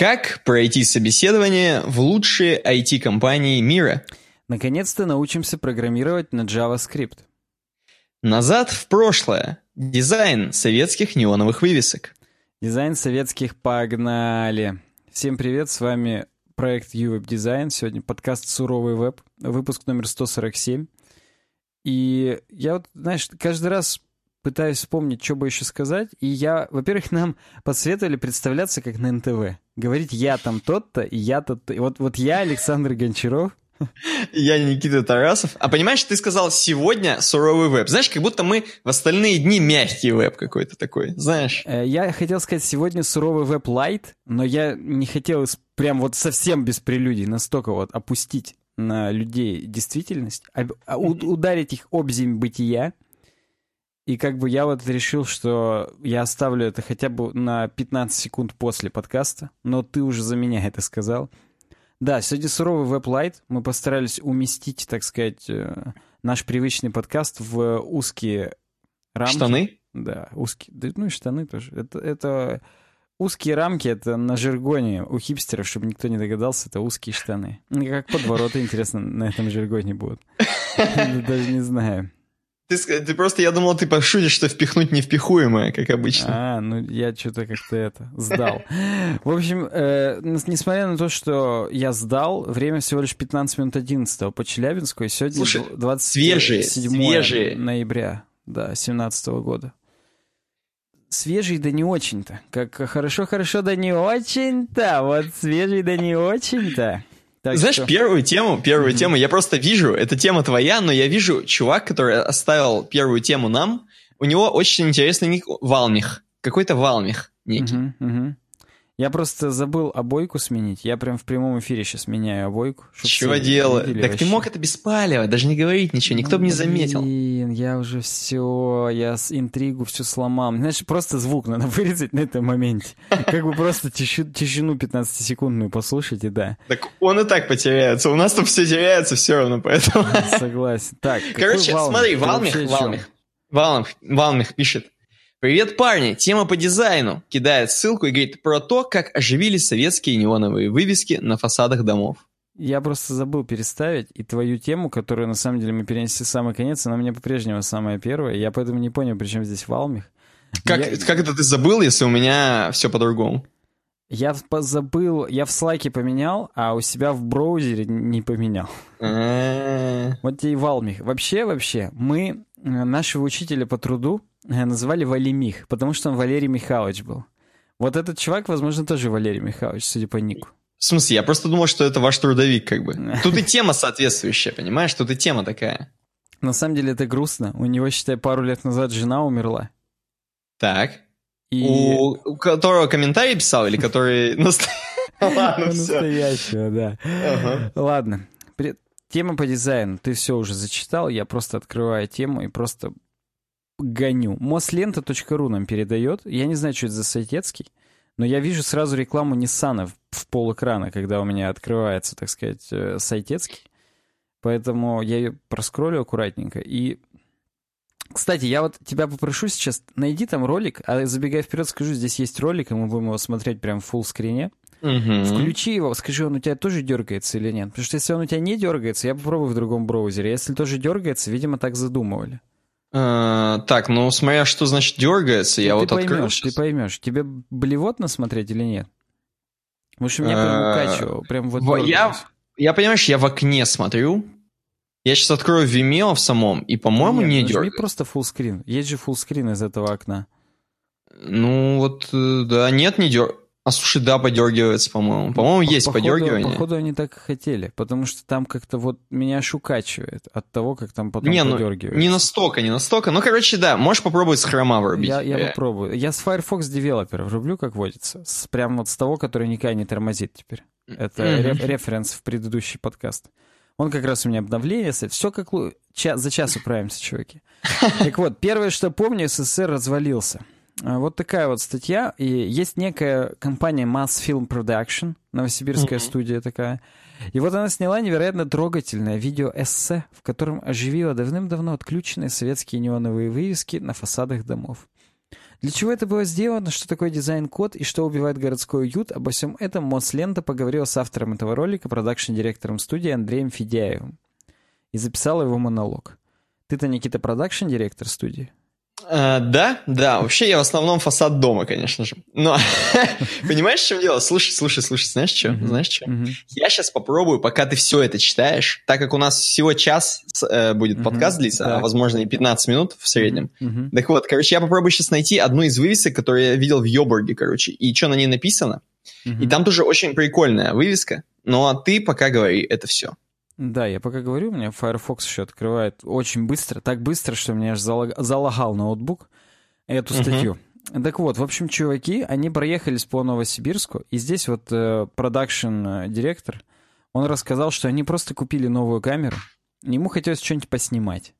Как пройти собеседование в лучшие IT-компании мира? Наконец-то научимся программировать на JavaScript. Назад в прошлое. Дизайн советских неоновых вывесок. Дизайн советских погнали. Всем привет, с вами проект UWeb Design. Сегодня подкаст «Суровый веб», выпуск номер 147. И я вот, знаешь, каждый раз пытаюсь вспомнить, что бы еще сказать. И я, во-первых, нам посоветовали представляться как на НТВ. Говорить «я там тот-то» и «я тот Вот, вот я, Александр Гончаров. Я Никита Тарасов. А понимаешь, ты сказал сегодня суровый веб. Знаешь, как будто мы в остальные дни мягкий веб какой-то такой, знаешь? Э, я хотел сказать сегодня суровый веб лайт, но я не хотел прям вот совсем без прелюдий настолько вот опустить на людей действительность, а ударить их об земь бытия. И как бы я вот решил, что я оставлю это хотя бы на 15 секунд после подкаста, но ты уже за меня это сказал. Да, сегодня суровый веб-лайт. Мы постарались уместить, так сказать, э, наш привычный подкаст в узкие рамки. Штаны? Да, узкие. Да, ну и штаны тоже. Это, это узкие рамки, это на жаргоне у хипстеров, чтобы никто не догадался, это узкие штаны. Как подвороты, интересно, на этом жаргоне будут. Даже не знаю. Ты, ты просто, я думал, ты пошутишь, что впихнуть невпихуемое, как обычно. А, ну я что-то как-то это, сдал. В общем, э, несмотря на то, что я сдал, время всего лишь 15 минут 11 по Челябинску, и сегодня Слушай, 27 свежие, свежие. ноября, да, 17 года. Свежий да не очень-то. Как хорошо-хорошо да не очень-то. Вот свежий да не очень-то. Так Знаешь, что... первую тему, первую mm-hmm. тему, я просто вижу, эта тема твоя, но я вижу чувак, который оставил первую тему нам, у него очень интересный ник Валмих, какой-то Валмих некий. Mm-hmm, mm-hmm. Я просто забыл обойку сменить. Я прям в прямом эфире сейчас меняю обойку. Чего делать? Так вообще. ты мог это беспаливать, даже не говорить ничего, никто ну, бы не заметил. Блин, я уже все, я с интригу все сломал. Знаешь, просто звук надо вырезать на этом моменте. Как бы просто тишину 15-секундную послушайте, да. Так он и так потеряется. У нас там все теряется все равно, поэтому... Согласен. Так, Короче, смотри, Валмих, Валмих, Валмих пишет. «Привет, парни! Тема по дизайну!» Кидает ссылку и говорит про то, как оживили советские неоновые вывески на фасадах домов. Я просто забыл переставить, и твою тему, которую на самом деле мы перенесли в самый конец, она у меня по-прежнему самая первая. Я поэтому не понял, при чем здесь Валмих. Как, я... как это ты забыл, если у меня все по-другому? Я забыл, я в слайке поменял, а у себя в браузере не поменял. А. Вот тебе и Валмих. Вообще, вообще, мы нашего учителя по труду, Э, называли Валимих, потому что он Валерий Михайлович был. Вот этот чувак, возможно, тоже Валерий Михайлович, судя по нику. В смысле? Я просто думал, что это ваш трудовик, как бы. Тут и тема соответствующая, понимаешь? Тут и тема такая. На самом деле это грустно. У него, считай, пару лет назад жена умерла. Так. И... У, у которого комментарий писал или который... Ладно, Настоящего, да. Ладно. Тема по дизайну. Ты все уже зачитал. Я просто открываю тему и просто гоню. Мослента.ру нам передает. Я не знаю, что это за сайтецкий, но я вижу сразу рекламу Ниссана в, в полэкрана, когда у меня открывается, так сказать, э, сайтецкий. Поэтому я ее проскроллю аккуратненько. И, кстати, я вот тебя попрошу сейчас, найди там ролик, а забегая вперед, скажу, здесь есть ролик, и мы будем его смотреть прям в фулл скрине. Угу. Включи его, скажи, он у тебя тоже дергается или нет. Потому что если он у тебя не дергается, я попробую в другом браузере. Если тоже дергается, видимо, так задумывали. А, так, ну смотря что значит дергается, ты, я ты вот поймешь, открою. Ты поймешь, тебе блевотно смотреть или нет? Потому что меня прям а, укачивало, прям вот я, я, понимаешь, я в окне смотрю, я сейчас открою Vimeo в самом, и, по-моему, не дергает. просто фуллскрин. Есть же фуллскрин из этого окна. Ну вот, э, да, нет, не дергает. А слушай, да, подергивается, по-моему. По-моему, есть походу, подергивание. Походу, они так и хотели, потому что там как-то вот меня аж укачивает от того, как там потом не, ну, подергивается. Не настолько, не настолько. Ну, короче, да, можешь попробовать с хрома врубить. Я, я попробую. Я с Firefox Developer врублю, как водится. С, прям вот с того, который никогда не тормозит теперь. Это mm-hmm. референс в предыдущий подкаст. Он как раз у меня обновление, все как ча- за час управимся, чуваки. Так вот, первое, что помню, СССР развалился. А, вот такая вот статья. И есть некая компания Mass Film Production, новосибирская mm-hmm. студия такая. И вот она сняла невероятно трогательное видео-эссе, в котором оживила давным-давно отключенные советские неоновые вывески на фасадах домов. Для чего это было сделано, что такое дизайн-код и что убивает городской уют, обо всем этом Мослента поговорила с автором этого ролика, продакшн-директором студии Андреем Федяевым. И записала его монолог. Ты-то, Никита, продакшн-директор студии? А, да, да. Вообще я в основном фасад дома, конечно же. Но понимаешь, в чем дело? Слушай, слушай, слушай, знаешь что? Mm-hmm. Знаешь что? Mm-hmm. Я сейчас попробую, пока ты все это читаешь, так как у нас всего час э, будет mm-hmm. подкаст длиться, а возможно и 15 минут в среднем. Так вот, короче, я попробую сейчас найти одну из вывесок, которую я видел в Йобурге, короче, и что на ней написано. И там тоже очень прикольная вывеска. Но ты пока говори это все. Да, я пока говорю, у меня Firefox еще открывает очень быстро, так быстро, что мне аж залог... залагал ноутбук эту статью. Uh-huh. Так вот, в общем, чуваки, они проехались по Новосибирску, и здесь вот продакшн-директор, э, он рассказал, что они просто купили новую камеру, ему хотелось что-нибудь поснимать.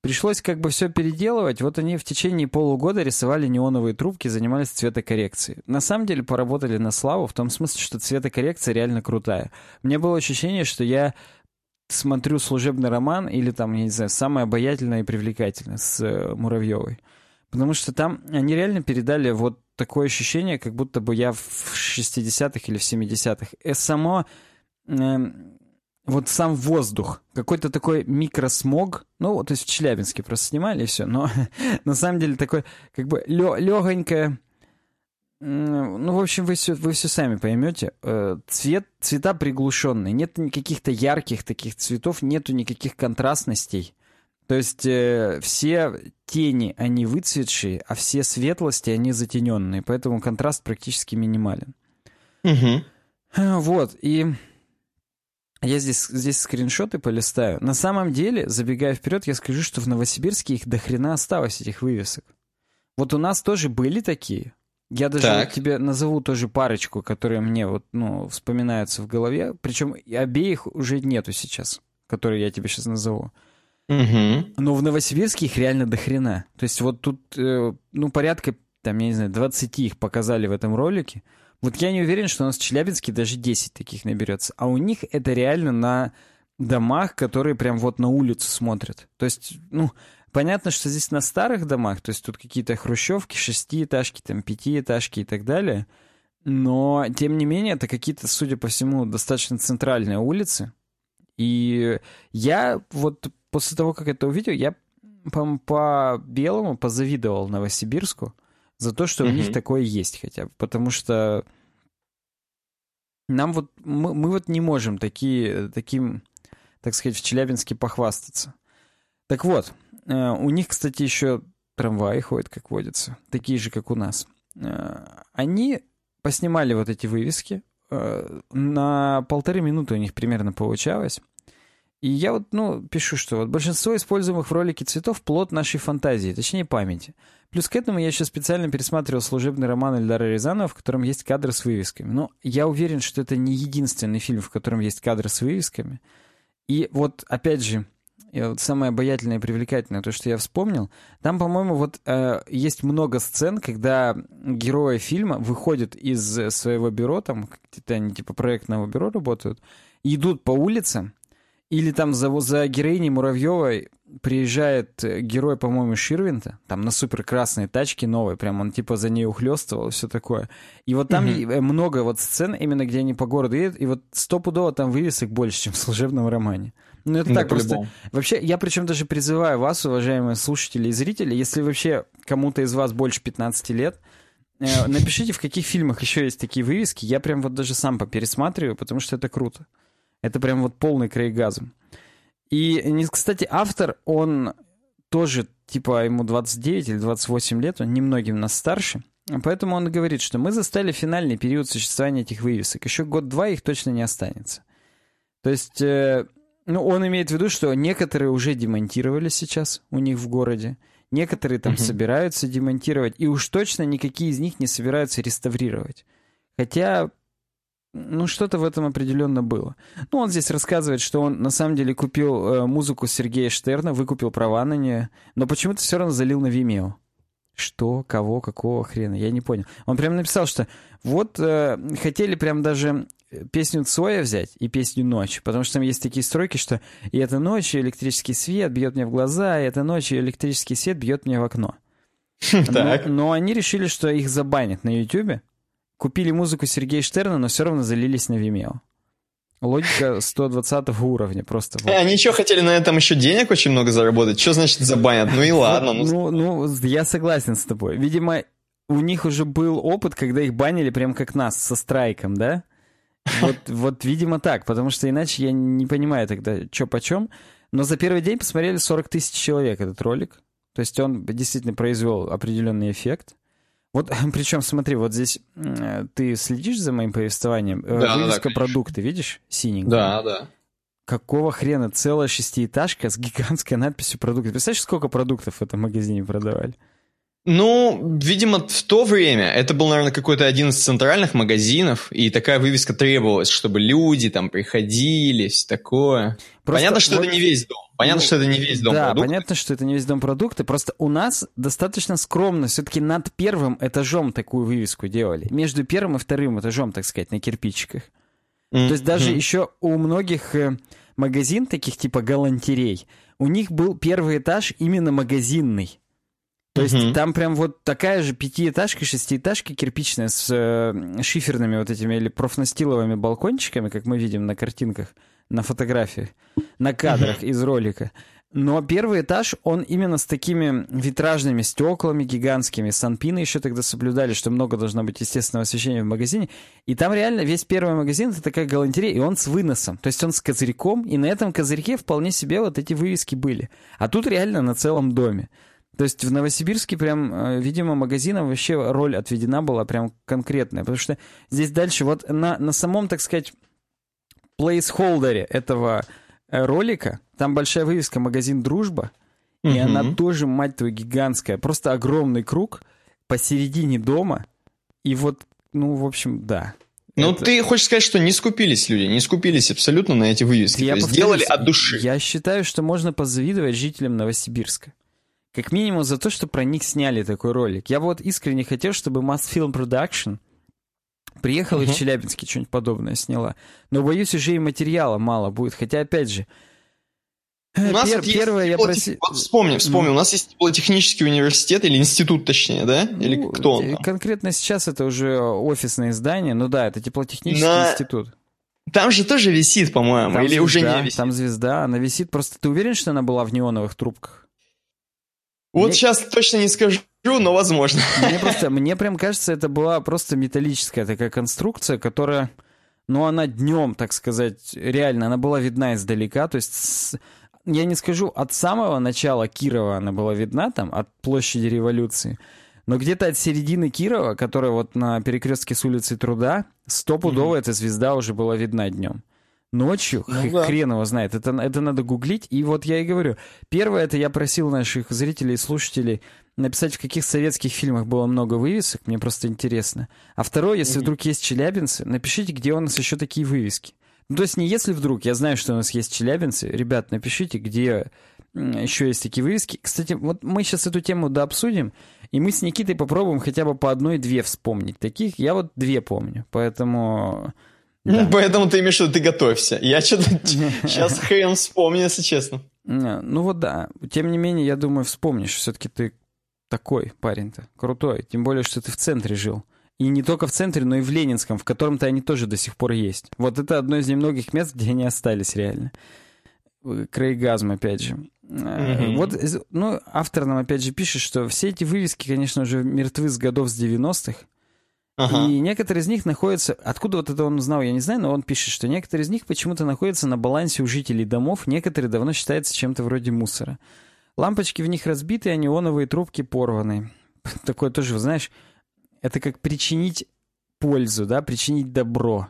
Пришлось как бы все переделывать. Вот они в течение полугода рисовали неоновые трубки, занимались цветокоррекцией. На самом деле поработали на славу, в том смысле, что цветокоррекция реально крутая. Мне было ощущение, что я смотрю служебный роман или там, я не знаю, самое обаятельное и привлекательное с э, Муравьевой. Потому что там они реально передали вот такое ощущение, как будто бы я в 60-х или в 70-х. И само... Э, вот сам воздух, какой-то такой микросмог, ну, то есть в Челябинске просто снимали и все, но на самом деле такой, как бы, легонькое, ну, в общем, вы все, вы все сами поймете. Э, цвет, цвета приглушенные. Нет каких-то ярких таких цветов, нету никаких контрастностей. То есть э, все тени, они выцветшие, а все светлости, они затененные. Поэтому контраст практически минимален. Угу. Вот, и я здесь, здесь скриншоты полистаю. На самом деле, забегая вперед, я скажу, что в Новосибирске их до хрена осталось, этих вывесок. Вот у нас тоже были такие. Я даже вот тебе назову тоже парочку, которые мне вот, ну, вспоминаются в голове. Причем обеих уже нету сейчас, которые я тебе сейчас назову. Угу. Но в Новосибирске их реально до хрена. То есть вот тут, э, ну, порядка, там, я не знаю, 20 их показали в этом ролике. Вот я не уверен, что у нас в Челябинске даже 10 таких наберется. А у них это реально на домах, которые прям вот на улицу смотрят. То есть, ну, понятно, что здесь на старых домах, то есть тут какие-то хрущевки, шестиэтажки, там, пятиэтажки и так далее. Но, тем не менее, это какие-то, судя по всему, достаточно центральные улицы. И я вот после того, как это увидел, я по, по белому позавидовал Новосибирску за то, что mm-hmm. у них такое есть хотя бы. Потому что нам вот мы, мы вот не можем такие, таким, так сказать, в Челябинске похвастаться. Так вот, э, у них, кстати, еще трамваи ходят, как водится, такие же, как у нас. Э, они поснимали вот эти вывески. Э, на полторы минуты у них примерно получалось. И я вот, ну, пишу, что вот большинство используемых в ролике цветов — плод нашей фантазии, точнее памяти. Плюс к этому я еще специально пересматривал служебный роман Эльдара Рязанова, в котором есть кадры с вывесками. Но я уверен, что это не единственный фильм, в котором есть кадры с вывесками. И вот, опять же, вот самое обаятельное и привлекательное, то, что я вспомнил, там, по-моему, вот э, есть много сцен, когда герои фильма выходят из своего бюро, там где-то они типа проектного бюро работают, идут по улице, или там за, за героиней Муравьевой приезжает э, герой, по-моему, Ширвинта, там на супер красной тачке новой, прям он типа за ней ухлёстывал и все такое. И вот там mm-hmm. много вот сцен, именно где они по городу едут, и вот стопудово там вывесок больше, чем в служебном романе. Ну, это да, так просто. Вообще, я причем даже призываю вас, уважаемые слушатели и зрители, если вообще кому-то из вас больше 15 лет, э, напишите, в каких фильмах еще есть такие вывески. Я прям вот даже сам попересматриваю, потому что это круто. Это прям вот полный крейгазм. И, кстати, автор, он тоже, типа, ему 29 или 28 лет, он немногим нас старше. Поэтому он говорит, что мы застали финальный период существования этих вывесок. Еще год-два их точно не останется. То есть, э, ну, он имеет в виду, что некоторые уже демонтировали сейчас у них в городе. Некоторые там uh-huh. собираются демонтировать. И уж точно никакие из них не собираются реставрировать. Хотя ну, что-то в этом определенно было. Ну, он здесь рассказывает, что он на самом деле купил э, музыку Сергея Штерна, выкупил права на нее, но почему-то все равно залил на Vimeo. Что, кого, какого хрена, я не понял. Он прям написал, что вот э, хотели прям даже песню Цоя взять и песню «Ночь», потому что там есть такие стройки, что «И это ночью электрический свет бьет мне в глаза, и это ночью электрический свет бьет мне в окно». Но, но они решили, что их забанят на YouTube. Купили музыку Сергея Штерна, но все равно залились на Vimeo. Логика 120 уровня просто. Вот. Они что, хотели на этом еще денег очень много заработать? Что значит забанят? Ну и ладно. Ну, ну, я согласен с тобой. Видимо, у них уже был опыт, когда их банили прям как нас, со страйком, да? Вот, вот видимо, так, потому что иначе я не понимаю тогда, что почем. Но за первый день посмотрели 40 тысяч человек этот ролик. То есть он действительно произвел определенный эффект. Вот, причем, смотри, вот здесь ты следишь за моим повествованием? Э, да, Вывеска да, продукты, видишь? Синенькая. Да, да. Какого хрена целая шестиэтажка с гигантской надписью продукты? Представляешь, сколько продуктов в этом магазине продавали? Ну, видимо, в то время это был, наверное, какой-то один из центральных магазинов, и такая вывеска требовалась, чтобы люди там приходили, все такое. Просто понятно, что вот, это не весь дом. Понятно, ну, что это не весь дом да, продукты. понятно, что это не весь дом продукты. Просто у нас достаточно скромно все-таки над первым этажом такую вывеску делали. Между первым и вторым этажом, так сказать, на кирпичиках. Mm-hmm. То есть даже еще у многих э, магазин таких типа галантерей, у них был первый этаж именно магазинный. То есть угу. там прям вот такая же пятиэтажка, шестиэтажка кирпичная с э, шиферными вот этими или профнастиловыми балкончиками, как мы видим на картинках, на фотографиях, на кадрах из ролика. Но первый этаж, он именно с такими витражными стеклами гигантскими. Санпины еще тогда соблюдали, что много должно быть естественного освещения в магазине. И там реально весь первый магазин — это такая галантерея, и он с выносом. То есть он с козырьком, и на этом козырьке вполне себе вот эти вывески были. А тут реально на целом доме. То есть в Новосибирске прям, э, видимо, магазинам вообще роль отведена была прям конкретная. Потому что здесь дальше вот на, на самом, так сказать, плейсхолдере этого э, ролика, там большая вывеска «Магазин Дружба», и угу. она тоже, мать твою, гигантская. Просто огромный круг посередине дома. И вот, ну, в общем, да. Ну, это... ты хочешь сказать, что не скупились люди, не скупились абсолютно на эти вывески. Я То есть делали от души. Я считаю, что можно позавидовать жителям Новосибирска. Как минимум за то, что про них сняли такой ролик. Я вот искренне хотел, чтобы Mosfilm Production приехала uh-huh. в Челябинске что-нибудь подобное сняла. Но, боюсь, уже и материала мало будет. Хотя, опять же, у нас Пер, вот первое я просил... Вот вспомни, вспомни, ну. у нас есть политехнический университет или институт, точнее, да? Или ну, кто он? Там? Конкретно сейчас это уже офисное здание, ну да, это теплотехнический На... институт. Там же тоже висит, по-моему, или звезда, уже не висит? Там звезда, она висит, просто ты уверен, что она была в неоновых трубках? Вот мне... сейчас точно не скажу, но возможно. Мне просто, мне прям кажется, это была просто металлическая такая конструкция, которая, ну, она днем, так сказать, реально, она была видна издалека, то есть, с, я не скажу, от самого начала Кирова она была видна, там, от площади революции, но где-то от середины Кирова, которая вот на перекрестке с улицы Труда, стопудово mm-hmm. эта звезда уже была видна днем. Ночью, ну, да. хрен его знает, это, это надо гуглить. И вот я и говорю, первое, это я просил наших зрителей и слушателей написать, в каких советских фильмах было много вывесок, мне просто интересно. А второе, если вдруг есть челябинцы, напишите, где у нас еще такие вывески. Ну, то есть не если вдруг, я знаю, что у нас есть челябинцы, ребят, напишите, где еще есть такие вывески. Кстати, вот мы сейчас эту тему дообсудим, и мы с Никитой попробуем хотя бы по одной-две вспомнить. Таких я вот две помню, поэтому... Да. Поэтому ты имеешь в виду, ты готовься. Я что-то сейчас хрен вспомню, если честно. Ну вот да. Тем не менее, я думаю, вспомнишь. Все-таки ты такой парень-то, крутой. Тем более, что ты в центре жил. И не только в центре, но и в Ленинском, в котором-то они тоже до сих пор есть. Вот это одно из немногих мест, где они остались реально. Крейгазм, опять же. Mm-hmm. Вот, ну, автор нам опять же пишет, что все эти вывески, конечно, уже мертвы с годов с 90-х. Ага. И некоторые из них находятся... Откуда вот это он узнал, я не знаю, но он пишет, что некоторые из них почему-то находятся на балансе у жителей домов, некоторые давно считаются чем-то вроде мусора. Лампочки в них разбиты, а неоновые трубки порваны. Такое тоже, знаешь, это как причинить пользу, да, причинить добро.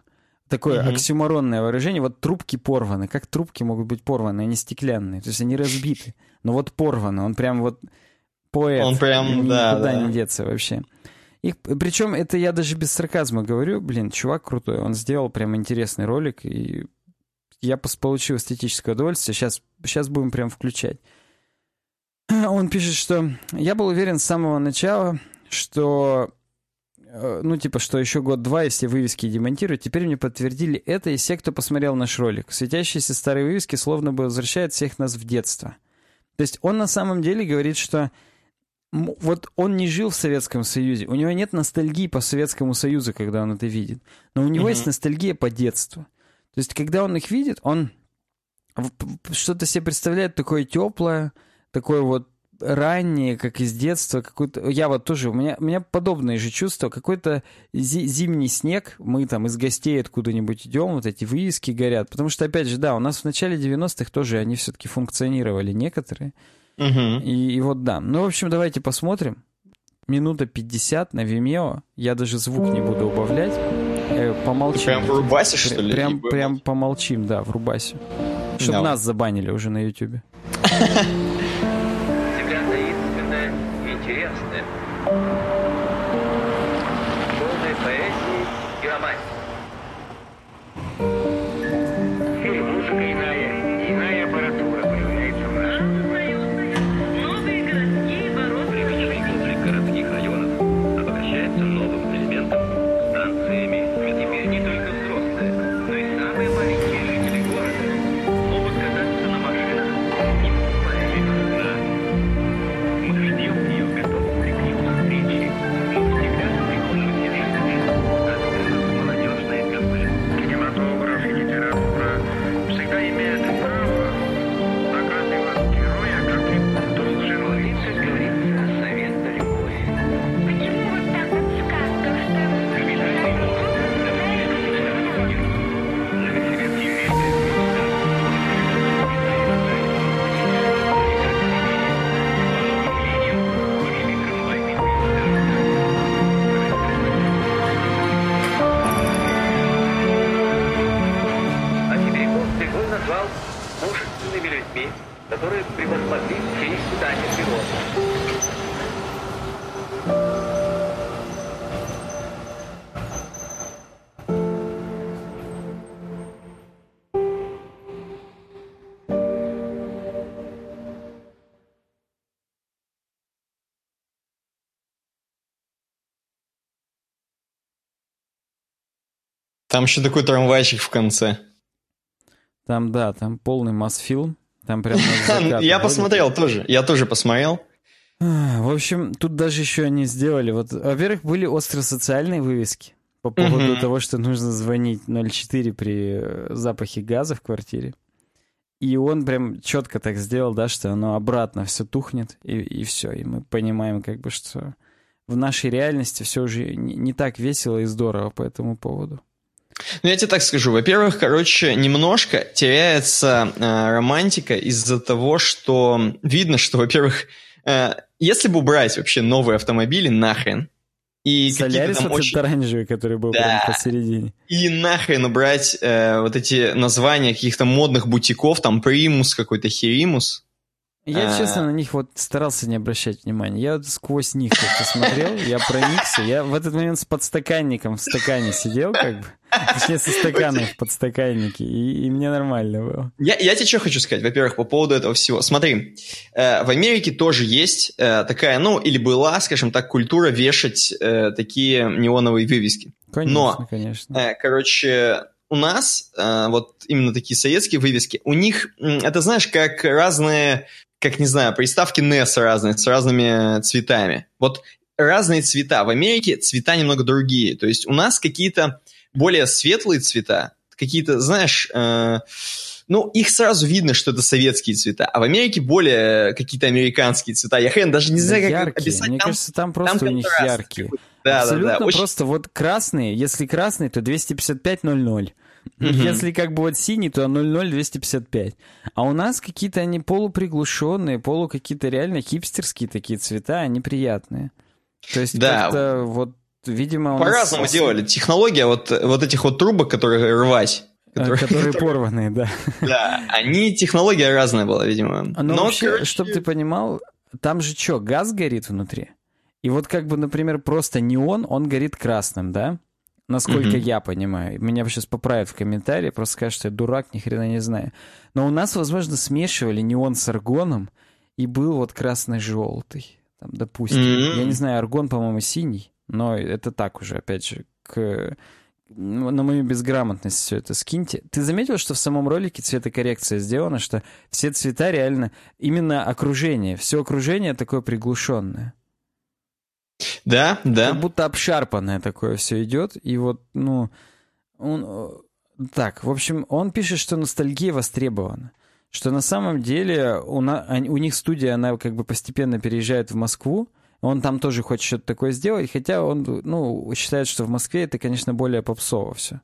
Такое угу. оксюморонное выражение. Вот трубки порваны. Как трубки могут быть порваны? Они стеклянные. То есть они разбиты. Но вот порваны. Он прям вот поэт. Он прям, да, Никуда да. не деться вообще. Их, причем это я даже без сарказма говорю, блин, чувак крутой, он сделал прям интересный ролик, и я получил эстетическое удовольствие, сейчас, сейчас будем прям включать. Он пишет, что я был уверен с самого начала, что э, ну, типа, что еще год-два, если вывески демонтируют. Теперь мне подтвердили это и все, кто посмотрел наш ролик. Светящиеся старые вывески словно бы возвращают всех нас в детство. То есть он на самом деле говорит, что вот он не жил в Советском Союзе, у него нет ностальгии по Советскому Союзу, когда он это видит, но у него угу. есть ностальгия по детству. То есть, когда он их видит, он что-то себе представляет такое теплое, такое вот раннее, как из детства, какой-то... Я вот тоже, у меня, у меня подобные же чувства. Какой-то зи зимний снег, мы там из гостей откуда-нибудь идем, вот эти вывески горят. Потому что, опять же, да, у нас в начале 90-х тоже они все-таки функционировали некоторые. Угу. И, и вот да. Ну, в общем, давайте посмотрим. Минута 50 на Vimeo. Я даже звук не буду убавлять. Э, помолчим. Ты прям в Рубасе, что ли? Прям, прям помолчим, да, в Рубасе. Чтобы no. нас забанили уже на Ютубе. Там еще такой трамвайчик в конце. Там, да, там полный масс-фильм. Там прям Я посмотрел тоже. Я тоже посмотрел. В общем, тут даже еще они сделали. Вот, во-первых, были остросоциальные вывески по поводу mm-hmm. того, что нужно звонить 04 при э, запахе газа в квартире. И он прям четко так сделал, да, что оно обратно все тухнет, и, и все. И мы понимаем, как бы, что в нашей реальности все уже не, не так весело и здорово по этому поводу. Ну, я тебе так скажу. Во-первых, короче, немножко теряется э, романтика из-за того, что видно, что, во-первых, э, если бы убрать вообще новые автомобили нахрен, и Солярис вот очень... этот оранжевый, который был да. посередине. И нахрен убрать э, вот эти названия каких-то модных бутиков, там Примус какой-то, Херимус, я, а... честно, на них вот старался не обращать внимания. Я сквозь них как-то смотрел, я проникся. Я в этот момент с подстаканником в стакане сидел, как бы. Точнее, со стаканом в подстаканнике, и, и мне нормально было. Я, я тебе что хочу сказать, во-первых, по поводу этого всего. Смотри, э, в Америке тоже есть э, такая, ну, или была, скажем так, культура вешать э, такие неоновые вывески. Конечно, Но, конечно. Э, короче, у нас, э, вот именно такие советские вывески, у них, это знаешь, как разные как, не знаю, приставки NES разные, с разными цветами. Вот разные цвета. В Америке цвета немного другие. То есть у нас какие-то более светлые цвета, какие-то, знаешь, э, ну, их сразу видно, что это советские цвета, а в Америке более какие-то американские цвета. Я хрен даже не знаю, как яркие. описать. Мне там, кажется, там просто там у них яркие. Да, Абсолютно да, да. Очень... просто вот красные, если красный, то 255.00. Mm-hmm. Если как бы вот синий, то 00255. А у нас какие-то они полуприглушенные, полу какие-то реально хипстерские такие цвета, они приятные. То есть да. как-то вот, видимо... По-разному нас... делали. Технология вот, вот этих вот трубок, которые рвать, а, которые, которые порванные, да. Да, они, технология разная была, видимо. Но, Но вообще, короче... чтобы ты понимал, там же что, газ горит внутри? И вот как бы, например, просто неон, он горит красным, да? Насколько mm-hmm. я понимаю. Меня сейчас поправят в комментарии, просто скажут, что я дурак, ни хрена не знаю. Но у нас, возможно, смешивали неон с аргоном, и был вот красно-желтый. Там, допустим. Mm-hmm. Я не знаю, аргон, по-моему, синий, но это так уже, опять же, к ну, на мою безграмотность все это скиньте. Ты заметил, что в самом ролике цветокоррекция сделана, что все цвета реально именно окружение, все окружение такое приглушенное. Да, да. Как будто обшарпанное такое все идет. И вот, ну, он... Э, так, в общем, он пишет, что ностальгия востребована. Что на самом деле у, на, у них студия, она как бы постепенно переезжает в Москву. Он там тоже хочет что-то такое сделать, хотя он, ну, считает, что в Москве это, конечно, более попсово все.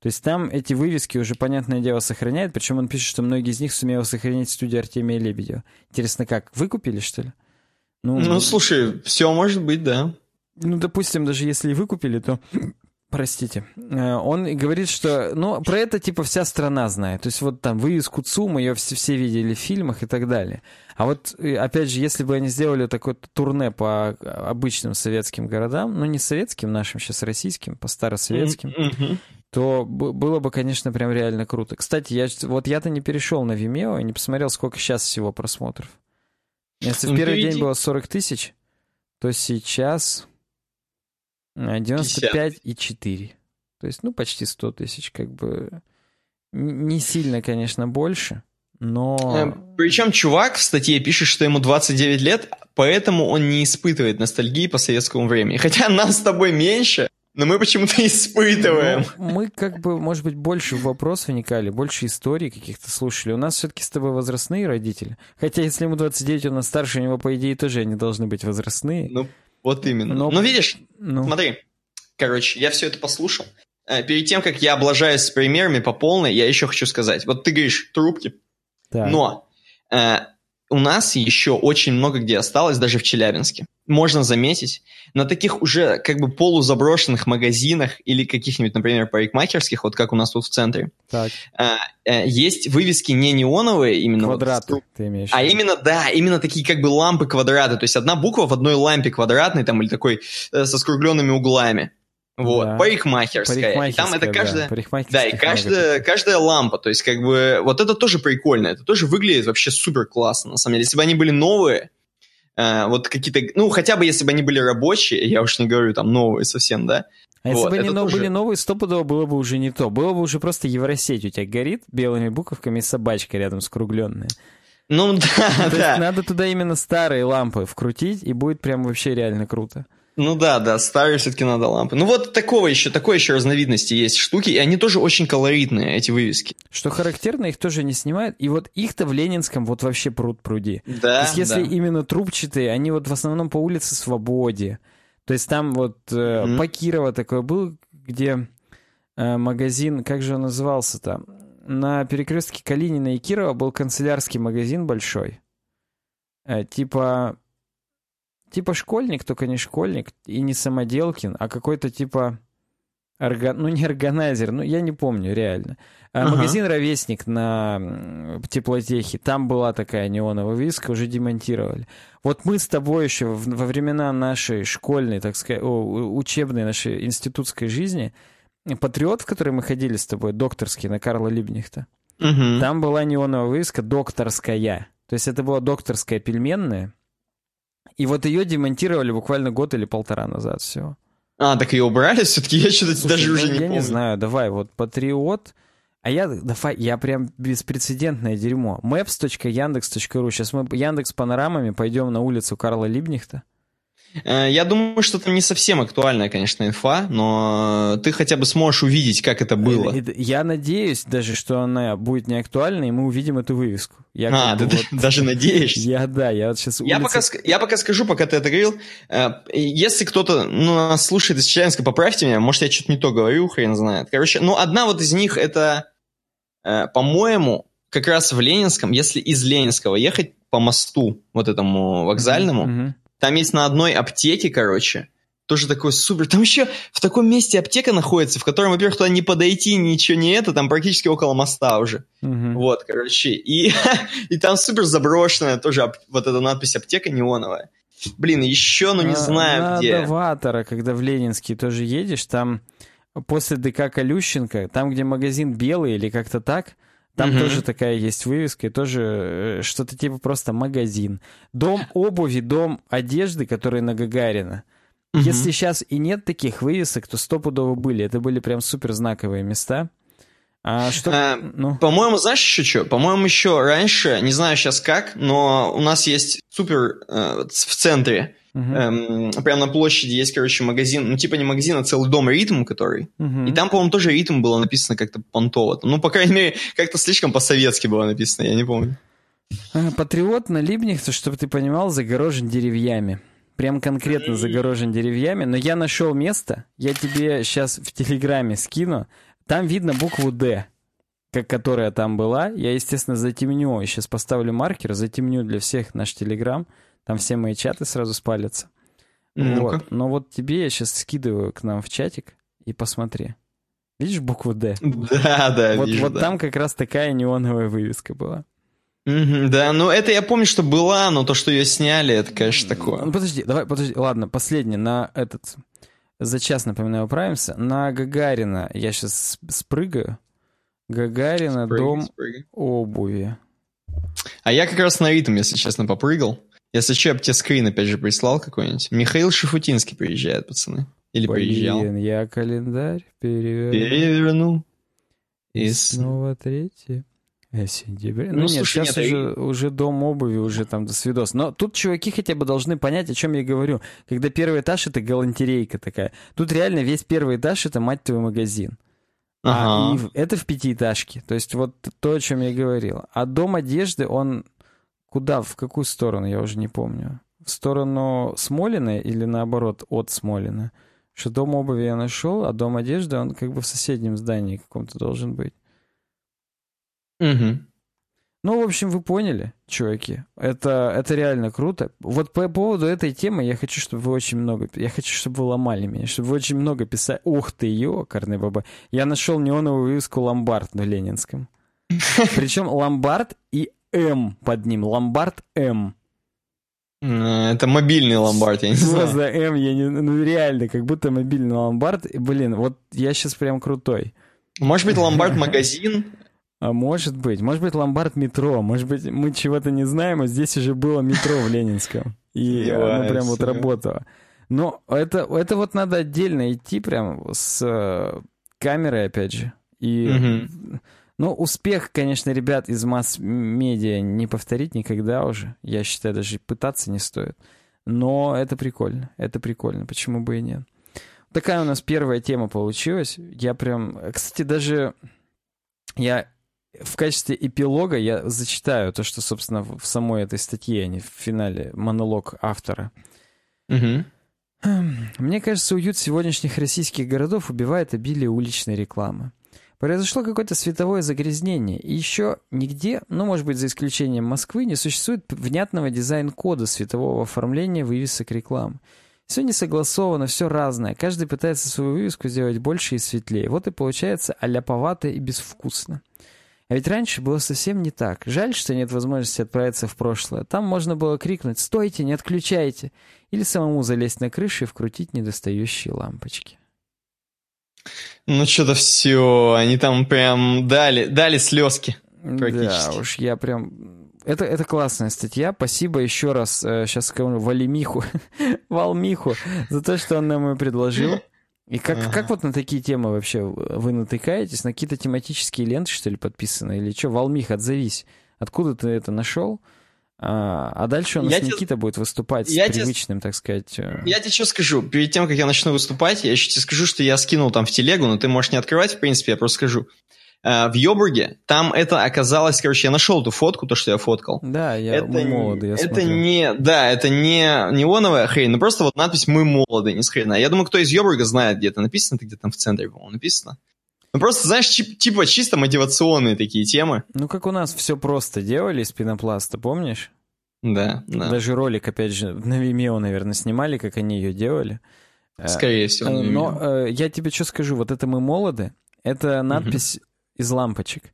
То есть там эти вывески уже, понятное дело, сохраняют, причем он пишет, что многие из них сумел сохранить студию Артемия Лебедева. Интересно, как, выкупили, что ли? Ну, ну, слушай, все может быть, да. Ну, допустим, даже если и выкупили, то Простите. Э, он говорит, что... Ну, про это, типа, вся страна знает. То есть вот там вывеску ЦУМ, ее все, все видели в фильмах и так далее. А вот, опять же, если бы они сделали такое турне по обычным советским городам, ну, не советским нашим, сейчас российским, по старосоветским, mm-hmm. то было бы, конечно, прям реально круто. Кстати, я, вот я-то не перешел на Vimeo и не посмотрел, сколько сейчас всего просмотров. Если в первый день было 40 тысяч, то сейчас... 95,4. То есть, ну, почти 100 тысяч, как бы... Не сильно, конечно, больше, но... Э, Причем чувак в статье пишет, что ему 29 лет, поэтому он не испытывает ностальгии по советскому времени. Хотя нас с тобой меньше, но мы почему-то испытываем. Ну, мы как бы, может быть, больше в вопрос вникали, больше историй каких-то слушали. У нас все-таки с тобой возрастные родители. Хотя если ему 29, он старше, у него, по идее, тоже они должны быть возрастные. Ну, вот именно. Но, Но видишь, ну. смотри, короче, я все это послушал. Э, перед тем, как я облажаюсь с примерами по полной, я еще хочу сказать. Вот ты говоришь трубки, так. но э, у нас еще очень много где осталось, даже в Челябинске. Можно заметить, на таких уже как бы полузаброшенных магазинах или каких-нибудь, например, парикмахерских, вот как у нас тут в центре, так. А, а, есть вывески не неоновые, именно квадраты, вот, ты имеешь. А именно, да, именно такие как бы лампы квадраты, то есть одна буква в одной лампе квадратной там или такой э, со скругленными углами. Вот, да. парикмахерская. парикмахерская. И там это каждая... Да, да и каждая, каждая лампа, то есть как бы вот это тоже прикольно, это тоже выглядит вообще супер классно, на самом деле. Если бы они были новые, э, вот какие-то, ну хотя бы если бы они были рабочие, я уж не говорю там новые совсем, да. А вот, если бы они тоже... были новые, стопудово было бы уже не то. Было бы уже просто Евросеть у тебя горит белыми буковками и собачка рядом скругленная. Ну да, то да. Есть надо туда именно старые лампы вкрутить, и будет прям вообще реально круто. Ну да, да, старые все-таки надо лампы. Ну вот такого еще, такой еще разновидности есть штуки, и они тоже очень колоритные, эти вывески. Что характерно, их тоже не снимают, и вот их-то в Ленинском вот вообще пруд пруди. Да, То есть если да. именно трубчатые, они вот в основном по улице Свободе. То есть там вот э, mm-hmm. такой был, где э, магазин, как же он назывался-то? На перекрестке Калинина и Кирова был канцелярский магазин большой. Э, типа типа школьник, только не школьник и не самоделкин, а какой-то типа... Орга... Ну, не органайзер, ну, я не помню, реально. А, ага. Магазин «Ровесник» на теплотехе, там была такая неоновая вывеска, уже демонтировали. Вот мы с тобой еще во времена нашей школьной, так сказать, о, учебной нашей институтской жизни, «Патриот», в который мы ходили с тобой, докторский, на Карла Либнихта, угу. там была неоновая вывеска «Докторская». То есть это была докторская пельменная, и вот ее демонтировали буквально год или полтора назад всего. А, так ее убрали все-таки? Я что-то даже ну, уже не я помню. Я не знаю, давай, вот Патриот... А я, давай, я прям беспрецедентное дерьмо. maps.yandex.ru. Сейчас мы Яндекс панорамами пойдем на улицу Карла Либнихта. Э, я думаю, что это не совсем актуальная, конечно, инфа, но ты хотя бы сможешь увидеть, как это было. Я надеюсь даже, что она будет не актуальна, и мы увидим эту вывеску. Я а, ты вот... даже надеешься? Я, да, я вот сейчас... Я, пока, я пока скажу, пока ты это говорил, э, если кто-то ну, нас слушает из Челябинска, поправьте меня, может, я что-то не то говорю, хрен знает. Короче, ну, одна вот из них, это, э, по-моему, как раз в Ленинском, если из Ленинского ехать по мосту вот этому вокзальному, mm-hmm там есть на одной аптеке, короче, тоже такой супер. Там еще в таком месте аптека находится, в котором, во-первых, туда не подойти, ничего не это, там практически около моста уже. Угу. Вот, короче. И, и там супер заброшенная тоже вот эта надпись аптека неоновая. Блин, еще, ну не знаю на где. На Доватора, когда в Ленинский тоже едешь, там после ДК Колющенко, там, где магазин белый или как-то так, там угу. тоже такая есть вывеска, и тоже э, что-то типа просто магазин. Дом обуви, дом одежды, который на Гагарина. Угу. Если сейчас и нет таких вывесок, то стопудово были. Это были прям супер знаковые места. А что? А, ну. По-моему, знаешь еще что? По-моему, еще раньше, не знаю сейчас как, но у нас есть супер э, в центре, uh-huh. эм, прямо на площади есть, короче, магазин, ну типа не магазин, а целый дом ритм, который. Uh-huh. И там, по-моему, тоже ритм было написано как-то понтово. Ну, по крайней мере, как-то слишком по-советски было написано, я не помню. Патриот на Либнихте, чтобы ты понимал, загорожен деревьями. Прям конкретно загорожен деревьями. Но я нашел место, я тебе сейчас в Телеграме скину. Там видно букву «Д», как которая там была. Я, естественно, затемню. Сейчас поставлю маркер, затемню для всех наш Телеграм. Там все мои чаты сразу спалятся. ну Вот. Но вот тебе я сейчас скидываю к нам в чатик и посмотри. Видишь букву «Д»? Да, да, вот, вижу, Вот да. там как раз такая неоновая вывеска была. Mm-hmm, да, ну это я помню, что была, но то, что ее сняли, это, конечно, такое. Ну, подожди, давай, подожди, ладно, последнее на этот за час, напоминаю, управимся. На Гагарина я сейчас спрыгаю. Гагарина, спрыгай, дом спрыгай. обуви. А я как раз на ритм, если честно, попрыгал. Если что, я бы тебе скрин опять же прислал какой-нибудь. Михаил Шафутинский приезжает, пацаны. Или Блин, приезжал. я календарь переверну. Переверну. И, И снова третье. Сентябрь. Ну, ну нет, слушай, сейчас нет, уже, и... уже дом обуви, уже там до свидос. Но тут чуваки хотя бы должны понять, о чем я говорю. Когда первый этаж — это галантерейка такая. Тут реально весь первый этаж — это, мать твой, магазин. Ага. А, и это в пятиэтажке. То есть вот то, о чем я говорил. А дом одежды, он куда, в какую сторону, я уже не помню. В сторону Смолина или наоборот от Смолина? Что дом обуви я нашел, а дом одежды, он как бы в соседнем здании каком-то должен быть. Угу. Ну, в общем, вы поняли, чуваки. Это, это реально круто. Вот по поводу этой темы я хочу, чтобы вы очень много... Я хочу, чтобы вы ломали меня, чтобы вы очень много писали. Ух ты, ёкарный баба. Я нашел неоновую вывеску «Ломбард» на Ленинском. Причем «Ломбард» и «М» под ним. «Ломбард М». Это мобильный ломбард, я не знаю. Просто М, я не... Ну, реально, как будто мобильный ломбард. Блин, вот я сейчас прям крутой. Может быть, ломбард-магазин? А может быть. Может быть, ломбард метро. Может быть, мы чего-то не знаем, а здесь уже было метро в Ленинском. И оно прям вот работало. Но это, это вот надо отдельно идти прям с э, камерой, опять же. И. ну, успех, конечно, ребят из масс-медиа не повторить никогда уже. Я считаю, даже пытаться не стоит. Но это прикольно. Это прикольно. Почему бы и нет? Такая у нас первая тема получилась. Я прям... Кстати, даже я в качестве эпилога я зачитаю то, что, собственно, в самой этой статье, а не в финале, монолог автора. Угу. Мне кажется, уют сегодняшних российских городов убивает обилие уличной рекламы. Произошло какое-то световое загрязнение, и еще нигде, ну, может быть, за исключением Москвы, не существует внятного дизайн-кода светового оформления вывесок рекламы. Все не согласовано, все разное. Каждый пытается свою вывеску сделать больше и светлее. Вот и получается аляповато и безвкусно. А ведь раньше было совсем не так. Жаль, что нет возможности отправиться в прошлое. Там можно было крикнуть «Стойте, не отключайте!» или самому залезть на крышу и вкрутить недостающие лампочки. Ну, что-то все, они там прям дали, дали слезки. Да уж, я прям... Это, это классная статья. Спасибо еще раз, сейчас э, скажу, Валимиху, Валмиху, за то, что он нам ее предложил. И как, ага. как вот на такие темы вообще вы натыкаетесь? На какие-то тематические ленты, что ли, подписаны? Или что? Валмих, отзовись. Откуда ты это нашел? А, а дальше у нас я Никита тебе... будет выступать я с привычным, тебе... так сказать... Э, я тебе что скажу? Перед тем, как я начну выступать, я еще тебе скажу, что я скинул там в телегу, но ты можешь не открывать, в принципе, я просто скажу. Uh, в Йобурге, там это оказалось, короче, я нашел эту фотку, то, что я фоткал. Да, я это, мы молоды, я Это смотрю. не, да, это не неоновая хрень, но просто вот надпись «Мы молоды», не с хрена. Я думаю, кто из Йобурга знает, где это написано, это где-то там в центре, по-моему, написано. Ну просто, знаешь, типа чисто мотивационные такие темы. Ну как у нас все просто делали из пенопласта, помнишь? Да, да. Даже ролик, опять же, на Vimeo, наверное, снимали, как они ее делали. Скорее всего. Но э, я тебе что скажу, вот это «Мы молоды», это надпись угу из лампочек.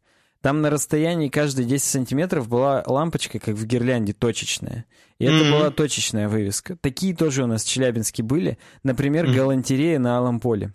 Там на расстоянии каждые 10 сантиметров была лампочка, как в гирлянде, точечная. И mm-hmm. это была точечная вывеска. Такие тоже у нас в Челябинске были. Например, mm-hmm. галантерея на Алом поле.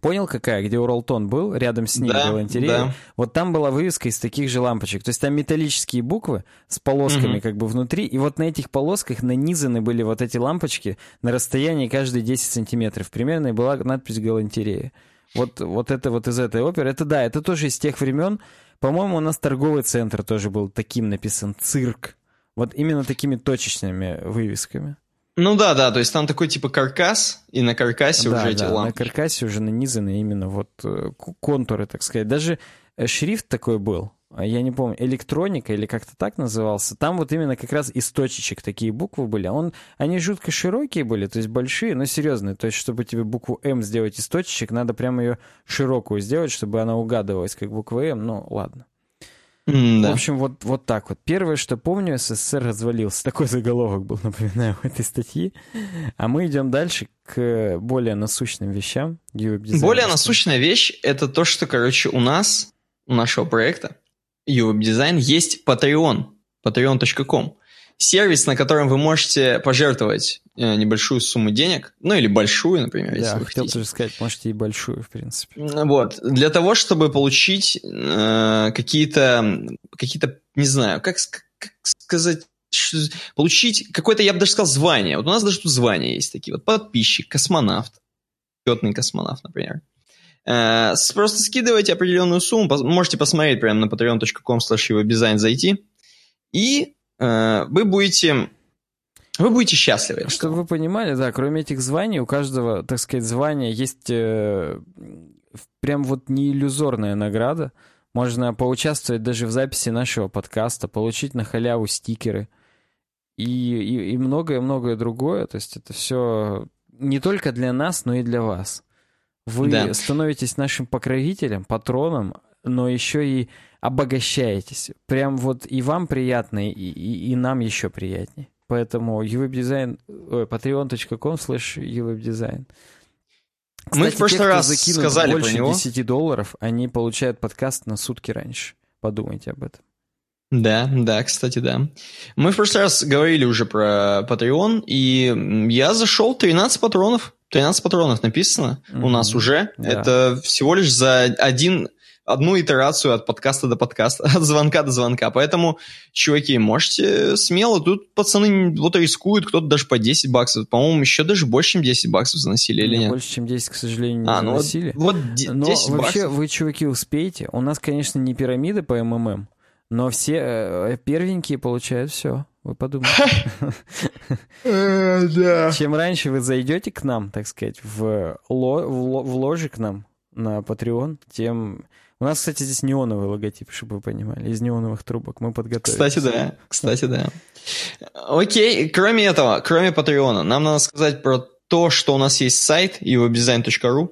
Понял, какая? Где Уралтон был, рядом с ним да, галантерея. Да. Вот там была вывеска из таких же лампочек. То есть там металлические буквы с полосками mm-hmm. как бы внутри. И вот на этих полосках нанизаны были вот эти лампочки на расстоянии каждые 10 сантиметров. Примерно и была надпись галантерея. Вот, вот это вот из этой оперы. Это да, это тоже из тех времен. По-моему, у нас торговый центр тоже был таким написан. Цирк. Вот именно такими точечными вывесками. Ну да, да, то есть там такой типа каркас, и на каркасе да, уже эти да, лампы. на каркасе уже нанизаны именно вот э, контуры, так сказать. Даже э, шрифт такой был, а я не помню, электроника или как-то так назывался. Там вот именно как раз из точечек такие буквы были. Он, они жутко широкие были, то есть большие, но серьезные. То есть, чтобы тебе букву М сделать из точечек, надо прямо ее широкую сделать, чтобы она угадывалась как буква М. Ну, ладно. Mm, да. В общем, вот, вот так вот. Первое, что помню, СССР развалился. Такой заголовок был, напоминаю, в этой статьи. А мы идем дальше к более насущным вещам. Более насущная вещь — это то, что, короче, у нас, у нашего проекта UWeb Design есть Patreon. patreon.com сервис, на котором вы можете пожертвовать э, небольшую сумму денег, ну или большую, например, да, если вы хотел хотите. сказать, можете и большую, в принципе. Вот, для того, чтобы получить э, какие-то, какие-то, не знаю, как, как сказать, получить какое-то, я бы даже сказал, звание. Вот у нас даже тут звания есть такие, вот подписчик, космонавт, четный космонавт, например. Э, просто скидывайте определенную сумму, можете посмотреть прямо на patreon.com slash зайти, и вы будете вы будете счастливы. Чтобы вы понимали, да, кроме этих званий, у каждого, так сказать, звания есть э, прям вот не иллюзорная награда. Можно поучаствовать даже в записи нашего подкаста, получить на халяву стикеры и, и, и многое-многое другое. То есть это все не только для нас, но и для вас. Вы да. становитесь нашим покровителем, патроном, но еще и обогащаетесь. Прям вот и вам приятно, и, и, и нам еще приятнее. Поэтому uwebdesign, patreon.com slash uwebdesign. Кстати, Мы в прошлый раз сказали больше про него. 10 долларов, они получают подкаст на сутки раньше. Подумайте об этом. Да, да, кстати, да. Мы в прошлый раз говорили уже про Patreon, и я зашел 13 патронов. 13 патронов написано mm-hmm. у нас уже. Да. Это всего лишь за один одну итерацию от подкаста до подкаста, от звонка до звонка. Поэтому, чуваки, можете смело, тут пацаны вот рискуют, кто-то даже по 10 баксов. По-моему, еще даже больше, чем 10 баксов заносили, или нет? Больше, чем 10, к сожалению, не а, ну заносили. Вот, вот 10 Но вообще, баксов. вы, чуваки, успеете. У нас, конечно, не пирамида по МММ, но все э, первенькие получают все. Вы подумайте. Э, чем раньше вы зайдете к нам, так сказать, в ложе к нам на Patreon, тем у нас, кстати, здесь неоновый логотип, чтобы вы понимали, из неоновых трубок. Мы подготовились. Кстати, да. Кстати, да. Окей, кроме этого, кроме Патреона, нам надо сказать про то, что у нас есть сайт evodesign.ru.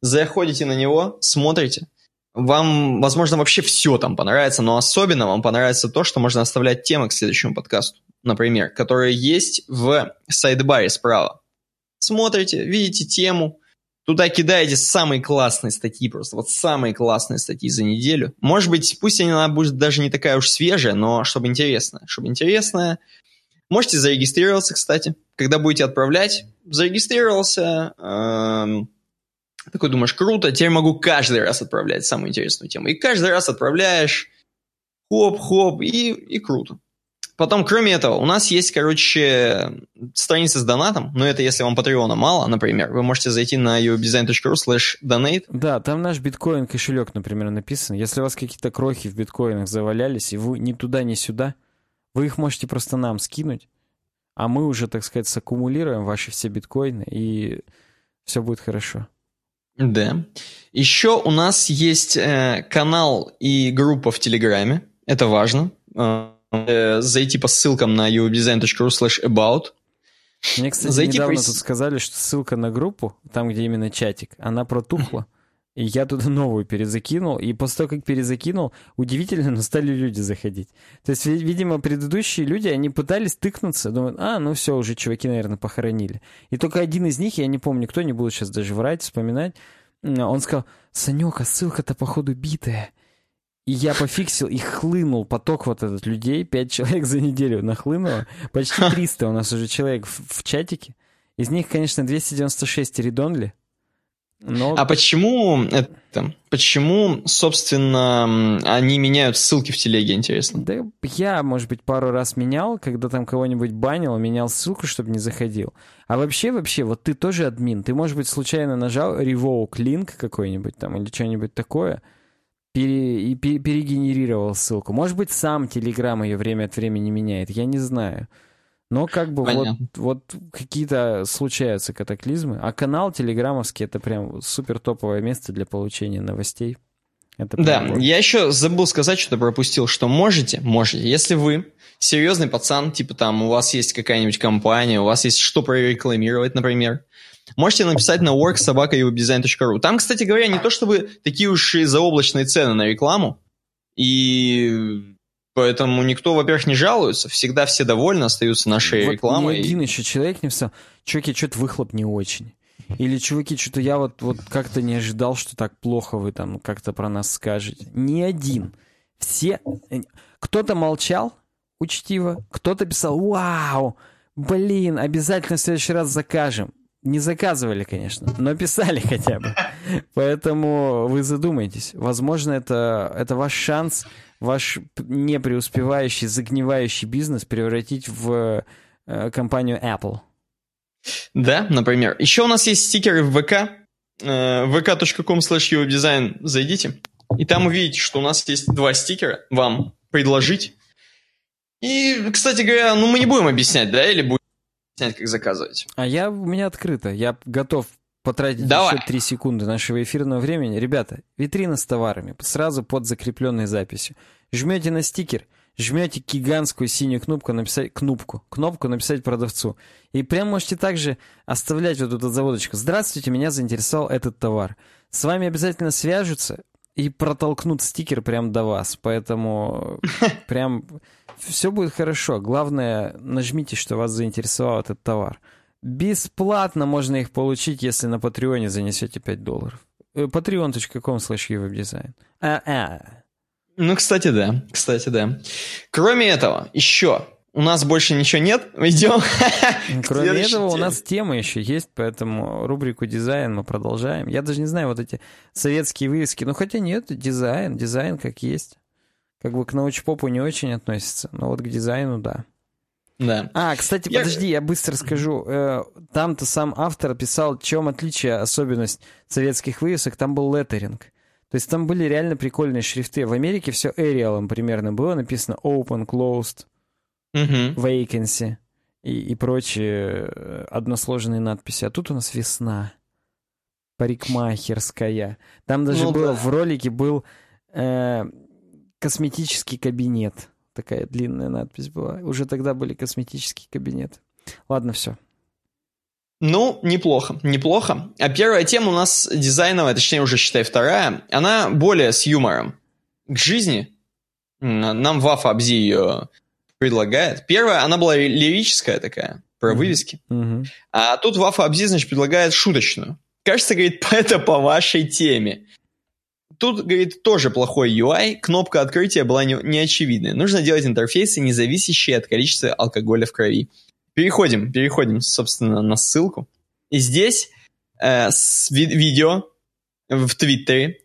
Заходите на него, смотрите. Вам, возможно, вообще все там понравится, но особенно вам понравится то, что можно оставлять темы к следующему подкасту, например, которые есть в сайдбаре справа. Смотрите, видите тему, Туда кидаете самые классные статьи, просто вот самые классные статьи за неделю. Может быть, пусть она будет даже не такая уж свежая, но чтобы интересная. Чтобы интересная. Можете зарегистрироваться, кстати. Когда будете отправлять, зарегистрировался. Эм, такой думаешь, круто, теперь могу каждый раз отправлять самую интересную тему. И каждый раз отправляешь, хоп-хоп, и, и круто. Потом, кроме этого, у нас есть, короче, страница с донатом, но это если вам Патреона мало, например, вы можете зайти на uwebdesign.ru slash donate. Да, там наш биткоин кошелек, например, написан. Если у вас какие-то крохи в биткоинах завалялись, и вы ни туда, ни сюда, вы их можете просто нам скинуть, а мы уже, так сказать, саккумулируем ваши все биткоины, и все будет хорошо. Да. Еще у нас есть э, канал и группа в Телеграме. Это важно э, зайти по ссылкам на uwebdesign.ru slash about. Мне, кстати, зайти недавно по... тут сказали, что ссылка на группу, там, где именно чатик, она протухла. И я туда новую перезакинул, и после того, как перезакинул, удивительно, но стали люди заходить. То есть, видимо, предыдущие люди, они пытались тыкнуться, думают, а, ну все, уже чуваки, наверное, похоронили. И только один из них, я не помню, кто, не буду сейчас даже врать, вспоминать, он сказал, Санек, а ссылка-то, походу, битая. И я пофиксил, и хлынул поток вот этот людей, пять человек за неделю нахлынуло, почти 300 у нас уже человек в, в чатике. Из них, конечно, 296 редонли, Но... А почему это, почему, собственно, они меняют ссылки в телеге, интересно? Да я, может быть, пару раз менял, когда там кого-нибудь банил, менял ссылку, чтобы не заходил. А вообще, вообще, вот ты тоже админ, ты, может быть, случайно нажал revoke link какой-нибудь там или что-нибудь такое, пере, и пере, перегенерировал ссылку. Может быть, сам Telegram ее время от времени меняет, я не знаю. Но как бы вот, вот какие-то случаются катаклизмы. А канал телеграммовский это прям супер топовое место для получения новостей. Это да, я еще забыл сказать, что-то пропустил, что можете, можете, если вы серьезный пацан, типа там у вас есть какая-нибудь компания, у вас есть что прорекламировать, например, можете написать на worksobaka.design.ru. Там, кстати говоря, не то чтобы такие уж и заоблачные цены на рекламу, и Поэтому никто, во-первых, не жалуется, всегда все довольны, остаются нашей вот рекламой. Ни один еще человек не писал, чуваки, что-то выхлоп не очень. Или, чуваки, что-то я вот, вот как-то не ожидал, что так плохо вы там как-то про нас скажете. Ни один. Все... Кто-то молчал учтиво, кто-то писал, вау, блин, обязательно в следующий раз закажем. Не заказывали, конечно, но писали хотя бы. Поэтому вы задумайтесь. Возможно, это, это ваш шанс ваш не преуспевающий, загнивающий бизнес превратить в э, компанию Apple. Да, например. Еще у нас есть стикеры в ВК. Э, vk.com slash зайдите. И там увидите, что у нас есть два стикера вам предложить. И, кстати говоря, ну мы не будем объяснять, да, или будем объяснять, как заказывать? А я, у меня открыто. Я готов потратить Давай. еще 3 секунды нашего эфирного времени. Ребята, витрина с товарами, сразу под закрепленной записью. Жмете на стикер, жмете гигантскую синюю кнопку написать кнопку, кнопку написать продавцу. И прям можете также оставлять вот эту заводочку. Здравствуйте, меня заинтересовал этот товар. С вами обязательно свяжутся и протолкнут стикер прям до вас. Поэтому прям все будет хорошо. Главное, нажмите, что вас заинтересовал этот товар. Бесплатно можно их получить, если на Патреоне занесете 5 долларов. patreon.com slash webdesign. А, а. Ну, кстати, да. Кстати, да. Кроме этого, еще у нас больше ничего нет. Идем. Кроме этого, у нас тема еще есть, поэтому рубрику дизайн мы продолжаем. Я даже не знаю, вот эти советские вывески. Ну, хотя нет, дизайн, дизайн как есть. Как бы к научпопу не очень относится, но вот к дизайну, да. Да. А, кстати, я... подожди, я быстро скажу. Э, там-то сам автор писал, в чем отличие, особенность советских вывесок, там был леттеринг. То есть там были реально прикольные шрифты. В Америке все Arial примерно было написано open, closed, uh-huh. vacancy и, и прочие э, односложные надписи. А тут у нас весна. Парикмахерская. Там даже ну, было, да. в ролике был э, косметический кабинет. Такая длинная надпись была. Уже тогда были косметические кабинеты. Ладно, все. Ну, неплохо, неплохо. А первая тема у нас дизайновая, точнее уже считай вторая, она более с юмором. К жизни. Нам Вафа Абзи ее предлагает. Первая, она была лирическая такая, про вывески. Mm-hmm. А тут Вафа значит, предлагает шуточную. Кажется, говорит, это по вашей теме. Тут, говорит, тоже плохой UI, кнопка открытия была не, не очевидной. Нужно делать интерфейсы, не зависящие от количества алкоголя в крови. Переходим, переходим, собственно, на ссылку. И здесь э, с ви- видео в Твиттере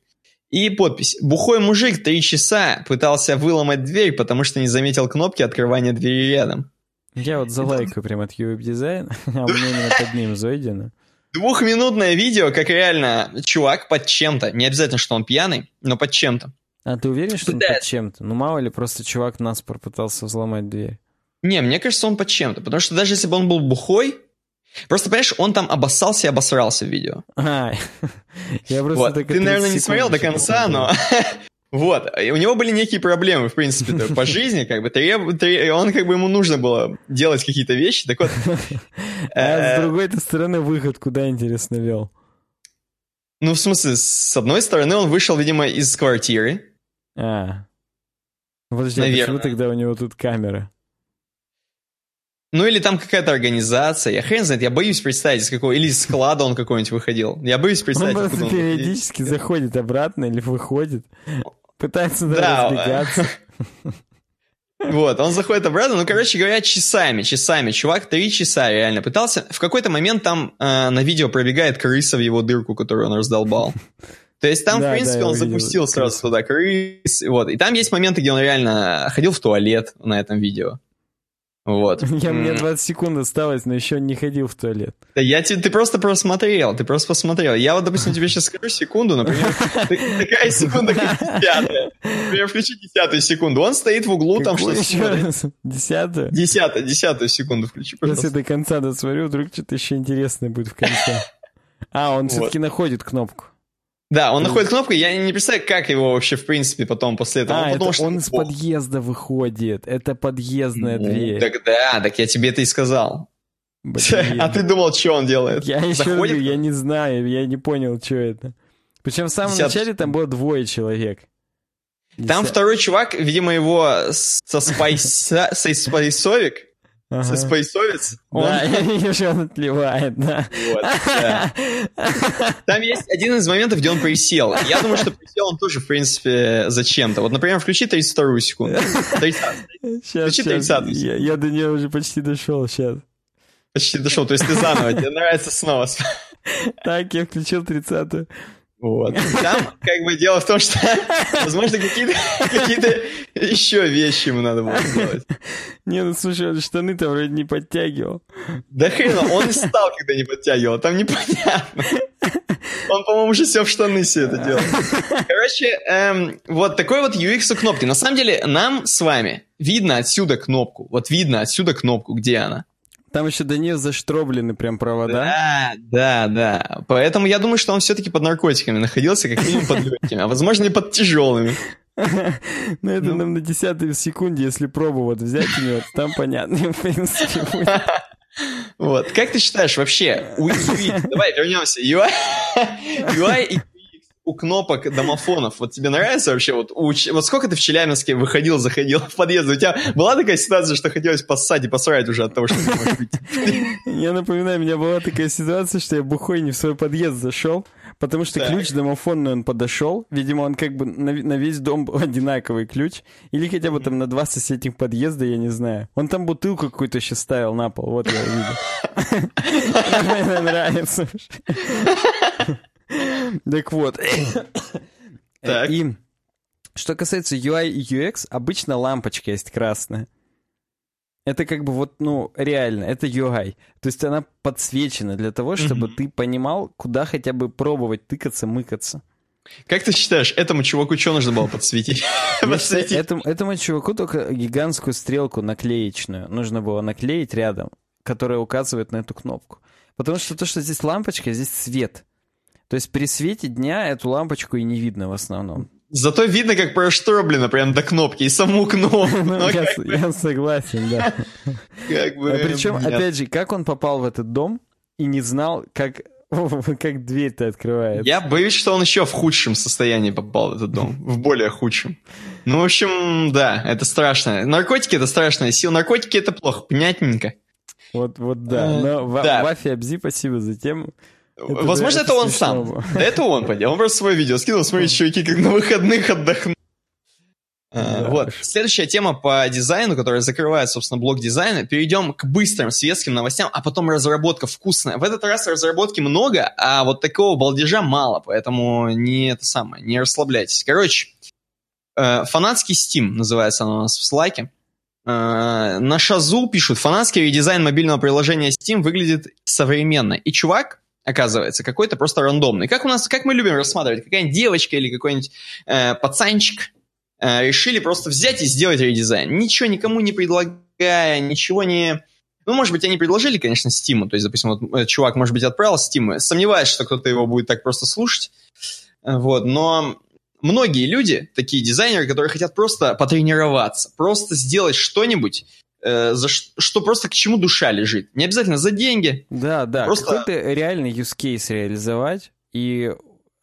и подпись. Бухой мужик три часа пытался выломать дверь, потому что не заметил кнопки открывания двери рядом. Я вот залайкаю прям от UWeb дизайн, а у меня именно под ним зайдено. Двухминутное видео, как реально чувак под чем-то. Не обязательно, что он пьяный, но под чем-то. А ты уверен, что Пытается. он под чем-то? Ну, мало ли, просто чувак наспор пытался взломать дверь. Не, мне кажется, он под чем-то. Потому что даже если бы он был бухой, Просто, понимаешь, он там обоссался и обосрался в видео. А, я просто вот. Ты, наверное, не смотрел до конца, но... Вот, у него были некие проблемы, в принципе, по жизни, как бы, треб, треб, он, как бы, ему нужно было делать какие-то вещи, так вот... А с другой стороны, выход куда, интересно, вел? Ну, в смысле, с одной стороны, он вышел, видимо, из квартиры. А. Подожди, а почему тогда у него тут камера? Ну или там какая-то организация, я хрен знает, я боюсь представить, из какого, или из склада он какой-нибудь выходил. Я боюсь представить, он он периодически заходит обратно или выходит, пытается да, разбегаться. Вот, он заходит обратно, ну, короче говоря, часами, часами. Чувак три часа реально пытался. В какой-то момент там э, на видео пробегает крыса в его дырку, которую он раздолбал. То есть там, да, в принципе, да, он запустил сразу туда крыс. Вот. И там есть моменты, где он реально ходил в туалет на этом видео. Вот. Я, мне 20 секунд осталось, но еще не ходил в туалет. Да я тебе, ты просто просмотрел, ты просто посмотрел. Я вот, допустим, тебе сейчас скажу секунду, например, такая секунда, как десятая. Например, включи десятую секунду. Он стоит в углу, там что-то смотрит. Десятую? Десятую, десятую секунду включи, пожалуйста. Если до конца досмотрю, вдруг что-то еще интересное будет в конце. А, он все-таки находит кнопку. Да, он находит кнопку, я не представляю, как его вообще, в принципе, потом после этого. А, он, это что он из подъезда выходит, это подъездная ну, дверь. Так да, так я тебе это и сказал. Блин. А ты думал, что он делает? Я еще говорю, я не знаю, я не понял, что это. Причем в самом Десят... начале там было двое человек. Там второй чувак, видимо, его со спайсовик, Ага. Спейсовец? Да, и еще он отливает, да. Вот, да. Там есть один из моментов, где он присел. Я думаю, что присел он тоже, в принципе, зачем-то. Вот, например, включи 32 секунду. 30 сейчас, включи 30 я, я до нее уже почти дошел, сейчас. Почти дошел, то есть ты заново, тебе нравится снова. Так, я включил 30 вот. Там как бы дело в том, что, возможно, какие-то какие еще вещи ему надо было сделать. Не, ну слушай, он штаны-то вроде не подтягивал. Да хрен, он и стал, когда не подтягивал, там непонятно. Он, по-моему, уже все в штаны все это делал. Короче, эм, вот такой вот UX у кнопки. На самом деле, нам с вами видно отсюда кнопку. Вот видно отсюда кнопку, где она. Там еще до нее заштроблены прям провода. Да, да, да. Поэтому я думаю, что он все-таки под наркотиками находился, как минимум под легкими, а возможно и под тяжелыми. Ну, это ну. нам на десятой секунде, если пробу вот взять у него, там понятно, в принципе, будет. Вот. Как ты считаешь вообще, давай вернемся, UI, UI и у кнопок домофонов. Вот тебе нравится вообще? Вот, у, вот сколько ты в Челябинске выходил, заходил в подъезд? У тебя была такая ситуация, что хотелось поссать и посрать уже от того, что ты можешь? Я напоминаю, у меня была такая ситуация, что я бухой не в свой подъезд зашел, потому что так. ключ домофонный он подошел. Видимо, он как бы на, на весь дом был одинаковый ключ. Или хотя бы там на два соседних подъезда, я не знаю. Он там бутылку какую-то еще ставил на пол. Вот я видел. Мне нравится. Так вот. Так. И что касается UI и UX, обычно лампочка есть красная. Это как бы вот, ну, реально, это UI. То есть она подсвечена для того, чтобы mm-hmm. ты понимал, куда хотя бы пробовать тыкаться, мыкаться. Как ты считаешь, этому чуваку что нужно было подсветить? Этому, этому чуваку только гигантскую стрелку наклеечную нужно было наклеить рядом, которая указывает на эту кнопку. Потому что то, что здесь лампочка, здесь свет. То есть при свете дня эту лампочку и не видно в основном. Зато видно, как проштроблено прям до кнопки, и саму кнопку. Ну, я, я согласен, да. Как бы, Причем, нет. опять же, как он попал в этот дом и не знал, как, как дверь-то открывается. Я боюсь, что он еще в худшем состоянии попал в этот дом, в более худшем. Ну, в общем, да, это страшно. Наркотики — это страшная сила. Наркотики — это плохо, понятненько. Вот, вот да. Э, Но да. Вафи Абзи, спасибо за тему. Это, Возможно, это, это он сам. Это он поделал. Он просто свое видео скинул. Смотрите, чуваки, как на выходных отдохнут. Uh, вот. Следующая тема по дизайну, которая закрывает, собственно, блок дизайна. Перейдем к быстрым светским новостям, а потом разработка вкусная. В этот раз разработки много, а вот такого балдежа мало, поэтому не это самое, не расслабляйтесь. Короче, э, фанатский Steam называется оно у нас в слайке. Э, на Шазу пишут, фанатский редизайн мобильного приложения Steam выглядит современно. И чувак оказывается, какой-то просто рандомный. Как у нас, как мы любим рассматривать, какая-нибудь девочка или какой-нибудь э, пацанчик э, решили просто взять и сделать редизайн. Ничего никому не предлагая, ничего не... Ну, может быть, они предложили, конечно, Стиму. То есть, допустим, вот э, чувак, может быть, отправил Стиму. Сомневаюсь, что кто-то его будет так просто слушать. Вот, но многие люди, такие дизайнеры, которые хотят просто потренироваться, просто сделать что-нибудь, э, за что просто к чему душа лежит. Не обязательно за деньги. Да, да. Просто... Какой-то реальный use case реализовать, и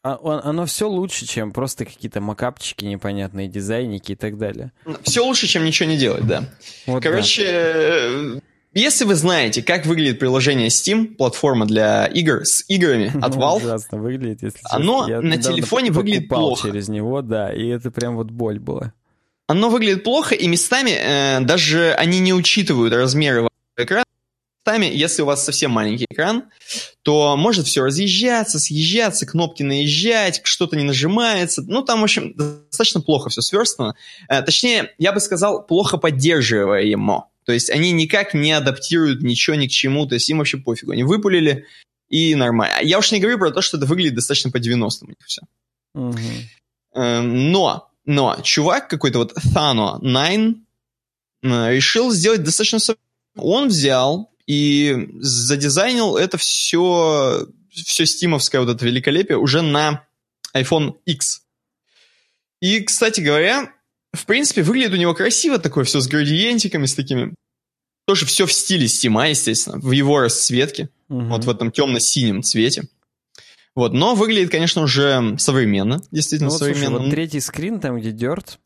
оно все лучше, чем просто какие-то макапчики непонятные, дизайники и так далее. Все лучше, чем ничего не делать, да. Вот Короче, да. Э, если вы знаете, как выглядит приложение Steam, платформа для игр с играми от Valve, ужасно выглядит, если оно на телефоне выглядит плохо. через него, да, и это прям вот боль была. Оно выглядит плохо, и местами э, даже они не учитывают размеры экрана. Местами, если у вас совсем маленький экран, то может все разъезжаться, съезжаться, кнопки наезжать, что-то не нажимается. Ну, там, в общем, достаточно плохо все сверстано. Э, точнее, я бы сказал, плохо поддерживаемо. То есть они никак не адаптируют ничего ни к чему, то есть им вообще пофигу. Они выпулили, и нормально. Я уж не говорю про то, что это выглядит достаточно по-90 у них все. Угу. Но, но чувак какой-то вот Thano 9 э, решил сделать достаточно... Он взял и задизайнил это все, все стимовское вот это великолепие уже на iPhone X. И, кстати говоря, в принципе, выглядит у него красиво такое все с градиентиками, с такими. Тоже все в стиле Стима, естественно, в его расцветке, угу. вот в этом темно-синем цвете. Вот, но выглядит, конечно, уже современно, действительно ну, вот, современно. Слушай, вот третий скрин, там, где Dirt,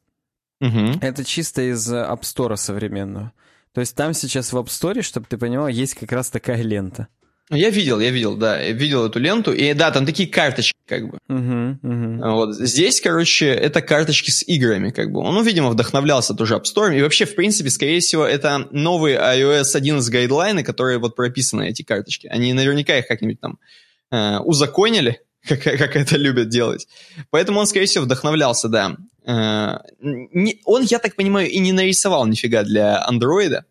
угу. это чисто из App Store современного. То есть там сейчас в App Store, чтобы ты понимал, есть как раз такая лента. Я видел, я видел, да, я видел эту ленту, и да, там такие карточки, как бы. Uh-huh, uh-huh. Вот здесь, короче, это карточки с играми, как бы. Он, ну, видимо, вдохновлялся тоже App Store, и вообще, в принципе, скорее всего, это новые iOS 11 гайдлайны, которые вот прописаны эти карточки. Они наверняка их как-нибудь там э, узаконили, как, как это любят делать. Поэтому он, скорее всего, вдохновлялся, да. Э, не, он, я так понимаю, и не нарисовал нифига для андроида.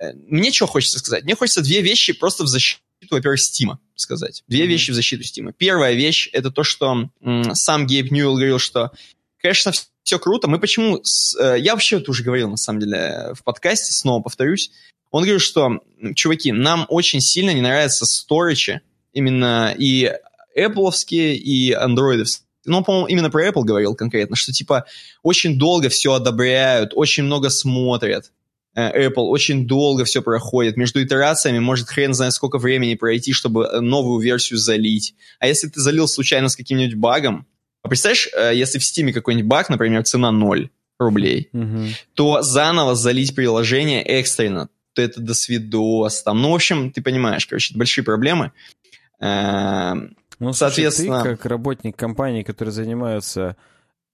Э, мне что хочется сказать? Мне хочется две вещи просто в защиту во-первых, Стима сказать. Две mm-hmm. вещи в защиту Стима. Первая вещь — это то, что м, сам Гейб Ньюэлл говорил, что, конечно, все круто. Мы почему... С, э, я вообще это уже говорил, на самом деле, в подкасте, снова повторюсь. Он говорил, что, чуваки, нам очень сильно не нравятся сторичи, именно и Apple, и андроидовские. Ну, он, по-моему, именно про Apple говорил конкретно, что, типа, очень долго все одобряют, очень много смотрят. Э, Apple очень долго все проходит. Между итерациями может хрен знает сколько времени пройти, чтобы э, новую версию залить. А если ты залил случайно с каким-нибудь багом, а представляешь, э, если в Steam какой-нибудь баг, например, цена 0 рублей, угу. то заново залить приложение экстренно, то это до свидос. Там. Ну, в общем, ты понимаешь, короче, большие проблемы. Эм, ну, соответственно... ты как работник компании, который занимается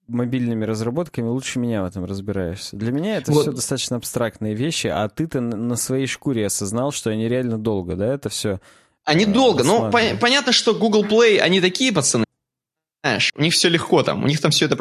мобильными разработками лучше меня в этом разбираешься. Для меня это вот. все достаточно абстрактные вещи, а ты-то на своей шкуре осознал, что они реально долго, да, это все. Они э, долго, ну по- понятно, что Google Play, они такие пацаны, знаешь, у них все легко там, у них там все это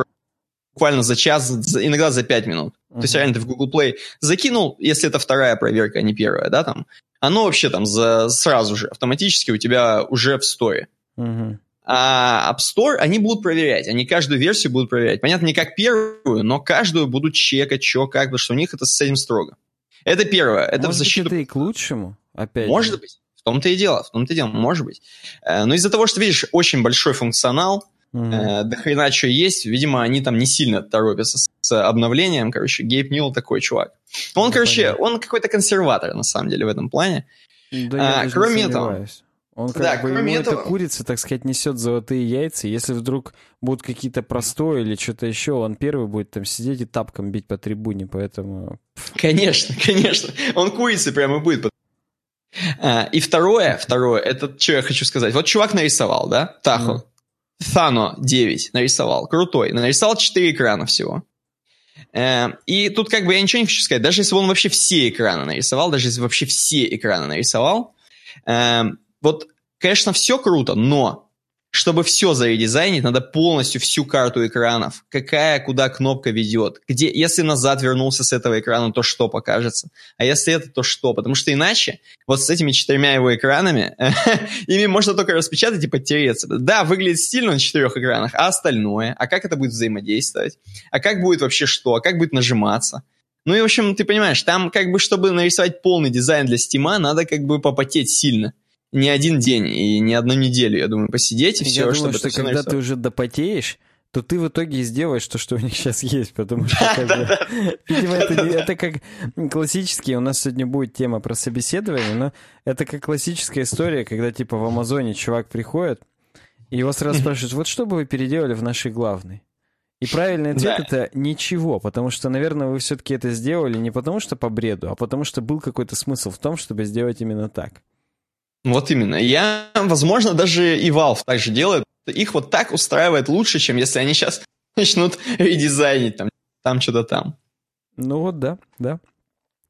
буквально за час, за, иногда за пять минут. Uh-huh. То есть реально ты в Google Play закинул, если это вторая проверка, а не первая, да, там, оно вообще там за, сразу же автоматически у тебя уже в сторе. Uh-huh. А App Store они будут проверять, они каждую версию будут проверять. Понятно, не как первую, но каждую будут чекать, что, как бы, что у них это с этим строго. Это первое. Это может в защиту... быть, это и к лучшему, опять Может же. быть. В том-то и дело, в том-то и дело, может быть. Э, но из-за того, что, видишь, очень большой функционал, mm-hmm. до хрена что есть, видимо, они там не сильно торопятся с, с обновлением. Короче, Гейб Ньюэлл такой чувак. Он, ну, короче, понятно. он какой-то консерватор, на самом деле, в этом плане. Да, а, кроме этого, он как да, бы ему этого... эта курица, так сказать, несет золотые яйца. Если вдруг будут какие-то простое или что-то еще, он первый будет там сидеть и тапком бить по трибуне, поэтому... Конечно, конечно. Он курица прямо будет. А, и второе, второе, это что я хочу сказать. Вот чувак нарисовал, да, Тахо. Thano 9 нарисовал, крутой. Нарисовал 4 экрана всего. Э, и тут как бы я ничего не хочу сказать. Даже если бы он вообще все экраны нарисовал, даже если вообще все экраны нарисовал, э, вот, конечно, все круто, но чтобы все заредизайнить, надо полностью всю карту экранов. Какая куда кнопка ведет. Где, если назад вернулся с этого экрана, то что покажется. А если это, то что. Потому что иначе вот с этими четырьмя его экранами, ими можно только распечатать и подтереться. Да, выглядит стильно на четырех экранах, а остальное? А как это будет взаимодействовать? А как будет вообще что? А как будет нажиматься? Ну и, в общем, ты понимаешь, там как бы, чтобы нарисовать полный дизайн для стима, надо как бы попотеть сильно не один день и не одну неделю, я думаю, посидеть и я все, думаю, чтобы что когда ты уже допотеешь, то ты в итоге сделаешь то, что у них сейчас есть, потому что, как бы, видимо, это, это как классический, у нас сегодня будет тема про собеседование, но это как классическая история, когда, типа, в Амазоне чувак приходит, и его сразу спрашивают, вот что бы вы переделали в нашей главной? И правильный ответ да. это ничего, потому что, наверное, вы все-таки это сделали не потому что по бреду, а потому что был какой-то смысл в том, чтобы сделать именно так. Вот именно. Я, возможно, даже и Valve так же делает. Их вот так устраивает лучше, чем если они сейчас начнут редизайнить там там что-то там. Ну вот да, да.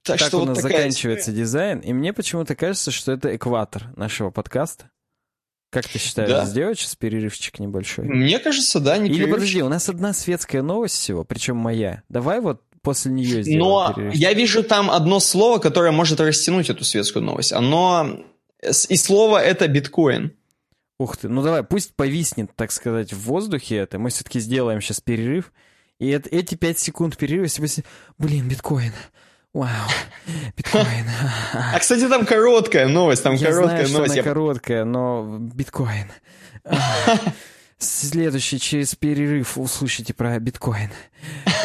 Так, так что у нас вот заканчивается история. дизайн, и мне почему-то кажется, что это экватор нашего подкаста. Как ты считаешь, да. сделать сейчас перерывчик небольшой? Мне кажется, да, не Или подожди, у нас одна светская новость всего, причем моя. Давай вот после нее сделаем Но перерывчик. я вижу там одно слово, которое может растянуть эту светскую новость. Оно... И слово это биткоин. Ух ты, ну давай, пусть повиснет, так сказать, в воздухе это. Мы все-таки сделаем сейчас перерыв. И это, эти пять секунд перерыва, блин, биткоин. Вау, биткоин. А, кстати, там короткая новость, там Я короткая знаю, новость. Что она короткая, но биткоин. Следующий через перерыв услышите про биткоин.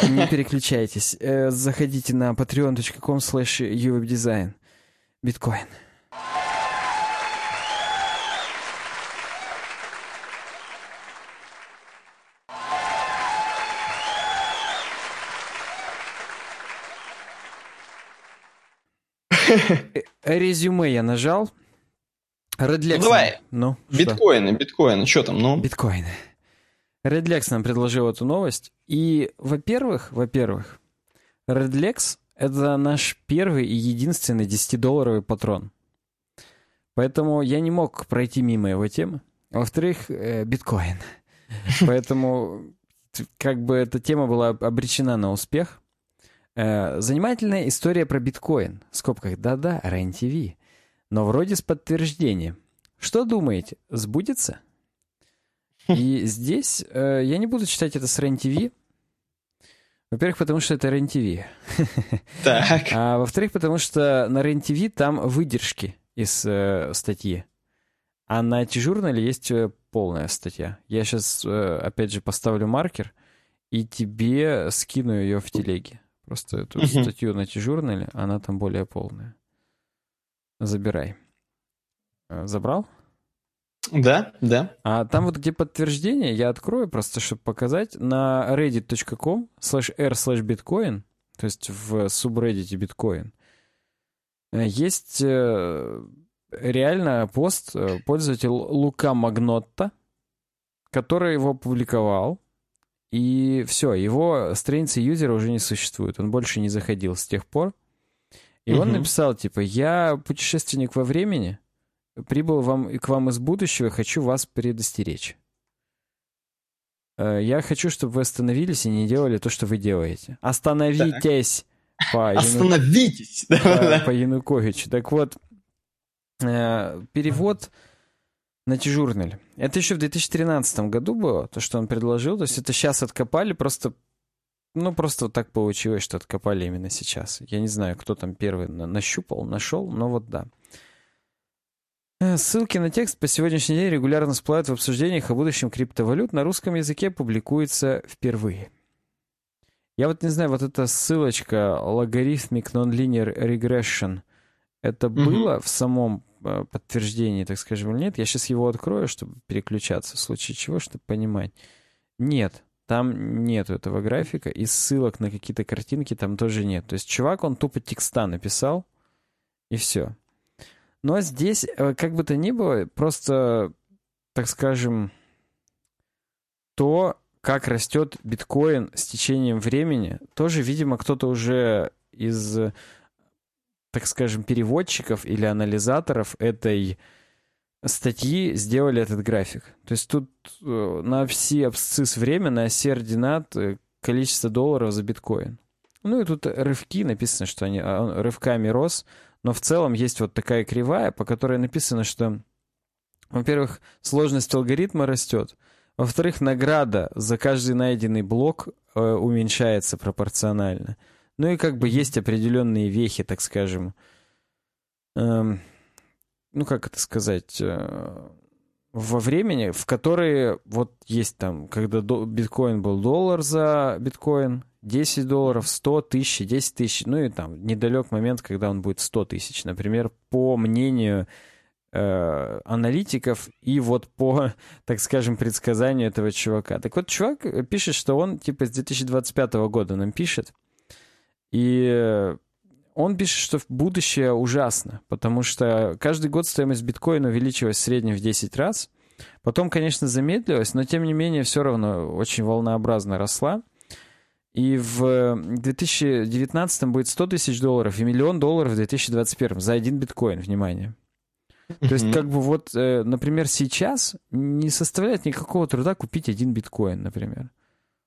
Не переключайтесь. Э, заходите на patreon.com slash Биткоин. Резюме я нажал. Redlex. Ну, давай. Ну, биткоины, что? биткоины, что там, ну? Биткоины. Redlex нам предложил эту новость. И, во-первых, во-первых, Redlex — это наш первый и единственный 10-долларовый патрон. Поэтому я не мог пройти мимо его темы. Во-вторых, э, биткоин. Поэтому как бы эта тема была обречена на успех. Э, занимательная история про биткоин. В скобках «Да-да, РЕН-ТВ». Но вроде с подтверждением. Что думаете, сбудется? И здесь э, я не буду читать это с РЕН-ТВ. Во-первых, потому что это РЕН-ТВ. Так. А во-вторых, потому что на РЕН-ТВ там выдержки из э, статьи. А на T-журнале есть э, полная статья. Я сейчас, э, опять же, поставлю маркер и тебе скину ее в телеге. Просто эту угу. статью на T-журнале, она там более полная. Забирай. Э, забрал? Да, да. А там вот где подтверждение, я открою просто, чтобы показать, на reddit.com slash r slash bitcoin, то есть в субреддите биткоин, э, есть э, реально пост пользователь Лука Магнотта, который его опубликовал, и все, его страницы юзера уже не существует. Он больше не заходил с тех пор. И угу. он написал, типа, я путешественник во времени, прибыл вам, к вам из будущего, хочу вас предостеречь. Э, я хочу, чтобы вы остановились и не делали то, что вы делаете. Остановитесь! По Остановитесь! По, по Януковичу. Так вот, э, перевод на T-журнале. Это еще в 2013 году было, то, что он предложил. То есть это сейчас откопали, просто... Ну, просто вот так получилось, что откопали именно сейчас. Я не знаю, кто там первый нащупал, нашел, но вот да. Э, ссылки на текст по сегодняшний день регулярно всплывают в обсуждениях о будущем криптовалют. На русском языке публикуется впервые. Я вот не знаю, вот эта ссылочка Logarithmic Nonlinear Regression, это mm-hmm. было в самом Э, подтверждение, так скажем, или нет. Я сейчас его открою, чтобы переключаться, в случае чего, чтобы понимать. Нет, там нет этого графика, и ссылок на какие-то картинки там тоже нет. То есть чувак, он тупо текста написал, и все. Но здесь, э, как бы то ни было, просто, так скажем, то, как растет биткоин с течением времени, тоже, видимо, кто-то уже из так скажем, переводчиков или анализаторов этой статьи сделали этот график. То есть тут э, на все абсцисс время, на оси ординат э, количество долларов за биткоин. Ну и тут рывки, написано, что они а, рывками рос, но в целом есть вот такая кривая, по которой написано, что, во-первых, сложность алгоритма растет, во-вторых, награда за каждый найденный блок э, уменьшается пропорционально. Ну и как бы есть определенные вехи, так скажем. Эм, ну, как это сказать? Э, во времени, в которые вот есть там, когда до, биткоин был доллар за биткоин, 10 долларов, 100 тысяч, 10 тысяч, ну и там недалек момент, когда он будет 100 тысяч. Например, по мнению э, аналитиков и вот по, так скажем, предсказанию этого чувака. Так вот, чувак пишет, что он типа с 2025 года нам пишет, и он пишет, что будущее ужасно, потому что каждый год стоимость биткоина увеличилась в среднем в 10 раз. Потом, конечно, замедлилась, но тем не менее все равно очень волнообразно росла. И в 2019 будет 100 тысяч долларов и миллион долларов в 2021 за один биткоин, внимание. То есть, как бы вот, э, например, сейчас не составляет никакого труда купить один биткоин, например.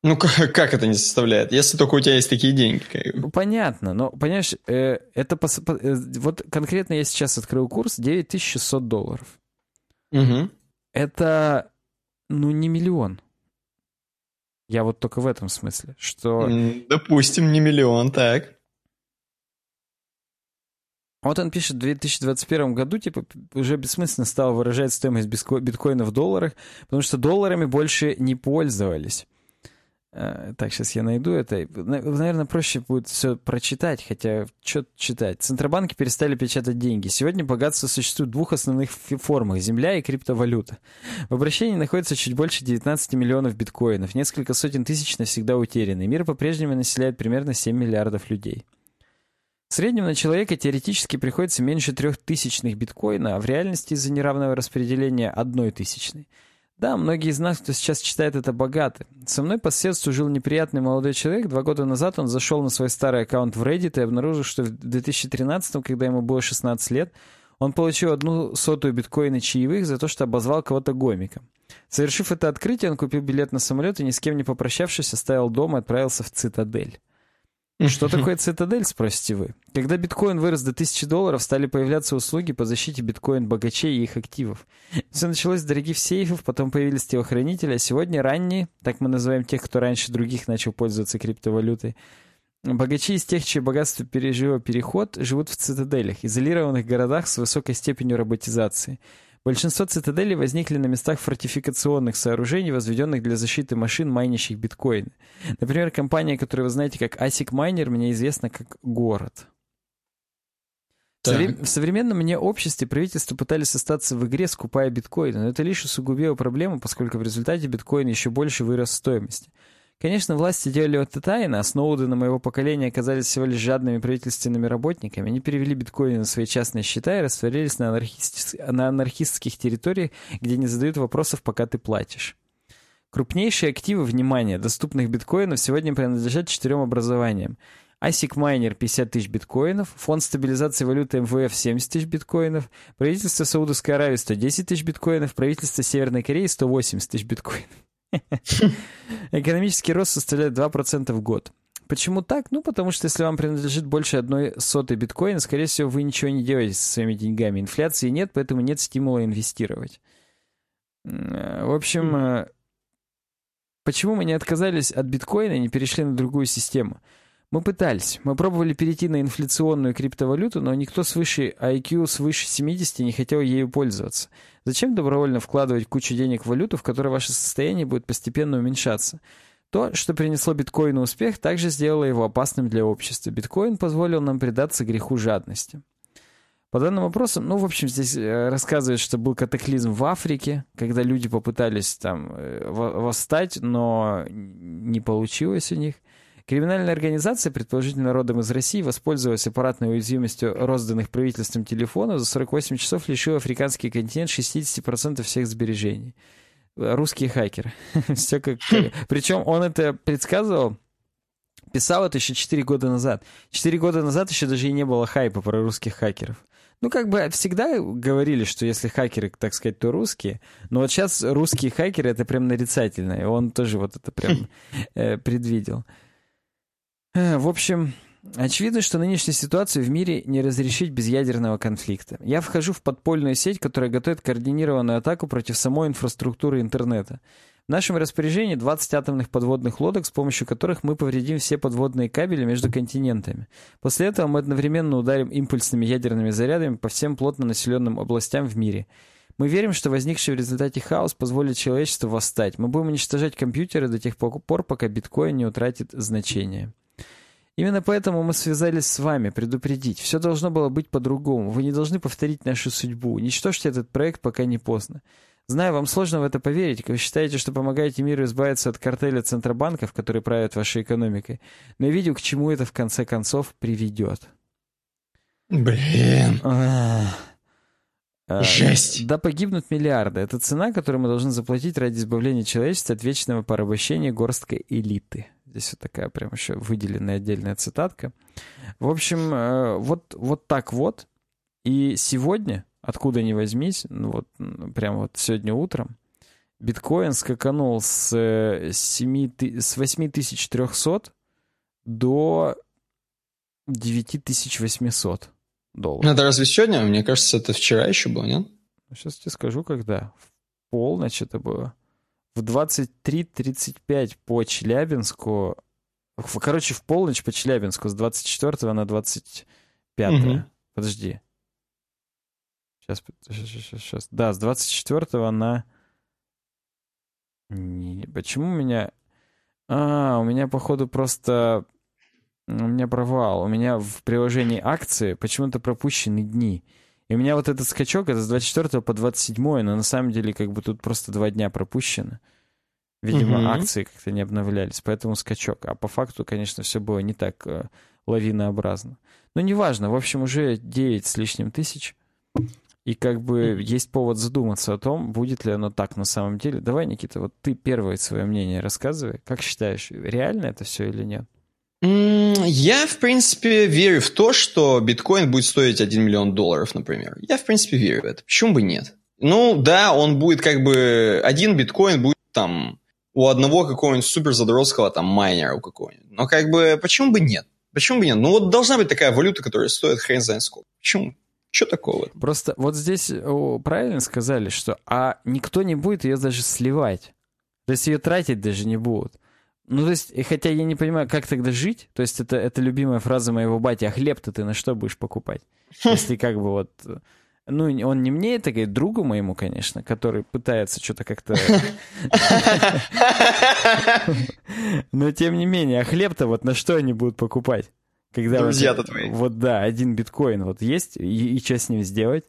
Ну, как, как это не составляет? Если только у тебя есть такие деньги. Ну, понятно, но, понимаешь, э, это... Пос, э, вот конкретно я сейчас открыл курс 9600 долларов. Угу. Это, ну, не миллион. Я вот только в этом смысле, что... Допустим, не миллион, так. Вот он пишет, в 2021 году, типа, уже бессмысленно стало выражать стоимость биткоина в долларах, потому что долларами больше не пользовались. Э, так, сейчас я найду это. Наверное, проще будет все прочитать, хотя что читать. Центробанки перестали печатать деньги. Сегодня богатство существует в двух основных формах – земля и криптовалюта. В обращении находится чуть больше 19 миллионов биткоинов. Несколько сотен тысяч навсегда утеряны. Мир по-прежнему населяет примерно 7 миллиардов людей. В среднем на человека теоретически приходится меньше трех тысячных биткоина, а в реальности из-за неравного распределения одной тысячной – да, многие из нас, кто сейчас читает это, богаты. Со мной по соседству жил неприятный молодой человек. Два года назад он зашел на свой старый аккаунт в Reddit и обнаружил, что в 2013, когда ему было 16 лет, он получил одну сотую биткоина чаевых за то, что обозвал кого-то гомиком. Совершив это открытие, он купил билет на самолет и ни с кем не попрощавшись, оставил дом и отправился в Цитадель. Что такое цитадель, спросите вы? Когда биткоин вырос до 1000 долларов, стали появляться услуги по защите биткоин-богачей и их активов. Все началось с дорогих сейфов, потом появились телохранители, а сегодня ранние, так мы называем тех, кто раньше других начал пользоваться криптовалютой, Богачи из тех, чье богатство пережило переход, живут в цитаделях, изолированных городах с высокой степенью роботизации. Большинство цитаделей возникли на местах фортификационных сооружений, возведенных для защиты машин, майнящих биткоин. Например, компания, которую вы знаете как ASIC Miner, мне известна как город. В современном мне обществе правительства пытались остаться в игре, скупая биткоины, но это лишь усугубило проблему, поскольку в результате биткоин еще больше вырос в стоимости. Конечно, власти делали это тайно, а Сноудены моего поколения оказались всего лишь жадными правительственными работниками. Они перевели биткоины на свои частные счета и растворились на, анархист... на анархистских территориях, где не задают вопросов, пока ты платишь. Крупнейшие активы, внимания доступных биткоинов сегодня принадлежат четырем образованиям. ASIC Miner 50 тысяч биткоинов, Фонд стабилизации валюты МВФ 70 тысяч биткоинов, правительство Саудовской Аравии 110 тысяч биткоинов, правительство Северной Кореи 180 тысяч биткоинов. Экономический рост составляет 2% в год. Почему так? Ну, потому что если вам принадлежит больше одной сотой биткоина, скорее всего, вы ничего не делаете со своими деньгами. Инфляции нет, поэтому нет стимула инвестировать. Э, в общем, э, почему мы не отказались от биткоина и не перешли на другую систему? Мы пытались. Мы пробовали перейти на инфляционную криптовалюту, но никто свыше IQ свыше 70 не хотел ею пользоваться. Зачем добровольно вкладывать кучу денег в валюту, в которой ваше состояние будет постепенно уменьшаться? То, что принесло биткоину успех, также сделало его опасным для общества. Биткоин позволил нам предаться греху жадности. По данным вопросам, ну, в общем, здесь э, рассказывают, что был катаклизм в Африке, когда люди попытались там э, восстать, но не получилось у них – Криминальная организация, предположительно родом из России, воспользовалась аппаратной уязвимостью розданных правительством телефонов, за 48 часов лишил африканский континент 60% всех сбережений. Русские хакеры. Все как... Причем он это предсказывал, писал это еще 4 года назад. 4 года назад еще даже и не было хайпа про русских хакеров. Ну, как бы всегда говорили, что если хакеры, так сказать, то русские. Но вот сейчас русские хакеры — это прям нарицательно. И он тоже вот это прям э, предвидел. Э, в общем, очевидно, что нынешнюю ситуацию в мире не разрешить без ядерного конфликта. Я вхожу в подпольную сеть, которая готовит координированную атаку против самой инфраструктуры интернета. В нашем распоряжении 20 атомных подводных лодок, с помощью которых мы повредим все подводные кабели между континентами. После этого мы одновременно ударим импульсными ядерными зарядами по всем плотно населенным областям в мире. Мы верим, что возникший в результате хаос позволит человечеству восстать. Мы будем уничтожать компьютеры до тех пор, пока биткоин не утратит значение. Именно поэтому мы связались с вами, предупредить. Все должно было быть по-другому. Вы не должны повторить нашу судьбу. Уничтожьте этот проект, пока не поздно. Знаю, вам сложно в это поверить. Вы считаете, что помогаете миру избавиться от картеля центробанков, которые правят вашей экономикой. Но я видел, к чему это в конце концов приведет. Блин. А, Жесть. Да погибнут миллиарды. Это цена, которую мы должны заплатить ради избавления человечества от вечного порабощения горсткой элиты. Здесь вот такая прям еще выделенная отдельная цитатка. В общем, э, вот, вот так вот. И сегодня, откуда ни возьмись, ну вот прямо вот сегодня утром, биткоин скаканул с, 7, э, с 8300 до 9800 долларов. Это разве сегодня? Мне кажется, это вчера еще было, нет? Сейчас тебе скажу, когда. В полночь это было. В 23.35 по Челябинску. Короче, в полночь по Челябинску с 24 на 25. Угу. Подожди. Сейчас, сейчас, сейчас, сейчас. Да, с 24 на... Не, почему у меня... А, у меня, походу, просто... У меня провал. У меня в приложении акции почему-то пропущены дни. И у меня вот этот скачок, это с 24 по 27, но на самом деле как бы тут просто два дня пропущено. Видимо, угу. акции как-то не обновлялись, поэтому скачок. А по факту, конечно, все было не так э, лавинообразно. Но неважно, в общем, уже 9 с лишним тысяч. И как бы есть повод задуматься о том, будет ли оно так на самом деле. Давай, Никита, вот ты первое свое мнение рассказывай. Как считаешь, реально это все или нет? Я, в принципе, верю в то, что биткоин будет стоить 1 миллион долларов, например. Я, в принципе, верю в это. Почему бы нет? Ну, да, он будет как бы... Один биткоин будет там у одного какого-нибудь супер задротского там майнера у какого-нибудь. Но как бы почему бы нет? Почему бы нет? Ну вот должна быть такая валюта, которая стоит хрен знает сколько. Почему? Что такого? Просто вот здесь правильно сказали, что а никто не будет ее даже сливать. То есть ее тратить даже не будут. Ну, то есть, хотя я не понимаю, как тогда жить, то есть это, это любимая фраза моего бати, а хлеб-то ты на что будешь покупать? Если как бы вот... Ну, он не мне это говорит, другу моему, конечно, который пытается что-то как-то... Но тем не менее, а хлеб-то вот на что они будут покупать? Когда Друзья-то твои. Вот да, один биткоин вот есть, и, и что с ним сделать?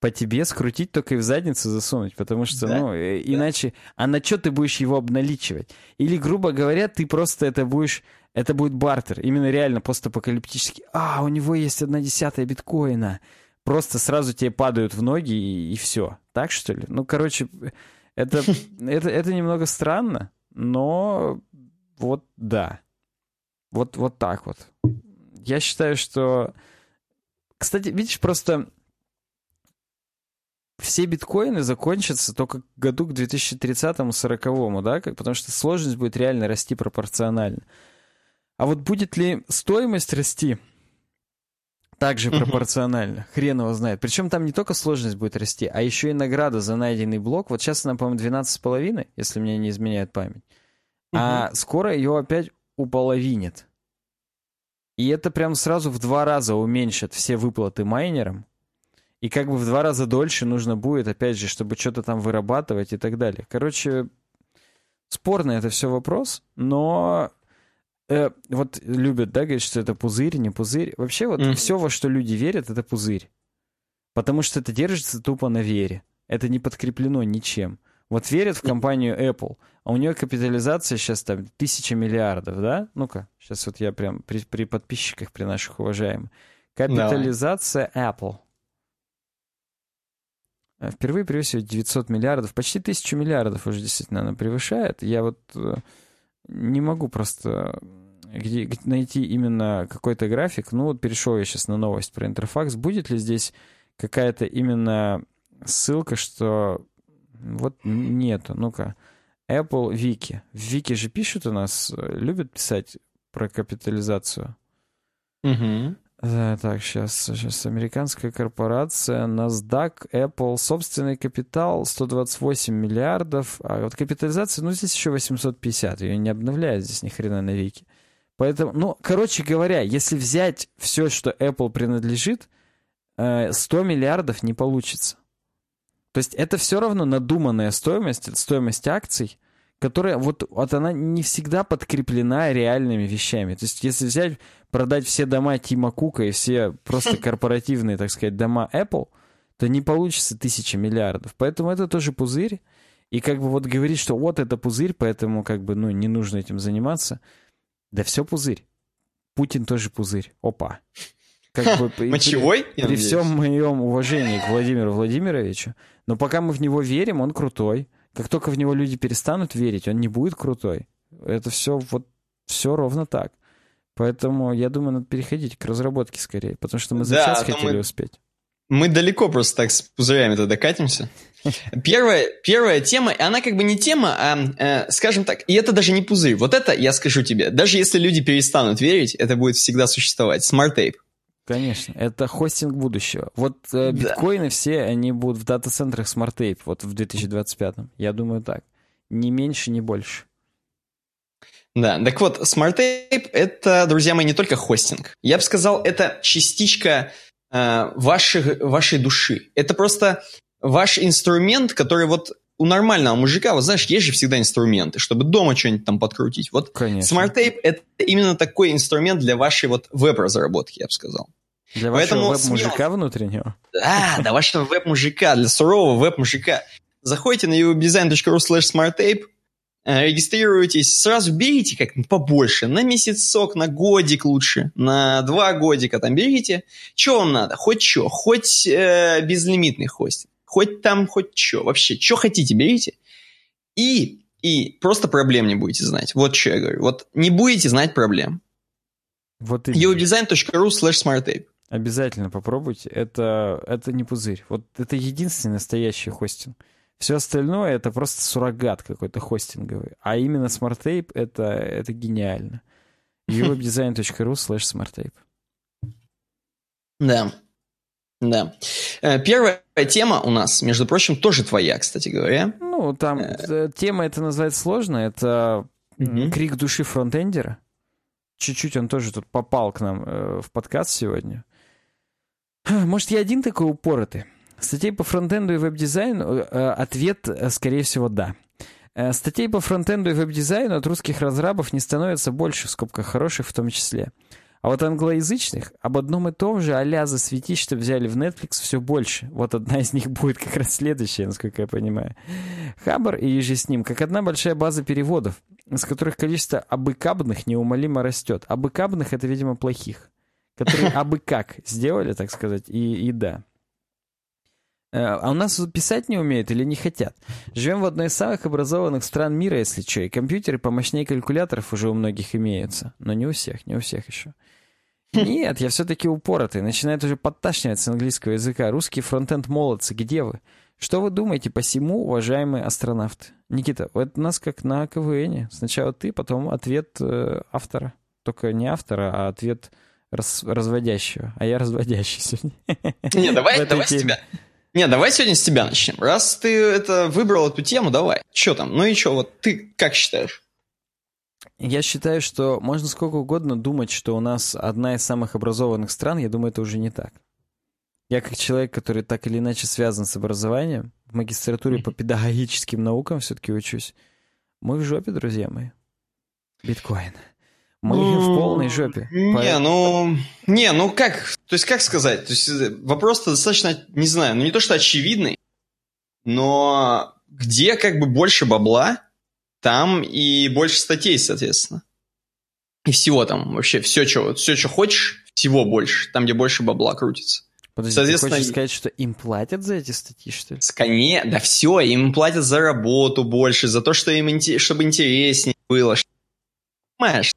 По тебе скрутить только и в задницу засунуть, потому что, да? ну, э, да. иначе... А на что ты будешь его обналичивать? Или, грубо говоря, ты просто это будешь... Это будет бартер, именно реально постапокалиптический. А, у него есть одна десятая биткоина. Просто сразу тебе падают в ноги и, и все. Так, что ли? Ну, короче, это, это, это немного странно, но вот да. Вот, вот так вот. Я считаю, что... Кстати, видишь, просто все биткоины закончатся только к году к 2030-40, да, потому что сложность будет реально расти пропорционально. А вот будет ли стоимость расти также пропорционально? Хрен его знает. Причем там не только сложность будет расти, а еще и награда за найденный блок. Вот сейчас она, по-моему, 12,5, если мне не изменяет память. А скоро ее опять уполовинит. И это прям сразу в два раза уменьшит все выплаты майнерам. И как бы в два раза дольше нужно будет, опять же, чтобы что-то там вырабатывать и так далее. Короче, спорный это все вопрос, но э, вот любят, да, говорить, что это пузырь, не пузырь. Вообще вот mm-hmm. все, во что люди верят, это пузырь. Потому что это держится тупо на вере. Это не подкреплено ничем. Вот верят в компанию Apple, а у нее капитализация сейчас там тысяча миллиардов, да? Ну-ка, сейчас вот я прям при, при подписчиках, при наших уважаемых. Капитализация. Apple. Э, впервые превысил 900 миллиардов, почти тысячу миллиардов уже действительно она превышает. Я вот э, не могу просто где, где найти именно какой-то график. Ну вот перешел я сейчас на новость про интерфакс. Будет ли здесь какая-то именно ссылка, что вот нету. Ну-ка. Apple Wiki. В Wiki же пишут у нас, э, любят писать про капитализацию. Угу. Да, так, сейчас, сейчас. Американская корпорация, NASDAQ, Apple, собственный капитал 128 миллиардов, а вот капитализация, ну, здесь еще 850, ее не обновляют здесь ни хрена на веки. Поэтому, ну, короче говоря, если взять все, что Apple принадлежит, 100 э, миллиардов не получится. То есть это все равно надуманная стоимость, стоимость акций, которая вот, вот она не всегда подкреплена реальными вещами. То есть если взять, продать все дома Тима Кука и все просто корпоративные, так сказать, дома Apple, то не получится тысяча миллиардов. Поэтому это тоже пузырь. И как бы вот говорить, что вот это пузырь, поэтому как бы, ну, не нужно этим заниматься. Да все пузырь. Путин тоже пузырь. Опа. Как бы, Мочевой? При, при всем моем уважении к Владимиру Владимировичу, но пока мы в него верим, он крутой. Как только в него люди перестанут верить, он не будет крутой. Это все вот Все ровно так. Поэтому, я думаю, надо переходить к разработке скорее, потому что мы за да, час хотели мы, успеть. Мы далеко просто так с пузырями тогда катимся. Первая, первая тема, она как бы не тема, а, э, скажем так, и это даже не пузырь. Вот это, я скажу тебе, даже если люди перестанут верить, это будет всегда существовать. Smart Tape. Конечно, это хостинг будущего. Вот э, биткоины да. все, они будут в дата-центрах Smart Tape вот в 2025. Я думаю так. Ни меньше, ни больше. Да, так вот, Smart Tape это, друзья мои, не только хостинг. Я бы сказал, это частичка э, вашей, вашей души. Это просто ваш инструмент, который вот у нормального мужика, вот знаешь, есть же всегда инструменты, чтобы дома что-нибудь там подкрутить. Вот Конечно. Smart Tape это именно такой инструмент для вашей вот веб-разработки, я бы сказал. Для Поэтому вашего веб-мужика внутреннего? Да, для вашего веб-мужика, для сурового веб-мужика. Заходите на uwebdesign.ru slash smarttape, э, регистрируйтесь, сразу берите как побольше, на месяцок, на годик лучше, на два годика там берите. Что вам надо? Хоть что, хоть э, безлимитный хостинг, хоть там, хоть что, вообще, что хотите, берите. И, и просто проблем не будете знать. Вот что я говорю. Вот не будете знать проблем. Вот uwebdesign.ru slash smarttape. Обязательно попробуйте. Это, это не пузырь. Вот это единственный настоящий хостинг. Все остальное это просто суррогат какой-то хостинговый. А именно SmartTape это, это гениально. uwebdesign.ru slash smarttape. Да. Да. Э, первая тема у нас, между прочим, тоже твоя, кстати говоря. Ну, там э... тема это назвать сложно. Это крик души фронтендера. Чуть-чуть он тоже тут попал к нам э, в подкаст сегодня. Может, я один такой упоротый? Статей по фронтенду и веб-дизайну э, ответ, э, скорее всего, да. Э, статей по фронтенду и веб-дизайну от русских разрабов не становится больше, в скобках хороших в том числе. А вот англоязычных об одном и том же а-ля засветить, что взяли в Netflix, все больше. Вот одна из них будет как раз следующая, насколько я понимаю. Хабар и еже с ним, как одна большая база переводов, с которых количество абыкабных неумолимо растет. Абыкабных — это, видимо, плохих которые абы как сделали, так сказать, и, и да. Э, а у нас писать не умеют или не хотят. Живем в одной из самых образованных стран мира, если что, и компьютеры помощнее калькуляторов уже у многих имеются. Но не у всех, не у всех еще. Нет, я все-таки упоротый. Начинает уже подташнивать с английского языка. Русский фронтенд молодцы, где вы? Что вы думаете по всему, уважаемые астронавты? Никита, это у нас как на КВН. Сначала ты, потом ответ э, автора. Только не автора, а ответ раз, разводящего, а я разводящий сегодня. Не, давай, давай с тебя. Не, давай сегодня с тебя начнем. Раз ты это выбрал эту тему, давай. Что там? Ну и что, вот ты как считаешь? Я считаю, что можно сколько угодно думать, что у нас одна из самых образованных стран, я думаю, это уже не так. Я как человек, который так или иначе связан с образованием, в магистратуре по педагогическим наукам все-таки учусь, мы в жопе, друзья мои. Биткоин. Мы в полной жопе. Не, Поэтому... ну... Не, ну как... То есть как сказать? То есть э, вопрос-то достаточно, не знаю, ну не то что очевидный, но где как бы больше бабла, там и больше статей, соответственно. И всего там, вообще все, что, все, что хочешь, всего больше, там, где больше бабла крутится. Подожди, Соответственно, ты хочешь сказать, что им платят за эти статьи, что ли? Коне, да все, им платят за работу больше, за то, что им чтобы интереснее было. Понимаешь?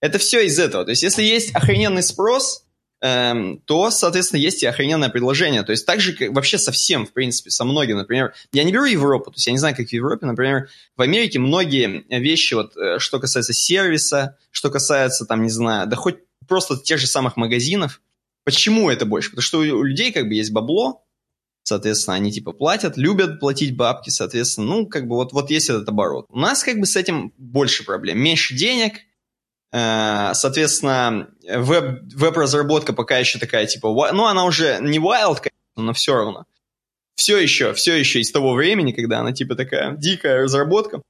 Это все из этого. То есть, если есть охрененный спрос, эм, то, соответственно, есть и охрененное предложение. То есть, так же, как вообще со всем, в принципе, со многим, например, я не беру Европу, то есть, я не знаю, как в Европе, например, в Америке многие вещи, вот, э, что касается сервиса, что касается, там, не знаю, да хоть просто тех же самых магазинов, Почему это больше? Потому что у людей как бы есть бабло, соответственно, они типа платят, любят платить бабки, соответственно, ну, как бы вот, вот есть этот оборот. У нас как бы с этим больше проблем. Меньше денег, соответственно, веб, веб-разработка пока еще такая, типа, ну, она уже не wild, но все равно. Все еще, все еще из того времени, когда она, типа, такая дикая разработка.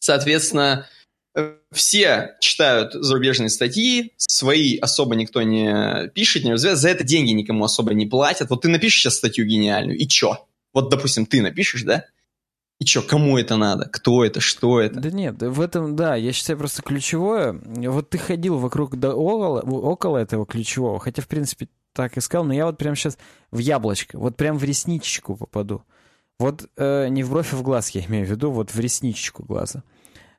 Соответственно, э, все читают зарубежные статьи, свои особо никто не пишет, не развивает, за это деньги никому особо не платят. Вот ты напишешь сейчас статью гениальную, и чё? Вот, допустим, ты напишешь, да? И что, кому это надо? Кто это? Что это? Да нет, в этом, да, я считаю просто ключевое. Вот ты ходил вокруг да около, около этого ключевого, хотя, в принципе, так искал, но я вот прямо сейчас в яблочко, вот прям в ресничечку попаду. Вот э, не в бровь, а в глаз я имею в виду, вот в ресничечку глаза.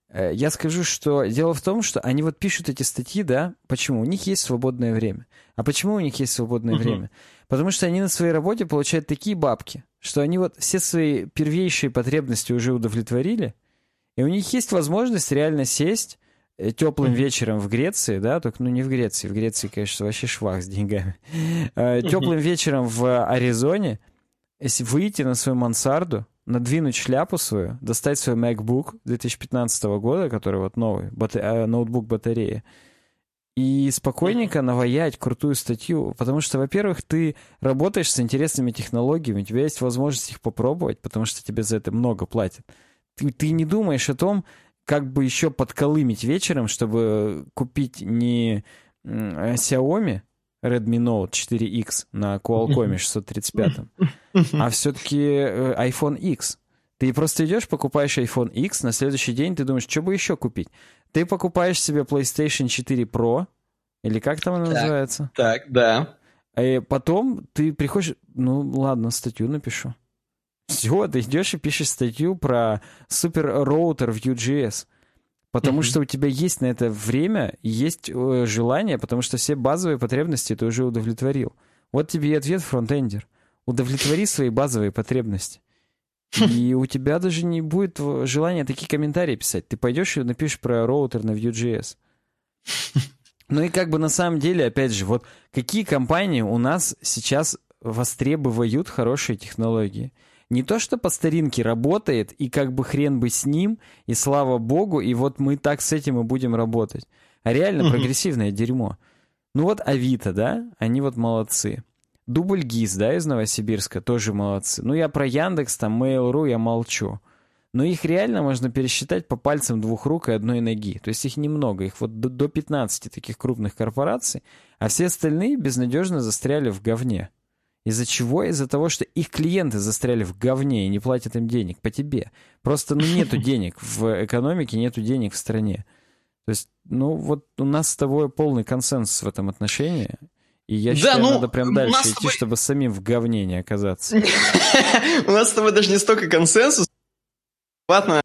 Э, я скажу, что дело в том, что они вот пишут эти статьи, да, почему? У них есть свободное время. А почему у них есть свободное uh-huh. время? Потому что они на своей работе получают такие бабки, что они вот все свои первейшие потребности уже удовлетворили, и у них есть возможность реально сесть э, теплым вечером в Греции, да, только, ну, не в Греции, в Греции, конечно, вообще швах с деньгами. Э, теплым вечером в Аризоне, выйти на свою мансарду, надвинуть шляпу свою, достать свой MacBook 2015 года, который вот новый, бата- э, ноутбук батарея, и спокойненько наваять крутую статью, потому что, во-первых, ты работаешь с интересными технологиями, у тебя есть возможность их попробовать, потому что тебе за это много платят. Ты, ты не думаешь о том, как бы еще подколымить вечером, чтобы купить не Xiaomi Redmi Note 4X на Qualcomm 635, а все-таки э, iPhone X. Ты просто идешь, покупаешь iPhone X, на следующий день ты думаешь, что бы еще купить? Ты покупаешь себе PlayStation 4 Pro, или как там она так, называется? Так, да. И потом ты приходишь, ну ладно, статью напишу. Все, ты идешь и пишешь статью про супер роутер в UGS. Потому mm-hmm. что у тебя есть на это время, есть э, желание, потому что все базовые потребности ты уже удовлетворил. Вот тебе и ответ, фронтендер. Удовлетвори свои базовые потребности. И у тебя даже не будет желания такие комментарии писать. Ты пойдешь и напишешь про роутер на Vue.js. Ну и как бы на самом деле, опять же, вот какие компании у нас сейчас востребуют хорошие технологии? Не то, что по старинке работает, и как бы хрен бы с ним, и слава богу, и вот мы так с этим и будем работать. А реально прогрессивное дерьмо. Ну вот Авито, да, они вот молодцы. Дубль ГИС, да, из Новосибирска, тоже молодцы. Ну, я про Яндекс, там, Mail.ru я молчу. Но их реально можно пересчитать по пальцам двух рук и одной ноги. То есть их немного, их вот до, до 15 таких крупных корпораций, а все остальные безнадежно застряли в говне. Из-за чего? Из-за того, что их клиенты застряли в говне и не платят им денег по тебе. Просто ну, нету денег в экономике, нету денег в стране. То есть, ну вот у нас с тобой полный консенсус в этом отношении. И я считаю, ну, надо прям дальше идти, тобой... чтобы самим в говне не оказаться. У нас с тобой даже не столько консенсус, адекватно,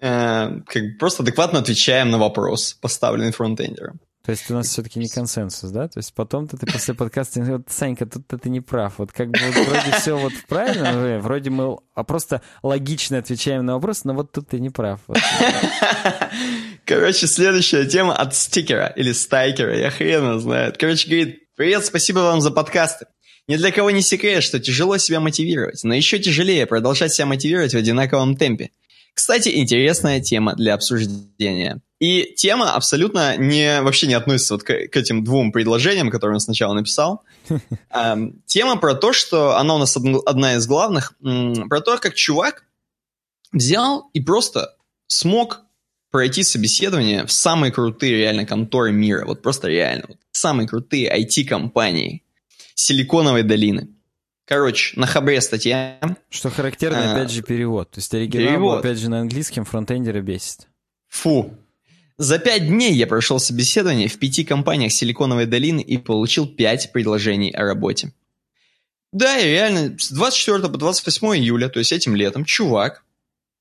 э, как просто адекватно отвечаем на вопрос, поставленный фронтендером. То есть у нас все-таки не консенсус, да? То есть потом-то ты после подкаста, вот, Санька, тут ты не прав. Вот как бы вот, вроде все вот правильно, вроде мы а просто логично отвечаем на вопрос, но вот тут ты не прав. Вот. Короче, следующая тема от стикера или стайкера, я хрена знает. Короче, говорит, Привет, спасибо вам за подкасты. Ни для кого не секрет, что тяжело себя мотивировать, но еще тяжелее продолжать себя мотивировать в одинаковом темпе. Кстати, интересная тема для обсуждения. И тема абсолютно не, вообще не относится вот к, к этим двум предложениям, которые он сначала написал. Тема про то, что она у нас одна из главных, про то, как чувак взял и просто смог пройти собеседование в самые крутые реально конторы мира. Вот просто реально. Вот, самые крутые IT-компании Силиконовой долины. Короче, на хабре статья. Что характерно, а, опять же, перевод. То есть оригинал, перевод. опять же, на английском фронтендера бесит. Фу. За пять дней я прошел собеседование в пяти компаниях Силиконовой долины и получил пять предложений о работе. Да, и реально, с 24 по 28 июля, то есть этим летом, чувак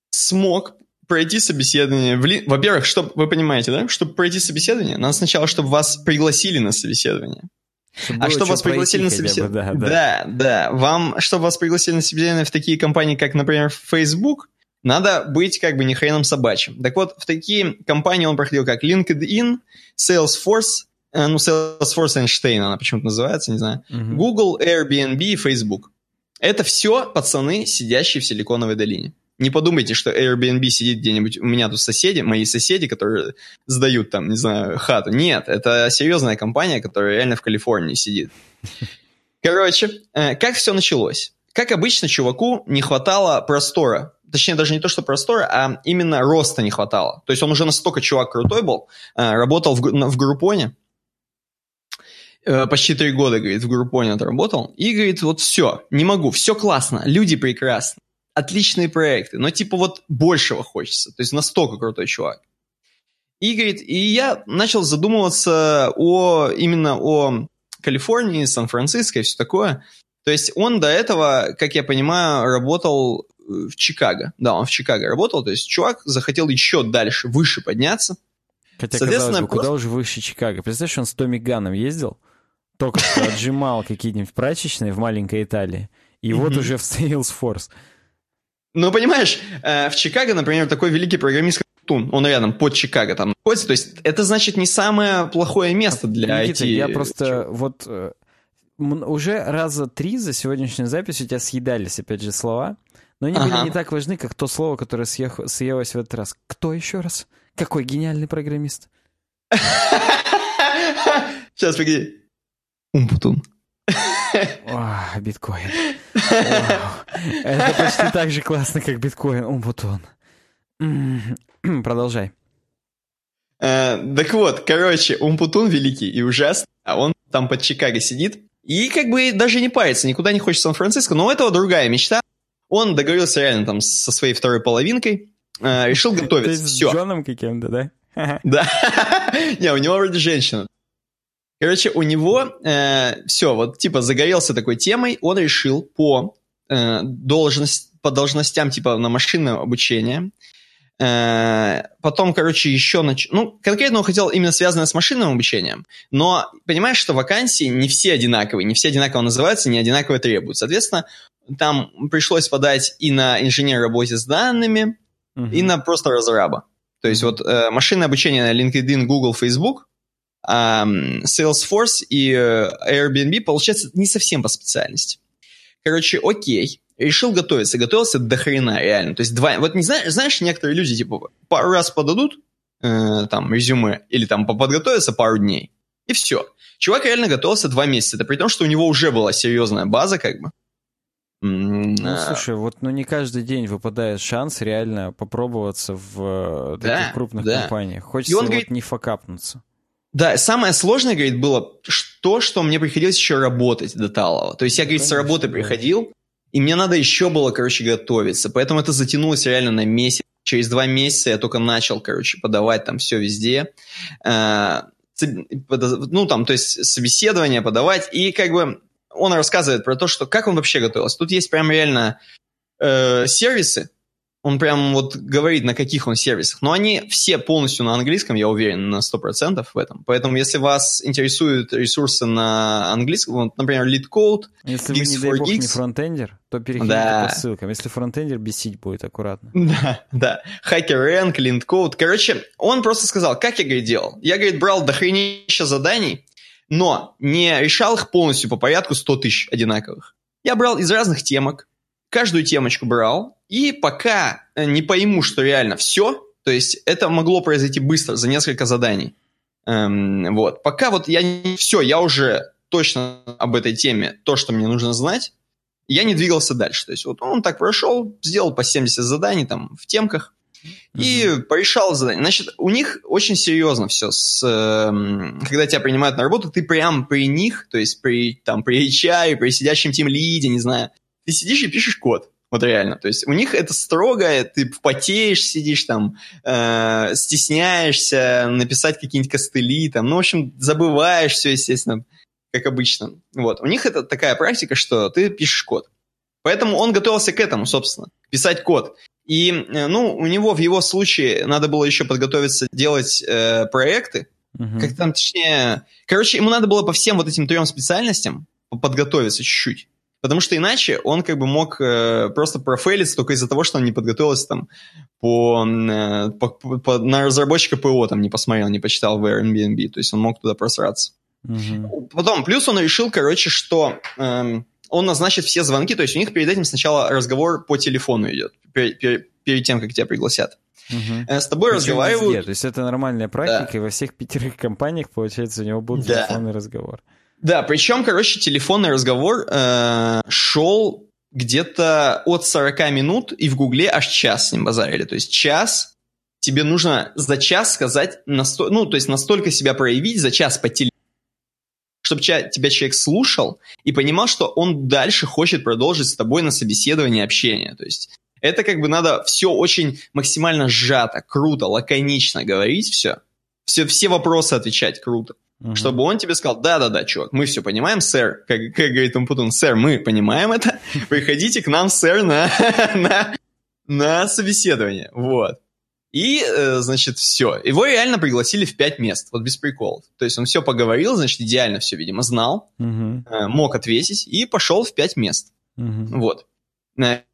смог пройти собеседование, вли... во-первых, чтобы, вы понимаете, да, чтобы пройти собеседование, надо сначала, чтобы вас пригласили на собеседование. Чтобы а чтобы вас пригласили на собеседование... Да, да. да, да. Вам, чтобы вас пригласили на собеседование в такие компании, как, например, Facebook, надо быть как бы не хреном собачьим. Так вот, в такие компании он проходил как LinkedIn, Salesforce, э, ну, Salesforce Einstein она почему-то называется, не знаю, uh-huh. Google, Airbnb Facebook. Это все пацаны, сидящие в Силиконовой долине. Не подумайте, что Airbnb сидит где-нибудь у меня тут соседи, мои соседи, которые сдают там, не знаю, хату. Нет, это серьезная компания, которая реально в Калифорнии сидит. Короче, э, как все началось? Как обычно, чуваку не хватало простора. Точнее, даже не то, что простора, а именно роста не хватало. То есть он уже настолько чувак крутой был, э, работал в, в Группоне, э, почти три года, говорит, в Группоне отработал, и говорит, вот все, не могу, все классно, люди прекрасны отличные проекты, но типа вот большего хочется. То есть настолько крутой чувак. И, говорит, и я начал задумываться о, именно о Калифорнии, Сан-Франциско и все такое. То есть он до этого, как я понимаю, работал в Чикаго. Да, он в Чикаго работал, то есть чувак захотел еще дальше, выше подняться. Хотя, казалось бы, просто... куда уже выше Чикаго? Представляешь, он с Томми Ганом ездил, только что отжимал какие-нибудь прачечные в маленькой Италии, и вот уже в Salesforce. Ну, понимаешь, э, в Чикаго, например, такой великий программист Тун, он рядом, под Чикаго там находится, то есть это значит не самое плохое место для Никита, IT. я просто вот э, уже раза три за сегодняшнюю запись у тебя съедались, опять же, слова, но они ага. были не так важны, как то слово, которое съех... съелось в этот раз. Кто еще раз? Какой гениальный программист? Сейчас, погоди. Умпутун. Биткоин. Это почти так же классно, как биткоин. Умпутун. Продолжай. Э, так вот, короче, Умпутун великий и ужасный, а он там под Чикаго сидит, и как бы даже не парится, никуда не хочет в Сан-Франциско, но у этого другая мечта. Он договорился реально там со своей второй половинкой, э, решил готовиться. С Джоном каким-то, да? Да. Не, у него вроде женщина. Короче, у него э, все, вот типа загорелся такой темой, он решил по, э, должность, по должностям типа на машинное обучение, э, потом, короче, еще... Нач... Ну, конкретно он хотел именно связанное с машинным обучением, но понимаешь, что вакансии не все одинаковые, не все одинаково называются, не одинаково требуют. Соответственно, там пришлось подать и на инженер работе с данными, угу. и на просто разраба. То есть вот э, машинное обучение на LinkedIn, Google, Facebook, Salesforce и э, Airbnb, получается, не совсем по специальности. Короче, окей, решил готовиться. Готовился до хрена, реально. То есть два... Вот не знаешь, знаешь, некоторые люди, типа, пару раз подадут э, там резюме или там подготовятся пару дней, и все. Чувак реально готовился два месяца. Это при том, что у него уже была серьезная база, как бы. Ну, а. слушай, вот ну не каждый день выпадает шанс реально попробоваться в э, таких да, крупных да. компаниях. Хочется и он вот говорит, не факапнуться. Да, самое сложное, говорит, было то, что мне приходилось еще работать до талого. То есть я, говорит, Конечно, с работы да. приходил, и мне надо еще было, короче, готовиться. Поэтому это затянулось реально на месяц. Через два месяца я только начал, короче, подавать там все везде. Э, ну, там, то есть собеседование подавать. И как бы он рассказывает про то, что как он вообще готовился. Тут есть прям реально э, сервисы, он прям вот говорит, на каких он сервисах. Но они все полностью на английском, я уверен, на 100% в этом. Поэтому, если вас интересуют ресурсы на английском, вот, например, LeetCode, Если вы, не дай бог, не фронтендер, то переходите да. по ссылкам. Если фронтендер, бесить будет аккуратно. Да, да. HackerRank, LeetCode. Короче, он просто сказал, как я, говорит, делал. Я, говорит, брал дохренища заданий, но не решал их полностью по порядку 100 тысяч одинаковых. Я брал из разных темок, каждую темочку брал, и пока э, не пойму, что реально все, то есть это могло произойти быстро, за несколько заданий. Эм, вот. Пока вот я не... Все, я уже точно об этой теме, то, что мне нужно знать, я не двигался дальше. То есть вот он так прошел, сделал по 70 заданий там в темках и mm-hmm. порешал задание. Значит, у них очень серьезно все. С, э, когда тебя принимают на работу, ты прям при них, то есть при, там, при HR, при сидящем тем лиде, не знаю, ты сидишь и пишешь код. Вот реально. То есть у них это строго, ты потеешь, сидишь там, э, стесняешься написать какие-нибудь костыли, там, ну, в общем, забываешь все, естественно, как обычно. Вот. У них это такая практика, что ты пишешь код. Поэтому он готовился к этому, собственно, писать код. И, э, ну, у него в его случае надо было еще подготовиться делать э, проекты, uh-huh. как там, точнее... Короче, ему надо было по всем вот этим трем специальностям подготовиться чуть-чуть. Потому что иначе он как бы мог э, просто профейлиться только из-за того, что он не подготовился там по, э, по, по, на разработчика ПО, там не посмотрел, не почитал в Airbnb, то есть он мог туда просраться. Угу. Потом, плюс он решил, короче, что э, он назначит все звонки, то есть у них перед этим сначала разговор по телефону идет, перед, перед, перед тем, как тебя пригласят. Угу. С тобой Причем разговаривают. Везде. То есть это нормальная практика, да. и во всех пятерых компаниях, получается, у него будет да. телефонный разговор. Да, причем, короче, телефонный разговор э, шел где-то от 40 минут, и в Гугле аж час с ним базарили. То есть час тебе нужно за час сказать, насто... ну, то есть настолько себя проявить за час по телефону, чтобы тебя человек слушал и понимал, что он дальше хочет продолжить с тобой на собеседование общение. То есть это как бы надо все очень максимально сжато, круто, лаконично говорить все. Все, все вопросы отвечать круто. Угу. Чтобы он тебе сказал, да-да-да, чувак, мы все понимаем, сэр, как, как говорит Умпутун, сэр, мы понимаем это, приходите к нам, сэр, на, на на собеседование, вот. И, э, значит, все. Его реально пригласили в пять мест, вот без приколов. То есть он все поговорил, значит, идеально все, видимо, знал, угу. мог ответить и пошел в пять мест. Угу. Вот.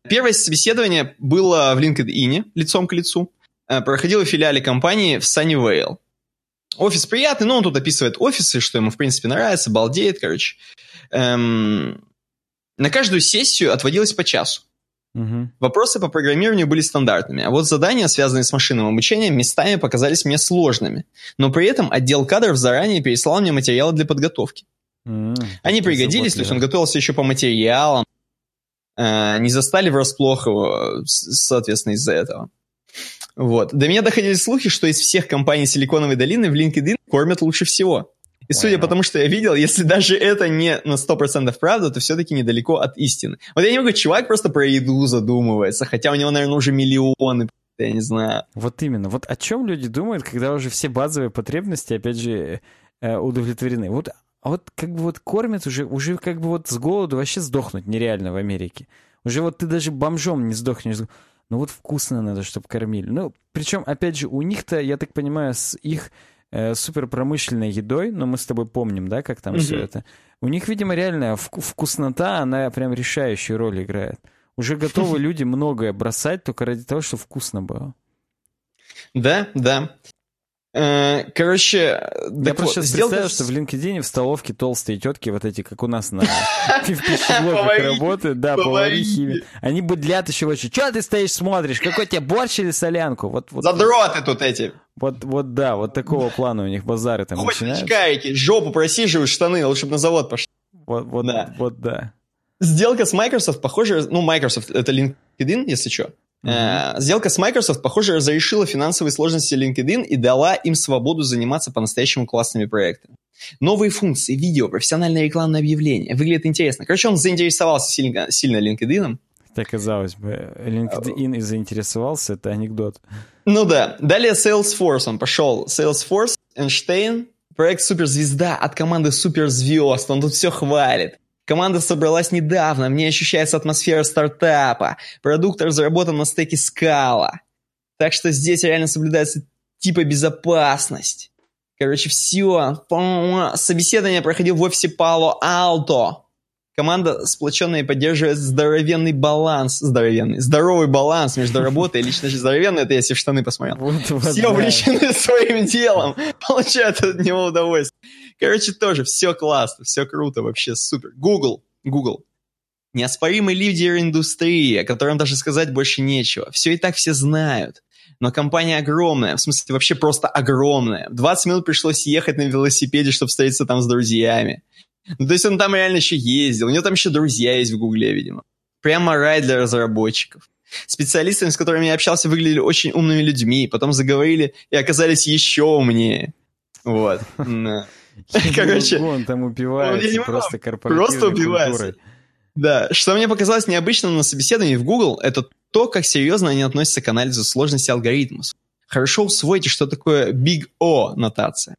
Первое собеседование было в LinkedIn, лицом к лицу. Проходило в филиале компании в Sunnyvale. Офис приятный, но он тут описывает офисы, что ему, в принципе, нравится, балдеет, короче. Эм, на каждую сессию отводилось по часу. Угу. Вопросы по программированию были стандартными, а вот задания, связанные с машинным обучением, местами показались мне сложными. Но при этом отдел кадров заранее переслал мне материалы для подготовки. Mm, Они пригодились, то есть он готовился еще по материалам, э, не застали врасплох его, соответственно, из-за этого. Вот. До меня доходили слухи, что из всех компаний Силиконовой долины в LinkedIn кормят лучше всего. И судя по тому, что я видел, если даже это не на 100% правда, то все-таки недалеко от истины. Вот я не могу, чувак просто про еду задумывается, хотя у него, наверное, уже миллионы, я не знаю. Вот именно. Вот о чем люди думают, когда уже все базовые потребности, опять же, э, удовлетворены. Вот, а вот как бы вот кормят уже, уже как бы вот с голоду вообще сдохнуть нереально в Америке. Уже вот ты даже бомжом не сдохнешь. Ну вот вкусно надо, чтобы кормили. Ну, причем, опять же, у них-то, я так понимаю, с их э, суперпромышленной едой, но мы с тобой помним, да, как там mm-hmm. все это. У них, видимо, реально вкуснота, она прям решающую роль играет. Уже готовы люди многое бросать только ради того, чтобы вкусно было. Да, да. Э, короче, я просто сейчас сделка... представил, что в LinkedIn в столовке толстые тетки, вот эти, как у нас на пищеблоках работают, да, поварихи. Они будлят еще очень. Че ты стоишь, смотришь? Какой тебе борщ или солянку? Вот, вот, Задроты тут эти. Вот, вот да, вот такого плана у них базары там Хоть начинаются. жопу просиживают штаны, лучше бы на завод пошли. Вот, вот, да. вот, да. Сделка с Microsoft, похоже, ну, Microsoft, это LinkedIn, если что. Mm-hmm. Сделка с Microsoft, похоже, разрешила финансовые сложности LinkedIn и дала им свободу заниматься по-настоящему классными проектами. Новые функции, видео, профессиональное рекламное объявление. Выглядит интересно. Короче, он заинтересовался сильно, сильно LinkedIn. Так казалось бы, LinkedIn и заинтересовался, это анекдот. Ну да. Далее Salesforce он пошел. Salesforce, Эйнштейн, проект суперзвезда от команды суперзвезд. Он тут все хвалит. Команда собралась недавно, мне ощущается атмосфера стартапа. Продукт разработан на стеке скала. Так что здесь реально соблюдается типа безопасность. Короче, все. Собеседование проходил в офисе Пало Алто. Команда сплоченная и поддерживает здоровенный баланс. Здоровенный. Здоровый баланс между работой и лично здоровенный. Это если в штаны посмотрел. Вот, вот, Все увлечены своим делом. Получают от него удовольствие. Короче, тоже все классно, все круто, вообще супер. Google, Google. Неоспоримый лидер индустрии, о котором даже сказать больше нечего. Все и так все знают. Но компания огромная, в смысле вообще просто огромная. 20 минут пришлось ехать на велосипеде, чтобы встретиться там с друзьями. Ну, то есть он там реально еще ездил. У него там еще друзья есть в Гугле, видимо. Прямо рай для разработчиков. Специалисты, с которыми я общался, выглядели очень умными людьми, потом заговорили и оказались еще умнее. Вот. Короче, он там упивается просто корпоративной Просто упивается. Да, что мне показалось необычным на собеседовании в Google, это то, как серьезно они относятся к анализу сложности алгоритмов. Хорошо усвойте, что такое Big O нотация.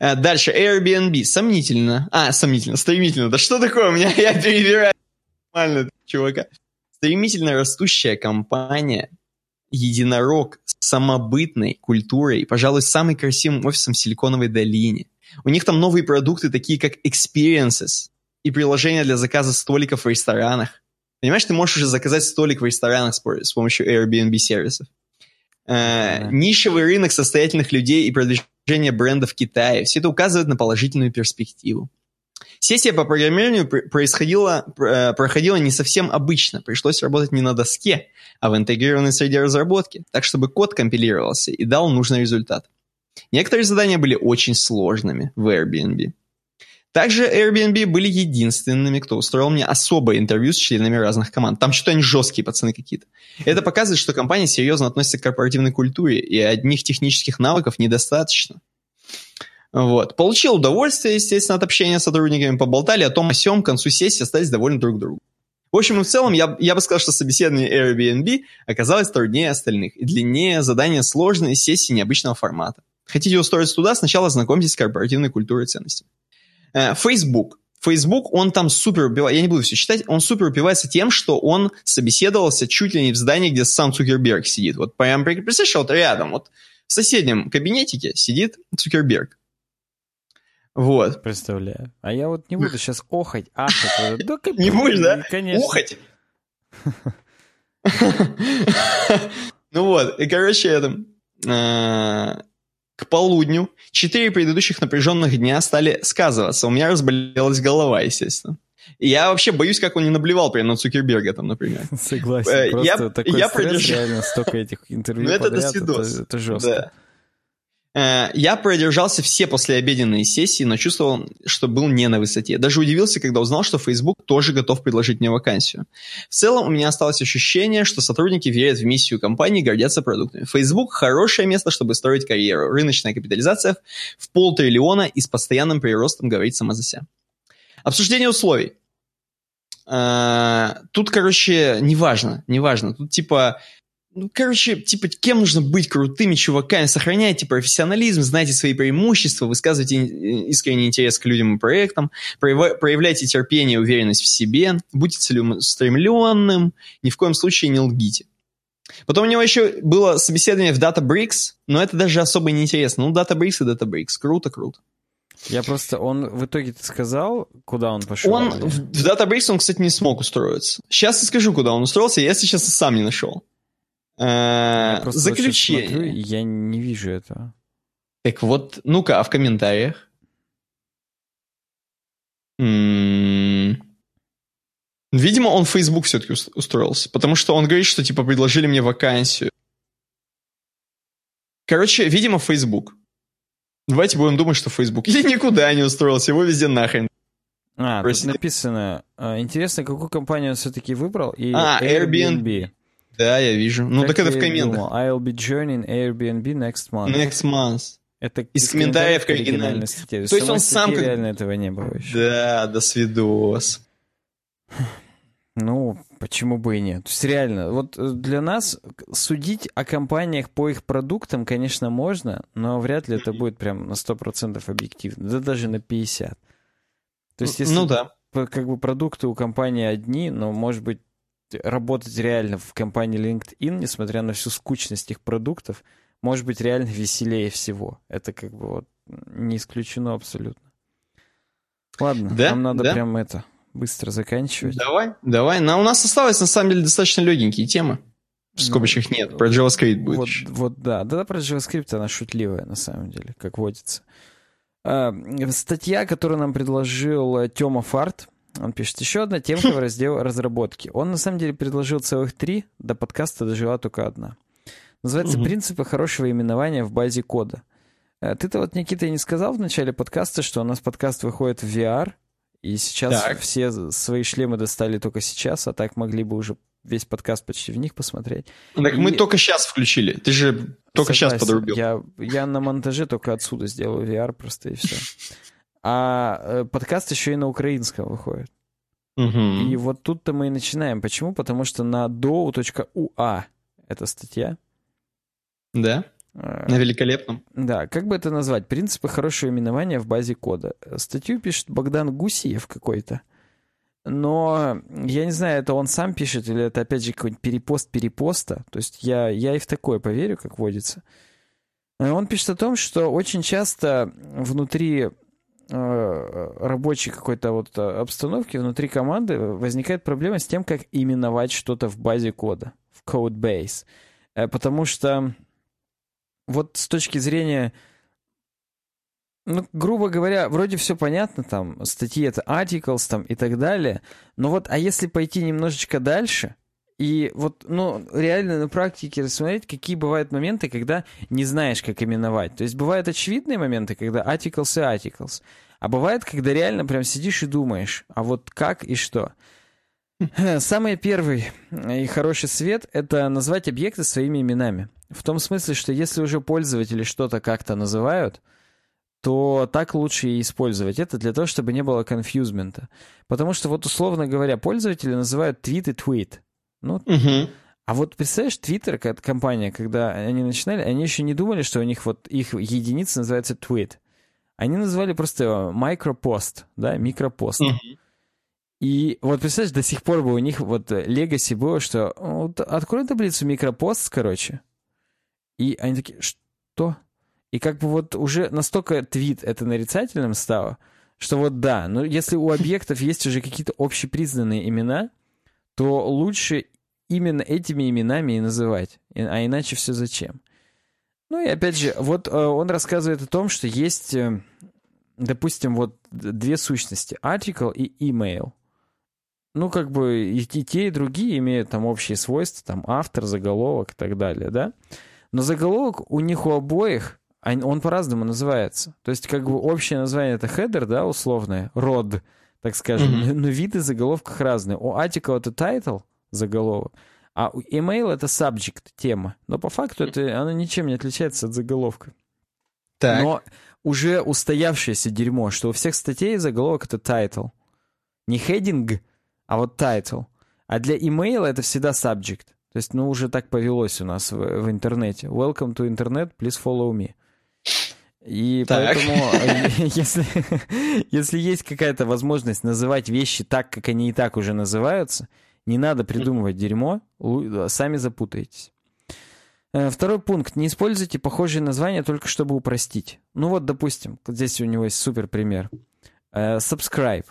Э, дальше, Airbnb. Сомнительно. А, сомнительно, стремительно. Да что такое? У меня я перебираю нормально, чувака. Стремительно растущая компания, единорог с самобытной культурой, пожалуй, самый красивым офисом в Силиконовой долине. У них там новые продукты, такие как Experiences и приложения для заказа столиков в ресторанах. Понимаешь, ты можешь уже заказать столик в ресторанах с помощью Airbnb сервисов. Э, нишевый рынок состоятельных людей и продвижение бренда в Китае. Все это указывает на положительную перспективу. Сессия по программированию происходила, э, проходила не совсем обычно. Пришлось работать не на доске, а в интегрированной среде разработки, так чтобы код компилировался и дал нужный результат. Некоторые задания были очень сложными в Airbnb. Также Airbnb были единственными, кто устроил мне особое интервью с членами разных команд. Там что-то они жесткие пацаны какие-то. Это показывает, что компания серьезно относится к корпоративной культуре, и одних технических навыков недостаточно. Вот. Получил удовольствие, естественно, от общения с сотрудниками, поболтали о том о сём, к концу сессии остались довольны друг другу. В общем и в целом, я, я бы сказал, что собеседование Airbnb оказалось труднее остальных и длиннее задания сложные сессии необычного формата. Хотите устроиться туда, сначала знакомьтесь с корпоративной культурой и ценностями. Э, Facebook. Facebook, он там супер убивает, я не буду все читать, он супер убивается тем, что он собеседовался чуть ли не в здании, где сам Цукерберг сидит. Вот прям, представляешь, вот рядом, вот в соседнем кабинетике сидит Цукерберг. Вот. Представляю. А я вот не буду сейчас охать, ахать. Да, не будешь, да? Конечно. Охать. Ну вот, и, короче, это... К полудню четыре предыдущих напряженных дня стали сказываться. У меня разболелась голова, естественно. Я вообще боюсь, как он не наблевал прямо на Цукерберга там, например. Согласен. Э, просто я, такой я стресс, продерж... реально столько этих интервью Ну это подряд, это, это жестко. Да. Э, я продержался все послеобеденные сессии, но чувствовал, что был не на высоте. Даже удивился, когда узнал, что Facebook тоже готов предложить мне вакансию. В целом у меня осталось ощущение, что сотрудники верят в миссию компании и гордятся продуктами. Facebook – хорошее место, чтобы строить карьеру. Рыночная капитализация в полтриллиона и с постоянным приростом говорит сама за себя. Обсуждение условий. Э, тут, короче, неважно, неважно. Тут типа ну, короче, типа, кем нужно быть крутыми чуваками? Сохраняйте профессионализм, знайте свои преимущества, высказывайте искренний интерес к людям и проектам, проявляйте терпение и уверенность в себе, будьте целеустремленным, ни в коем случае не лгите. Потом у него еще было собеседование в Databricks, но это даже особо не интересно. Ну, Databricks и Databricks. Круто, круто. Я просто, он в итоге ты сказал, куда он пошел? Он в Databricks он, кстати, не смог устроиться. Сейчас я скажу, куда он устроился, я сейчас сам не нашел. Э, заключение. Смотрю, я не вижу этого. Так вот, ну-ка, а в комментариях? М-м-м. Видимо, он в Facebook все-таки устроился, потому что он говорит, что типа предложили мне вакансию. Короче, видимо, Facebook. Давайте будем думать, что Facebook. Или никуда не устроился, его везде нахрен. А, тут написано, а, интересно, какую компанию он все-таки выбрал? И а, Airbnb. Airbnb. Да, я вижу. Ну, так это в комментах. I'll be joining Airbnb next month. Next month. Это из комментариев к оригинальной статье. То есть он сам... Как... Реально этого не было еще. Да, до свидос. Ну, почему бы и нет? То есть реально, вот э, для нас судить о компаниях по их продуктам, конечно, можно, но вряд ли это будет прям на 100% объективно, да даже на 50%. То есть если ну, да. как бы продукты у компании одни, но, может быть, работать реально в компании LinkedIn, несмотря на всю скучность их продуктов, может быть реально веселее всего. Это как бы вот не исключено абсолютно. Ладно, да? нам надо да? прям это быстро заканчивать. Давай, давай. Но у нас осталось на самом деле достаточно легенькие темы. В ну, скобочках ну, нет, про JavaScript будет. Вот, вот да, да, про JavaScript она шутливая на самом деле, как водится. А, статья, которую нам предложил Тёма Фарт, он пишет, еще одна темка в раздел разработки. Он на самом деле предложил целых три, до подкаста дожила только одна. Называется «Принципы хорошего именования в базе кода». Э, ты-то вот, Никита, не сказал в начале подкаста, что у нас подкаст выходит в VR, и сейчас так. все свои шлемы достали только сейчас, а так могли бы уже весь подкаст почти в них посмотреть. Так и... мы только сейчас включили. Ты же только Согласен. сейчас подрубил. Я, я на монтаже только отсюда сделаю VR просто и все. А э, подкаст еще и на украинском выходит. Угу. И вот тут-то мы и начинаем. Почему? Потому что на do.ua эта статья. Да? Э, на великолепном. Да, как бы это назвать? Принципы хорошего именования в базе кода. Статью пишет Богдан Гусиев какой-то. Но я не знаю, это он сам пишет или это опять же какой-нибудь перепост перепоста. То есть я, я и в такое поверю, как водится. Э, он пишет о том, что очень часто внутри рабочей какой-то вот э, обстановки внутри команды возникает проблема с тем, как именовать что-то в базе кода, в codebase. Э, потому что вот с точки зрения, ну, грубо говоря, вроде все понятно, там, статьи это articles там и так далее, но вот, а если пойти немножечко дальше, и вот, ну, реально на практике рассмотреть, какие бывают моменты, когда не знаешь, как именовать. То есть бывают очевидные моменты, когда articles и articles. А бывает, когда реально прям сидишь и думаешь, а вот как и что. Самый первый и хороший свет — это назвать объекты своими именами. В том смысле, что если уже пользователи что-то как-то называют, то так лучше и использовать это для того, чтобы не было конфьюзмента. Потому что вот условно говоря, пользователи называют твит и твит. Ну, угу. А вот представляешь, Twitter, как компания, когда они начинали, они еще не думали, что у них вот их единица называется tweet. Они называли просто микропост, да, микропост. Mm-hmm. И вот, представляешь, до сих пор бы у них вот легаси было, что вот, открой таблицу микропост, короче. И они такие, что? И как бы вот уже настолько твит это нарицательным стало, что вот да, но если у объектов есть уже какие-то общепризнанные имена, то лучше именно этими именами и называть. А иначе все зачем? Ну и опять же, вот э, он рассказывает о том, что есть, э, допустим, вот две сущности, article и email. Ну, как бы и, те, и другие имеют там общие свойства, там автор, заголовок и так далее, да? Но заголовок у них у обоих, он по-разному называется. То есть, как бы общее название это header, да, условное, род, так скажем, mm-hmm. но виды заголовках разные. У article это title, заголовок, а email это subject, тема. Но по факту это, оно ничем не отличается от заголовка. Так. Но уже устоявшееся дерьмо, что у всех статей заголовок это title. Не heading, а вот title. А для email это всегда subject. То есть, ну, уже так повелось у нас в, в интернете. Welcome to internet, please follow me. И так. поэтому, э, если, если есть какая-то возможность называть вещи так, как они и так уже называются, не надо придумывать дерьмо, сами запутаетесь. Э, второй пункт. Не используйте похожие названия только чтобы упростить. Ну вот, допустим, здесь у него есть супер пример. Э, subscribe.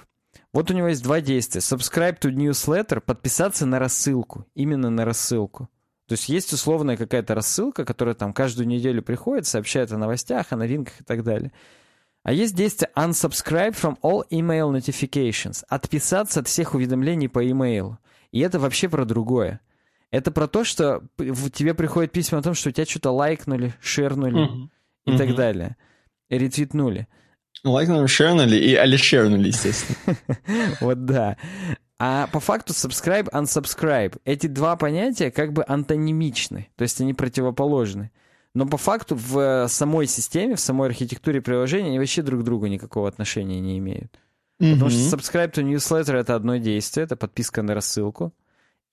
Вот у него есть два действия. Subscribe to newsletter, подписаться на рассылку. Именно на рассылку. То есть есть условная какая-то рассылка, которая там каждую неделю приходит, сообщает о новостях, о новинках и так далее. А есть действие unsubscribe from all email notifications. Отписаться от всех уведомлений по email. И это вообще про другое. Это про то, что тебе приходят письма о том, что у тебя что-то лайкнули, шернули uh-huh. и uh-huh. так далее. И ретвитнули. Лайкнули, шернули и алишернули, естественно. Вот да. А по факту subscribe, unsubscribe. Эти два понятия как бы антонимичны, то есть они противоположны. Но по факту в самой системе, в самой архитектуре приложения они вообще друг к другу никакого отношения не имеют. Mm-hmm. Потому что subscribe to newsletter — это одно действие, это подписка на рассылку.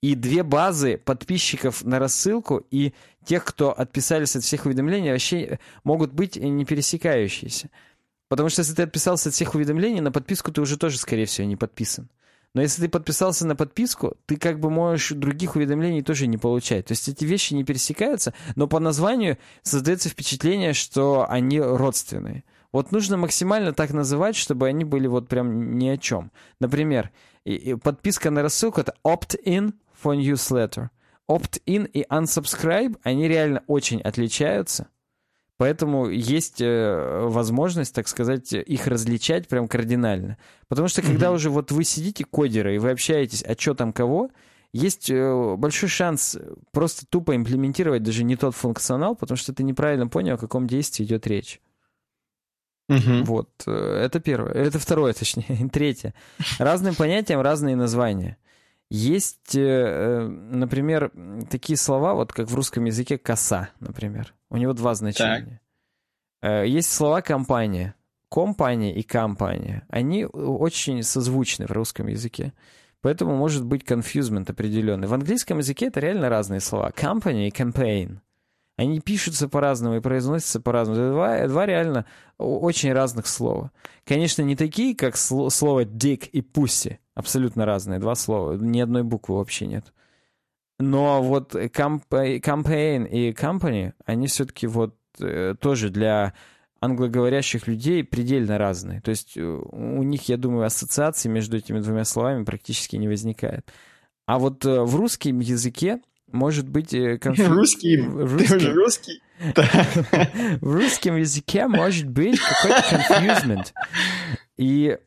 И две базы подписчиков на рассылку и тех, кто отписались от всех уведомлений, вообще могут быть не пересекающиеся. Потому что если ты отписался от всех уведомлений, на подписку ты уже тоже, скорее всего, не подписан. Но если ты подписался на подписку, ты как бы можешь других уведомлений тоже не получать. То есть эти вещи не пересекаются, но по названию создается впечатление, что они родственные. Вот нужно максимально так называть, чтобы они были вот прям ни о чем. Например, подписка на рассылку — это opt-in for newsletter. Opt-in и unsubscribe, они реально очень отличаются. Поэтому есть э, возможность, так сказать, их различать прям кардинально. Потому что когда mm-hmm. уже вот вы сидите кодеры и вы общаетесь, а что там кого, есть э, большой шанс просто тупо имплементировать даже не тот функционал, потому что ты неправильно понял, о каком действии идет речь. Угу. Вот, э, это первое. Это второе, точнее. Третье. Разным понятиям разные названия. Есть, э, э, например, такие слова, вот как в русском языке коса, например. У него два значения. Так. Есть слова компания. Компания и компания. Они очень созвучны в русском языке. Поэтому может быть confusement определенный. В английском языке это реально разные слова. Company и campaign. Они пишутся по-разному и произносятся по-разному. Это два, два реально очень разных слова. Конечно, не такие, как слово dick и pussy. Абсолютно разные два слова. Ни одной буквы вообще нет. Но вот campaign и company, они все-таки вот э, тоже для англоговорящих людей предельно разные. То есть э, у них, я думаю, ассоциации между этими двумя словами практически не возникает. А вот э, в русском языке может быть э, конфликт... Русский. Русский. Ты уже русский? В русском языке может быть какой-то confusement. И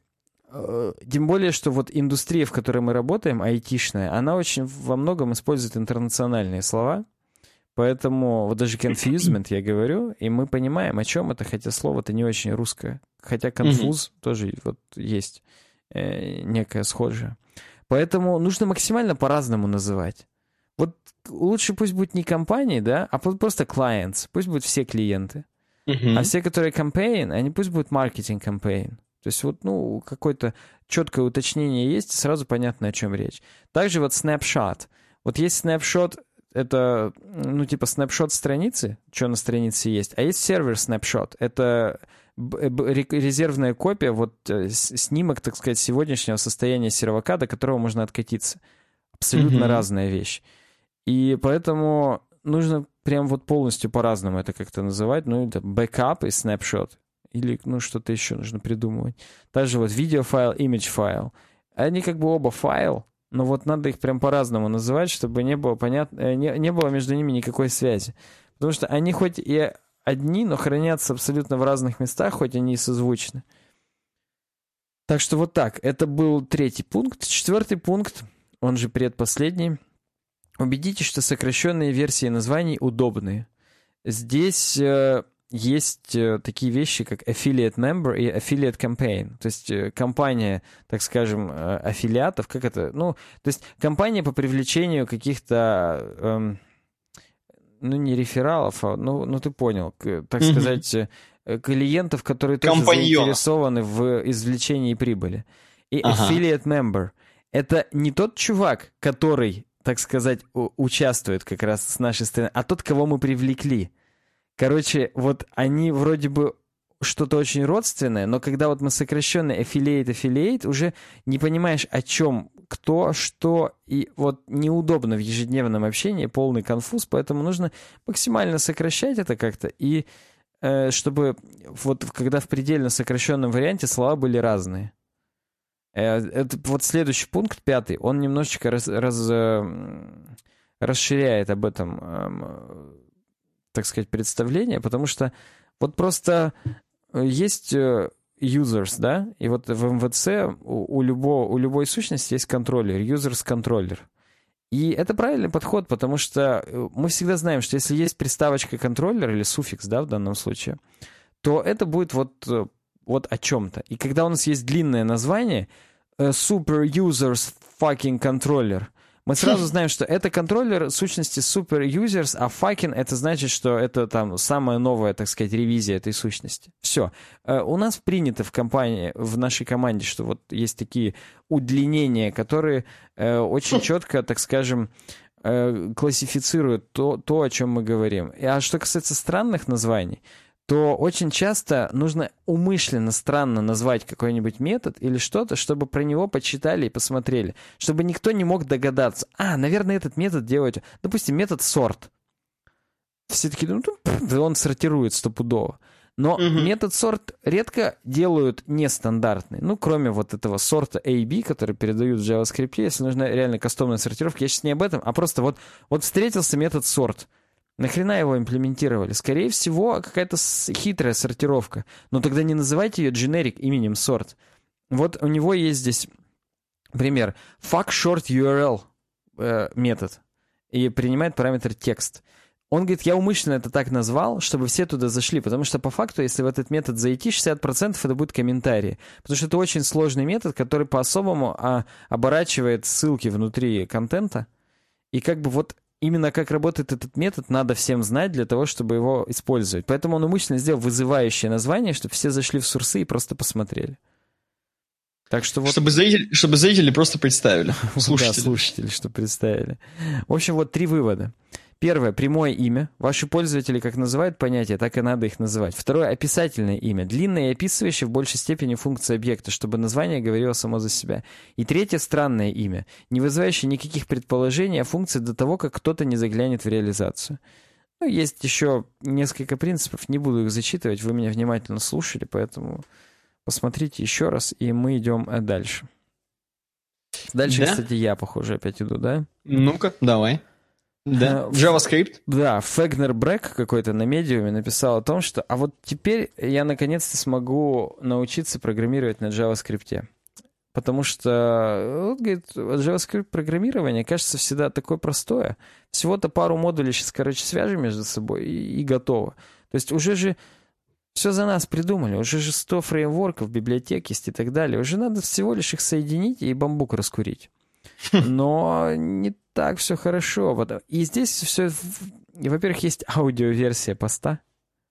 э, тем более, что вот индустрия, в которой мы работаем, айтишная, она очень во многом использует интернациональные слова. Поэтому вот даже confusement я говорю, и мы понимаем, о чем это, хотя слово-то не очень русское. Хотя конфуз тоже вот есть э, некое схожее. Поэтому нужно максимально по-разному называть. Вот лучше пусть будет не компании, да, а просто clients, пусть будут все клиенты. Uh-huh. А все, которые campaign, они пусть будут marketing campaign. То есть вот, ну, какое-то четкое уточнение есть, сразу понятно, о чем речь. Также вот snapshot. Вот есть snapshot, это, ну, типа snapshot страницы, что на странице есть, а есть сервер snapshot. Это резервная копия, вот снимок, так сказать, сегодняшнего состояния сервака, до которого можно откатиться. Абсолютно mm-hmm. разная вещь. И поэтому нужно прям вот полностью по-разному это как-то называть. Ну, это бэкап и snapshot. Или, ну, что-то еще нужно придумывать. Также вот видеофайл, image файл. Они как бы оба файл, но вот надо их прям по-разному называть, чтобы не было понятно, э, не, не было между ними никакой связи. Потому что они хоть и одни, но хранятся абсолютно в разных местах, хоть они и созвучны. Так что вот так. Это был третий пункт. Четвертый пункт, он же предпоследний. Убедитесь, что сокращенные версии названий удобные. Здесь э, есть э, такие вещи, как affiliate member и affiliate campaign. То есть э, компания, так скажем, э, аффилиатов, как это? Ну, то есть компания по привлечению каких-то, эм, ну, не рефералов, а, ну, ну ты понял, так mm-hmm. сказать, клиентов, которые тоже заинтересованы в извлечении прибыли. И ага. affiliate member — это не тот чувак, который, так сказать, участвует как раз с нашей стороны, а тот, кого мы привлекли. Короче, вот они вроде бы что-то очень родственное, но когда вот мы сокращенный affiliate, affiliate, уже не понимаешь, о чем, кто, что, и вот неудобно в ежедневном общении, полный конфуз, поэтому нужно максимально сокращать это как-то, и э, чтобы вот когда в предельно сокращенном варианте слова были разные. Э, это вот следующий пункт, пятый, он немножечко раз, раз, э, расширяет об этом э, так сказать, представление, потому что вот просто э, есть users, да, и вот в МВЦ у, у, любого, у любой сущности есть контроллер, users-контроллер. И это правильный подход, потому что мы всегда знаем, что если есть приставочка контроллер или суффикс, да, в данном случае, то это будет вот, вот о чем-то. И когда у нас есть длинное название, super users fucking controller, мы сразу знаем, что это контроллер сущности super users, а fucking это значит, что это там самая новая, так сказать, ревизия этой сущности. Все. Э, у нас принято в компании, в нашей команде, что вот есть такие удлинения, которые э, очень четко, так скажем, э, классифицируют то, то, о чем мы говорим. А что касается странных названий, то очень часто нужно умышленно странно назвать какой-нибудь метод или что-то, чтобы про него почитали и посмотрели. Чтобы никто не мог догадаться. А, наверное, этот метод делать... Допустим, метод сорт. Все таки ну, он сортирует стопудово. Но угу. метод сорт редко делают нестандартный. Ну, кроме вот этого сорта A B, который передают в JavaScript, если нужна реально кастомная сортировка. Я сейчас не об этом, а просто вот, вот встретился метод сорт. Нахрена его имплементировали? Скорее всего, какая-то хитрая сортировка. Но тогда не называйте ее generic именем сорт. Вот у него есть здесь пример. Fuck short URL э, метод. И принимает параметр текст. Он говорит, я умышленно это так назвал, чтобы все туда зашли, потому что по факту, если в этот метод зайти, 60% это будут комментарии. Потому что это очень сложный метод, который по-особому а, оборачивает ссылки внутри контента. И как бы вот именно как работает этот метод, надо всем знать для того, чтобы его использовать. Поэтому он умышленно сделал вызывающее название, чтобы все зашли в сурсы и просто посмотрели. Так что вот... Чтобы зрители, чтобы зрители просто представили. Слушатели. Да, слушатели, что представили. В общем, вот три вывода. Первое — прямое имя. Ваши пользователи как называют понятия, так и надо их называть. Второе — описательное имя. Длинное и описывающее в большей степени функции объекта, чтобы название говорило само за себя. И третье — странное имя, не вызывающее никаких предположений о функции до того, как кто-то не заглянет в реализацию. Ну, есть еще несколько принципов, не буду их зачитывать, вы меня внимательно слушали, поэтому посмотрите еще раз, и мы идем э, дальше. Дальше, да? кстати, я, похоже, опять иду, да? Ну-ка, давай. Да, в JavaScript. Да, Фегнер Брэк какой-то на медиуме написал о том, что а вот теперь я наконец-то смогу научиться программировать на JavaScript. Потому что, вот, говорит, JavaScript программирование кажется всегда такое простое. Всего-то пару модулей сейчас, короче, свяжем между собой и, и готово. То есть уже же все за нас придумали, уже же 100 фреймворков, библиотек есть и так далее. Уже надо всего лишь их соединить и бамбук раскурить. Но не так все хорошо. И здесь все... Во-первых, есть аудиоверсия поста.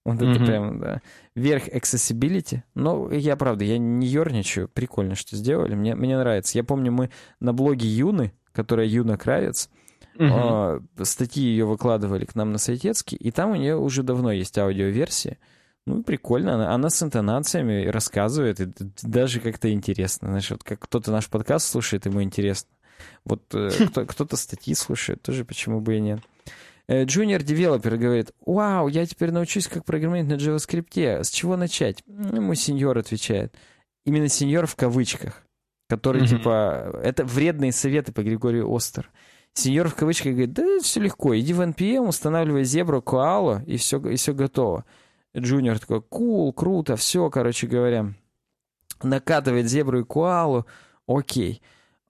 Вот это mm-hmm. прям, да. Верх accessibility. Но я, правда, я не ерничаю. Прикольно, что сделали. Мне, мне нравится. Я помню, мы на блоге Юны, которая Юна Кравец, mm-hmm. статьи ее выкладывали к нам на Сайтецкий, и там у нее уже давно есть аудиоверсия. Ну, прикольно. Она, она с интонациями рассказывает, и даже как-то интересно. Знаешь, вот как кто-то наш подкаст слушает, ему интересно. Вот э, кто, кто-то статьи слушает, тоже почему бы и нет. Junior э, девелопер говорит, вау, я теперь научусь, как программировать на JavaScript. С чего начать? Ему senior отвечает. Именно senior в кавычках, который, mm-hmm. типа, это вредные советы по Григорию Остер. Senior в кавычках говорит, да все легко, иди в NPM, устанавливай зебру, коалу, и все, и все готово. Junior такой, cool, круто, все, короче говоря. Накатывает зебру и коалу, окей.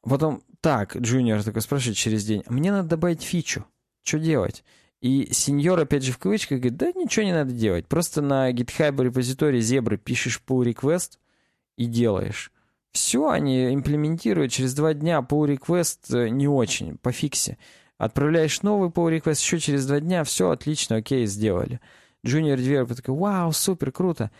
Потом, так, Junior такой спрашивает через день, мне надо добавить фичу, что делать? И senior, опять же, в кавычках, говорит, да ничего не надо делать, просто на GitHub репозитории зебры пишешь pull request и делаешь. Все они имплементируют через два дня, pull request э, не очень, пофикси. Отправляешь новый pull request еще через два дня, все отлично, окей, сделали. Junior Developer такой, вау, супер, круто.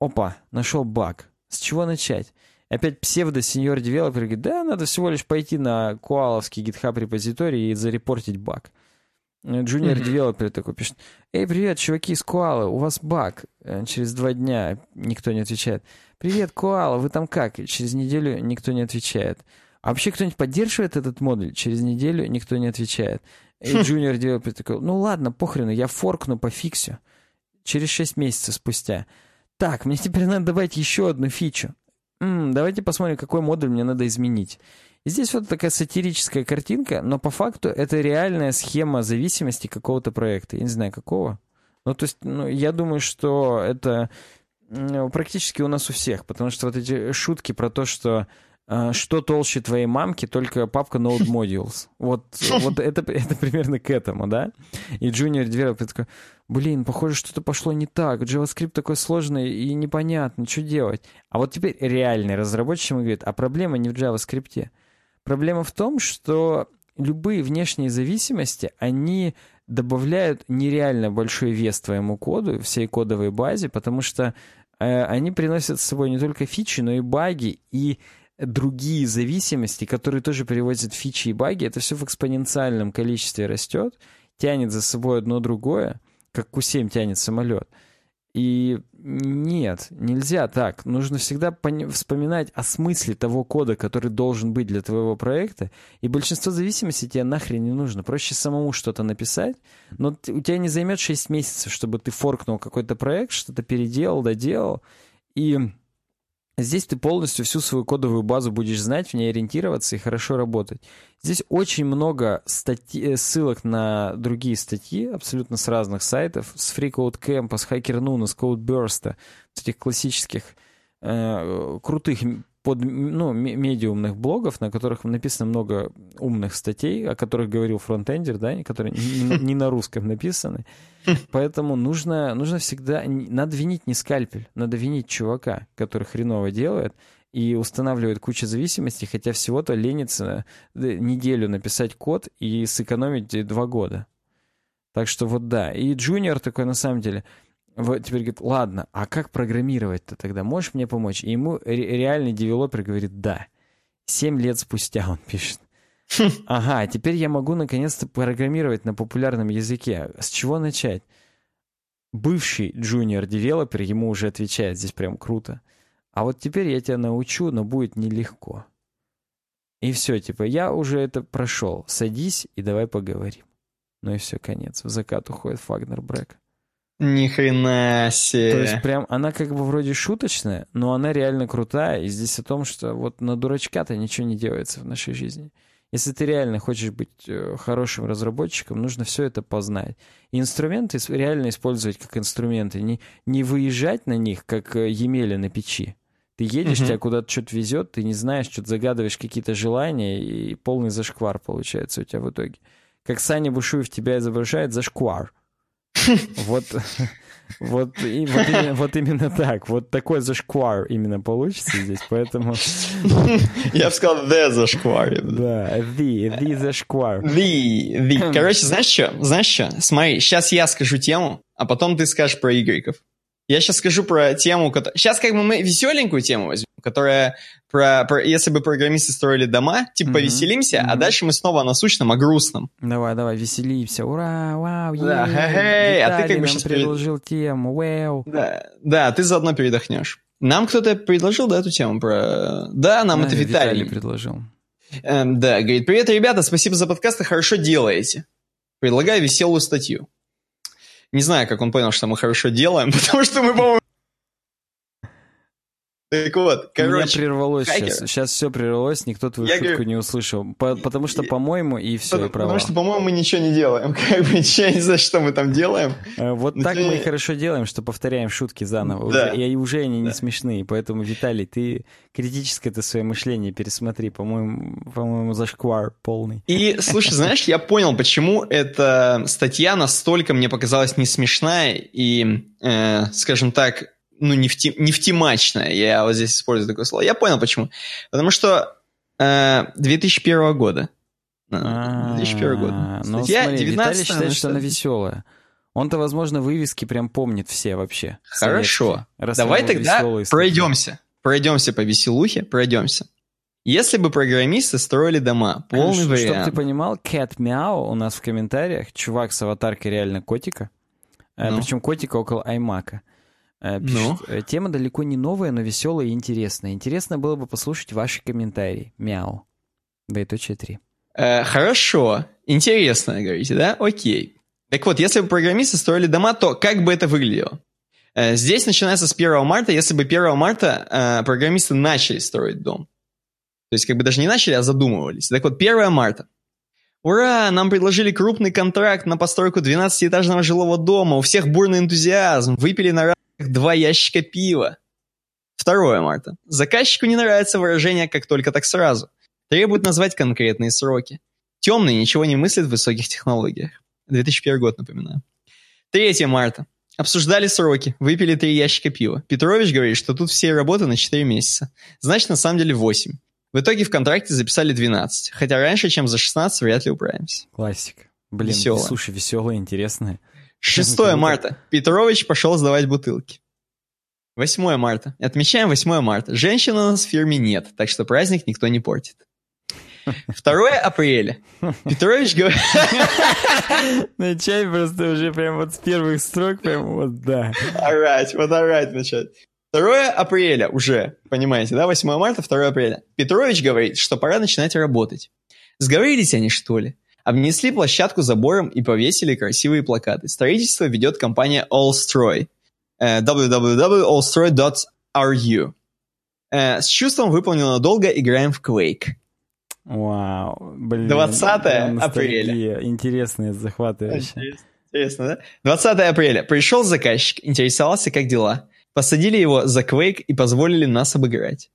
Опа, нашел баг. С чего начать? Опять псевдо- senior developer говорит, да, надо всего лишь пойти на коаловский GitHub репозиторий и зарепортить баг. Junior developer такой пишет, эй, привет, чуваки из Коала, у вас баг. Э, через два дня никто не отвечает. Привет, Коала, вы там как? Через неделю никто не отвечает. А вообще кто-нибудь поддерживает этот модуль? Через неделю никто не отвечает. И Junior developer такой, ну ладно, похрену, я форкну, пофиксю через 6 месяцев спустя. Так, мне теперь надо добавить еще одну фичу. М-м, давайте посмотрим, какой модуль мне надо изменить. И здесь вот такая сатирическая картинка, но по факту это реальная схема зависимости какого-то проекта. Я не знаю, какого. Ну, то есть, ну, я думаю, что это практически у нас у всех, потому что вот эти шутки про то, что что толще твоей мамки, только папка Node Modules. Вот, вот это, это примерно к этому, да? И Junior Developer такой, блин, похоже, что-то пошло не так, JavaScript такой сложный и непонятно, что делать. А вот теперь реальный разработчик ему говорит, а проблема не в JavaScript. Проблема в том, что любые внешние зависимости, они добавляют нереально большой вес твоему коду, всей кодовой базе, потому что э, они приносят с собой не только фичи, но и баги, и другие зависимости, которые тоже приводят фичи и баги. Это все в экспоненциальном количестве растет, тянет за собой одно другое как Q7 тянет самолет. И нет, нельзя так. Нужно всегда вспоминать о смысле того кода, который должен быть для твоего проекта. И большинство зависимостей тебе нахрен не нужно. Проще самому что-то написать, но у тебя не займет 6 месяцев, чтобы ты форкнул какой-то проект, что-то переделал, доделал. И Здесь ты полностью всю свою кодовую базу будешь знать, в ней ориентироваться и хорошо работать. Здесь очень много статьи, э, ссылок на другие статьи, абсолютно с разных сайтов, с FreeCodeCamp, с HackerNoon, с CodeBurst, с этих классических э, крутых под, ну, медиумных блогов, на которых написано много умных статей, о которых говорил фронтендер, да, которые не, на русском написаны. Поэтому нужно, нужно всегда... Надо винить не скальпель, надо винить чувака, который хреново делает и устанавливает кучу зависимостей, хотя всего-то ленится неделю написать код и сэкономить два года. Так что вот да. И Junior такой на самом деле вот теперь говорит, ладно, а как программировать-то тогда? Можешь мне помочь? И ему реальный девелопер говорит, да. Семь лет спустя он пишет. Ага, теперь я могу наконец-то программировать на популярном языке. С чего начать? Бывший junior developer ему уже отвечает, здесь прям круто. А вот теперь я тебя научу, но будет нелегко. И все, типа, я уже это прошел. Садись и давай поговорим. Ну и все, конец. В закат уходит Фагнер Брэк. Ни хрена себе. То есть прям она как бы вроде шуточная, но она реально крутая. И здесь о том, что вот на дурачка-то ничего не делается в нашей жизни. Если ты реально хочешь быть э, хорошим разработчиком, нужно все это познать. И инструменты реально использовать как инструменты. Не, не выезжать на них, как э, Емеля на печи. Ты едешь, uh-huh. тебя куда-то что-то везет, ты не знаешь, что-то загадываешь какие-то желания, и полный зашквар получается у тебя в итоге. Как Саня Бушуев тебя изображает, зашквар. Вот, вот, и, вот, именно, вот именно так. Вот такой зашквар именно получится здесь, поэтому... Я бы сказал the зашквар. Да, the, the зашквар. The, the. Короче, знаешь что? Знаешь что? Смотри, сейчас я скажу тему, а потом ты скажешь про игреков. Я сейчас скажу про тему, которая... Сейчас как бы мы веселенькую тему возьмем. которая про, про если бы программисты строили дома, типа mm-hmm. повеселимся, mm-hmm. а дальше мы снова о насущном, о грустном. Давай, давай, веселимся, ура, вау, да, хе-хей, а ты как бы сейчас предложил тему, вау. Да, да, ты заодно передохнешь. Нам кто-то предложил, да, эту тему про... Да, нам да, это Виталий. Виталий предложил. Эм, да, говорит, привет, ребята, спасибо за подкаст, хорошо делаете. Предлагаю веселую статью. Не знаю, как он понял, что мы хорошо делаем, потому что мы, по-моему, так вот, короче. У меня прервалось хакер. сейчас. Сейчас все прервалось, никто твою я шутку говорю, не услышал. По потому что, по-моему, и все, потому, и права. Потому что, по-моему, мы ничего не делаем. Как бы, я не знаю, что мы там делаем. Э, вот Но так мы и хорошо делаем, что повторяем шутки заново. Да. Уже, и уже они да. не смешные. Поэтому, Виталий, ты критическое это свое мышление пересмотри. По-моему, по-моему, зашквар полный. И, слушай, знаешь, я понял, почему эта статья настолько мне показалась не смешная и, э, скажем так, ну, нефти, нефтемачная, я вот здесь использую такое слово. Я понял, почему. Потому что э, 2001 года. 2001 год. Ну, смотри, Виталий считает, что она веселая. Он-то, возможно, вывески прям помнит все вообще. Хорошо. Давай тогда пройдемся. Пройдемся по веселухе, пройдемся. Если бы программисты строили дома, полный Ш- вариант. Чтобы ты понимал, Cat Meow у нас в комментариях, чувак с аватаркой реально котика, э, ну. причем котика около Аймака. Э, пишет, ну? «Э, тема далеко не новая, но веселая и интересная. Интересно было бы послушать ваши комментарии. Мяу. Двоеточие 3. Э, хорошо. Интересно, говорите, да? Окей. Так вот, если бы программисты строили дома, то как бы это выглядело? Э, здесь начинается с 1 марта. Если бы 1 марта э, программисты начали строить дом. То есть как бы даже не начали, а задумывались. Так вот, 1 марта. Ура! Нам предложили крупный контракт на постройку 12-этажного жилого дома. У всех бурный энтузиазм. Выпили на два ящика пива. 2 марта. Заказчику не нравится выражение «как только, так сразу». Требует назвать конкретные сроки. Темный ничего не мыслит в высоких технологиях. 2001 год, напоминаю. 3 марта. Обсуждали сроки, выпили три ящика пива. Петрович говорит, что тут все работы на 4 месяца. Значит, на самом деле 8. В итоге в контракте записали 12. Хотя раньше, чем за 16, вряд ли управимся. Классика. Блин, Веселая. слушай, веселая, интересная. 6 марта. Петрович пошел сдавать бутылки. 8 марта. Отмечаем 8 марта. Женщин у нас в фирме нет, так что праздник никто не портит. 2 апреля. Петрович говорит... Начать просто уже прям вот с первых строк, прям вот да. Орать, вот орать начать. 2 апреля уже, понимаете, да? 8 марта, 2 апреля. Петрович говорит, что пора начинать работать. Сговорились они, что ли? Обнесли площадку забором и повесили красивые плакаты. Строительство ведет компания Allstroy. Uh, www.allstroy.ru uh, С чувством выполнено долго, играем в Quake. Вау, блин. 20 апреля. Интересно, захватывающе. Интересно, да? 20 апреля. Пришел заказчик, интересовался, как дела. Посадили его за Quake и позволили нас обыграть.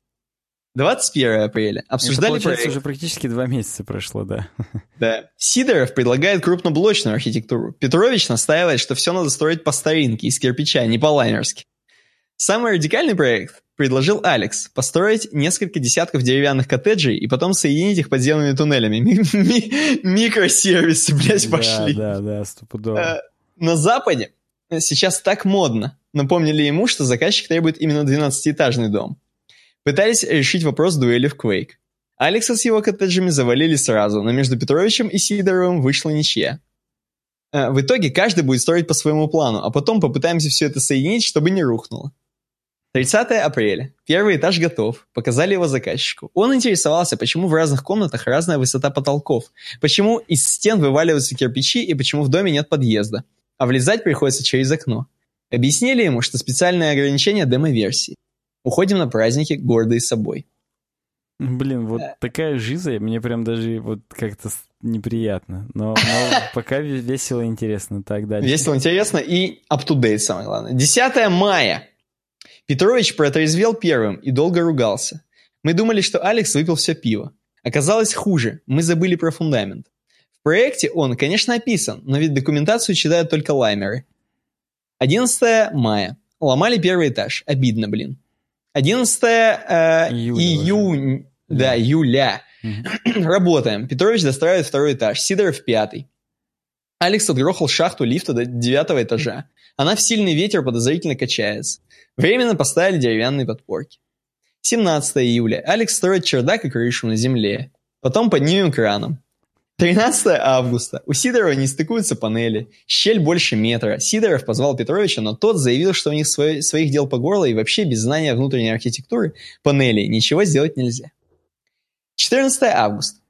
21 апреля. Обсуждали Это, проект. уже практически два месяца прошло, да. Да. Сидоров предлагает крупноблочную архитектуру. Петрович настаивает, что все надо строить по старинке, из кирпича, а не по-лайнерски. Самый радикальный проект предложил Алекс – построить несколько десятков деревянных коттеджей и потом соединить их подземными туннелями. Микросервисы, блядь, пошли. Да, да, да, стопудово. Э, на Западе сейчас так модно. Напомнили ему, что заказчик требует именно 12-этажный дом. Пытались решить вопрос дуэли в Quake. Алекса с его коттеджами завалили сразу, но между Петровичем и Сидоровым вышла ничья. Э, в итоге каждый будет строить по своему плану, а потом попытаемся все это соединить, чтобы не рухнуло. 30 апреля. Первый этаж готов. Показали его заказчику. Он интересовался, почему в разных комнатах разная высота потолков, почему из стен вываливаются кирпичи и почему в доме нет подъезда, а влезать приходится через окно. Объяснили ему, что специальное ограничение демо-версии. Уходим на праздники, гордые собой. Блин, вот такая жиза, мне прям даже вот как-то неприятно. Но, но пока весело и интересно. Так, дальше. Весело, интересно и up-to-date, самое главное. 10 мая. Петрович протрезвел первым и долго ругался. Мы думали, что Алекс выпил все пиво. Оказалось хуже, мы забыли про фундамент. В проекте он, конечно, описан, но ведь документацию читают только лаймеры. 11 мая. Ломали первый этаж. Обидно, блин. 11 э, июня, да, июля. Угу. Работаем. Петрович достраивает второй этаж, Сидоров пятый. Алекс отгрохал шахту лифта до девятого этажа. Она в сильный ветер подозрительно качается. Временно поставили деревянные подпорки. 17 июля. Алекс строит чердак и крышу на земле. Потом поднимем краном. 13 августа. У Сидорова не стыкуются панели. Щель больше метра. Сидоров позвал Петровича, но тот заявил, что у них свой, своих дел по горло и вообще без знания внутренней архитектуры панелей ничего сделать нельзя. 14 августа.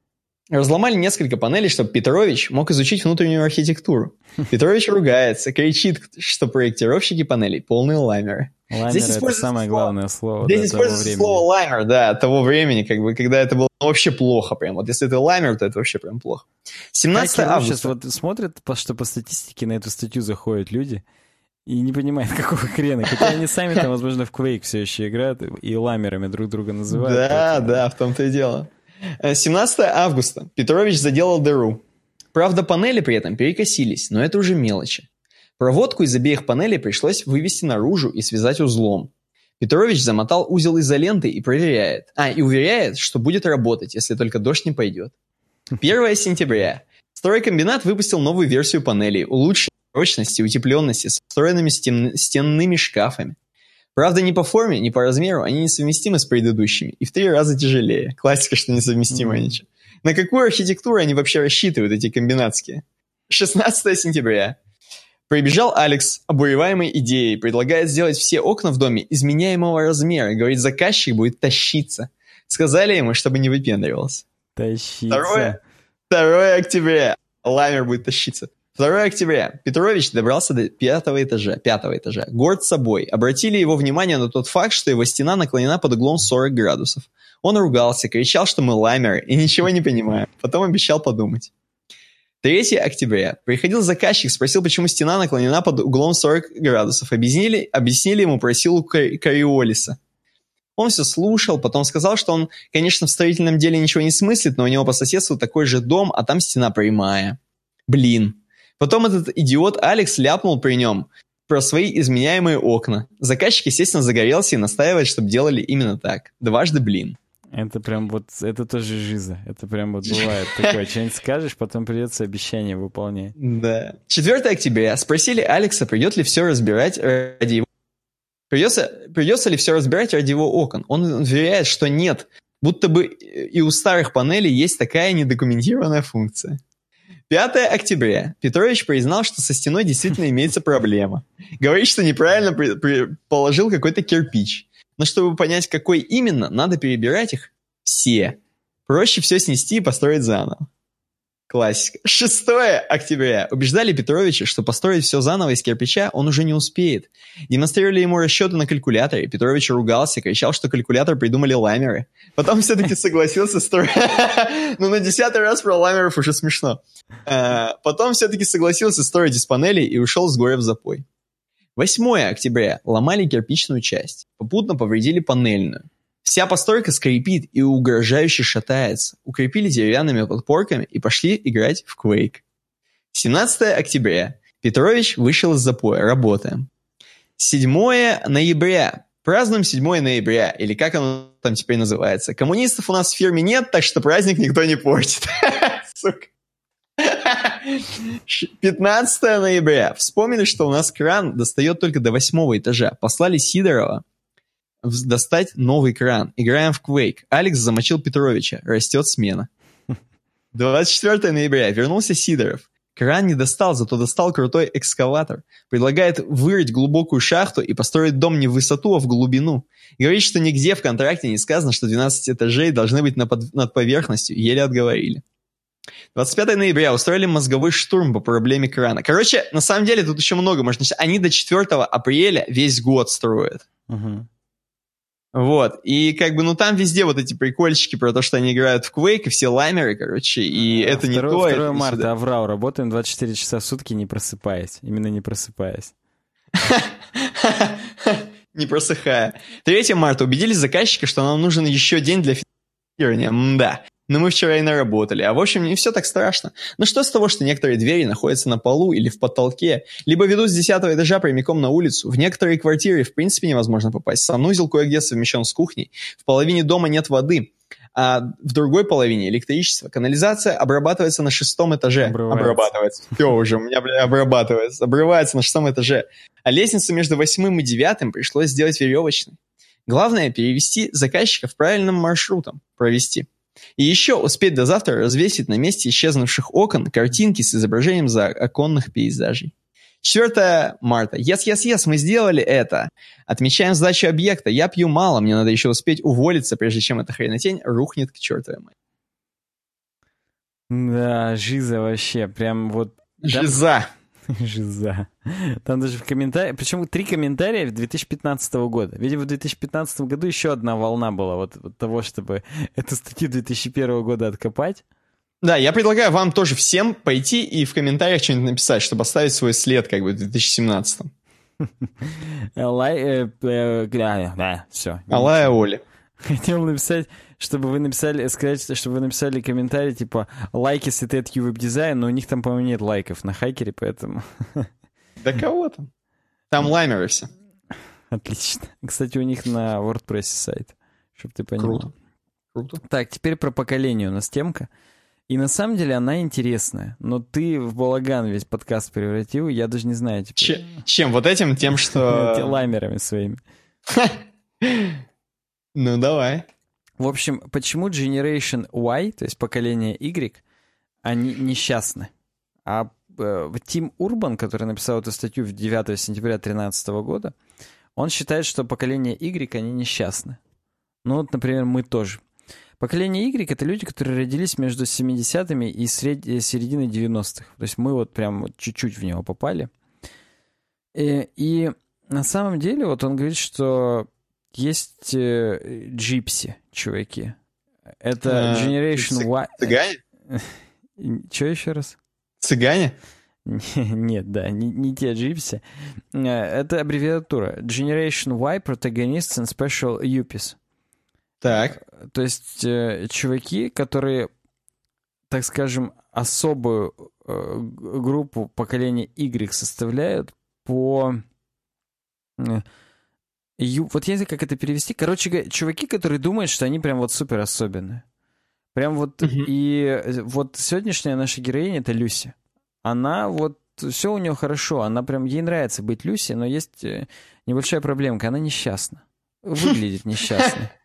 Разломали несколько панелей, чтобы Петрович мог изучить внутреннюю архитектуру. Петрович ругается, кричит, что проектировщики панелей полные лаймеры. Лаймер Здесь это самое слово, главное слово. Здесь используется времени. слово лаймер, да, того времени, как бы, когда это было вообще плохо прям. Вот если это лаймер, то это вообще прям плохо. 17 Хакеры августа. сейчас вот смотрят, что по статистике на эту статью заходят люди и не понимают, какого хрена. Хотя они сами там, возможно, в Quake все еще играют и ламерами друг друга называют. Да, да, в том-то и дело. 17 э, августа. Петрович заделал дыру. Правда, панели при этом перекосились, но это уже мелочи. Проводку из обеих панелей пришлось вывести наружу и связать узлом. Петрович замотал узел изоленты и проверяет. А, и уверяет, что будет работать, если только дождь не пойдет. 1 сентября. Стройкомбинат выпустил новую версию панелей, улучшенной прочности, утепленности, с встроенными стен... стенными шкафами. Правда, ни по форме, ни по размеру они несовместимы с предыдущими и в три раза тяжелее. Классика, что несовместимы mm-hmm. ничего. На какую архитектуру они вообще рассчитывают, эти комбинатские? 16 сентября. Прибежал Алекс, обуреваемый идеей, предлагает сделать все окна в доме изменяемого размера. Говорит, заказчик будет тащиться. Сказали ему, чтобы не выпендривался. Тащиться. 2, 2 октября. Ламер будет тащиться. 2 октября. Петрович добрался до пятого этажа. Пятого этажа. Горд собой. Обратили его внимание на тот факт, что его стена наклонена под углом 40 градусов. Он ругался, кричал, что мы ламеры и ничего не понимаем. Потом обещал подумать. 3 октября. Приходил заказчик, спросил, почему стена наклонена под углом 40 градусов. Объяснили, объяснили ему про силу Кориолиса. Он все слушал, потом сказал, что он, конечно, в строительном деле ничего не смыслит, но у него по соседству такой же дом, а там стена прямая. Блин. Потом этот идиот Алекс ляпнул при нем про свои изменяемые окна. Заказчик, естественно, загорелся и настаивает, чтобы делали именно так. Дважды блин. Это прям вот, это тоже жиза. Это прям вот бывает такое. Что-нибудь скажешь, потом придется обещание выполнять. Да. 4 октября. Спросили Алекса, придет ли все разбирать ради его... Придется, придется ли все разбирать ради его окон. Он уверяет, что нет. Будто бы и у старых панелей есть такая недокументированная функция. 5 октября. Петрович признал, что со стеной действительно имеется проблема. Говорит, что неправильно при, при, положил какой-то кирпич. Но чтобы понять, какой именно, надо перебирать их все. Проще все снести и построить заново. Классика. 6 октября. Убеждали Петровича, что построить все заново из кирпича он уже не успеет. Демонстрировали ему расчеты на калькуляторе. Петрович ругался, кричал, что калькулятор придумали ламеры. Потом все-таки согласился строить... Ну, на десятый раз про ламеров уже смешно. Э, потом все-таки согласился строить из панелей и ушел с горя в запой. 8 октября. Ломали кирпичную часть. Попутно повредили панельную. Вся постройка скрипит и угрожающе шатается. Укрепили деревянными подпорками и пошли играть в Quake. 17 октября. Петрович вышел из запоя. Работаем. 7 ноября. Празднуем 7 ноября, или как оно там теперь называется. Коммунистов у нас в фирме нет, так что праздник никто не портит. Сука. 15 ноября. Вспомнили, что у нас кран достает только до восьмого этажа. Послали Сидорова достать новый кран. Играем в Quake. Алекс замочил Петровича. Растет смена. 24 ноября. Вернулся Сидоров. Кран не достал, зато достал крутой экскаватор. Предлагает вырыть глубокую шахту и построить дом не в высоту, а в глубину. Говорит, что нигде в контракте не сказано, что 12 этажей должны быть над поверхностью. Еле отговорили. 25 ноября устроили мозговой штурм по проблеме крана. Короче, на самом деле тут еще много можно. Они до 4 апреля весь год строят. Угу. Вот, и как бы, ну там везде вот эти прикольчики про то, что они играют в Quake, и все лаймеры, короче, и а, это 2, не то. 2 это марта, сюда. Аврал, работаем 24 часа в сутки, не просыпаясь, именно не просыпаясь. Не просыхая. 3 марта убедились заказчика, что нам нужен еще день для финансирования. Да. Но мы вчера и наработали. А в общем, не все так страшно. Но что с того, что некоторые двери находятся на полу или в потолке, либо ведут с десятого этажа прямиком на улицу. В некоторые квартиры в принципе невозможно попасть. Санузел кое-где совмещен с кухней. В половине дома нет воды а в другой половине электричество. Канализация обрабатывается на шестом этаже. Обрывается. обрабатывается. Все уже, у меня, бля, обрабатывается. Обрывается на шестом этаже. А лестницу между восьмым и девятым пришлось сделать веревочной. Главное перевести заказчиков правильным маршрутом, провести. И еще успеть до завтра развесить на месте исчезнувших окон картинки с изображением за оконных пейзажей. 4 марта. Yes, yes, yes, мы сделали это. Отмечаем сдачу объекта. Я пью мало, мне надо еще успеть уволиться, прежде чем эта хренотень рухнет к чертовой. Да, жиза вообще, прям вот... Жиза. Жиза. Там даже в комментариях... Причем три комментария 2015 года. Видимо, в 2015 году еще одна волна была вот, вот того, чтобы эту статью 2001 года откопать. Да, я предлагаю вам тоже всем пойти и в комментариях что-нибудь написать, чтобы оставить свой след как бы в 2017. Лай... Э, э, да, все. Алая Оля. Хотел написать, чтобы вы написали, сказать, чтобы вы написали комментарий, типа, лайки с этой веб-дизайн, но у них там, по-моему, нет лайков на хакере, поэтому... Да кого там? Там лаймеры все. Отлично. Кстати, у них на WordPress сайт, чтобы ты понимал. Круто. Круто. Так, теперь про поколение у нас темка. И на самом деле она интересная. Но ты в балаган весь подкаст превратил, я даже не знаю. Типа... Ч- чем? Вот этим? Тем, что... Лаймерами своими. Ну, давай. В общем, почему Generation Y, то есть поколение Y, они несчастны? А Тим Урбан, который написал эту статью в 9 сентября 2013 года, он считает, что поколение Y, они несчастны. Ну вот, например, мы тоже. Поколение Y — это люди, которые родились между 70-ми и сред... серединой 90-х. То есть мы вот прям чуть-чуть в него попали. И, э, и на самом деле вот он говорит, что есть э, джипси, чуваки. Это а, Generation Y. Цыгане? Че еще раз? Цыгане? Нет, да, не, не те джипси. Э, это аббревиатура. Generation Y Protagonists and Special UPIs. Так. То есть э, чуваки, которые, так скажем, особую э, группу поколения Y составляют по... Э, ю, вот я не знаю, как это перевести. Короче, чуваки, которые думают, что они прям вот супер особенные. Прям вот... Mm-hmm. И э, вот сегодняшняя наша героиня — это Люси. Она вот... Все у нее хорошо, она прям... Ей нравится быть Люси, но есть э, небольшая проблемка. Она несчастна. Выглядит несчастной.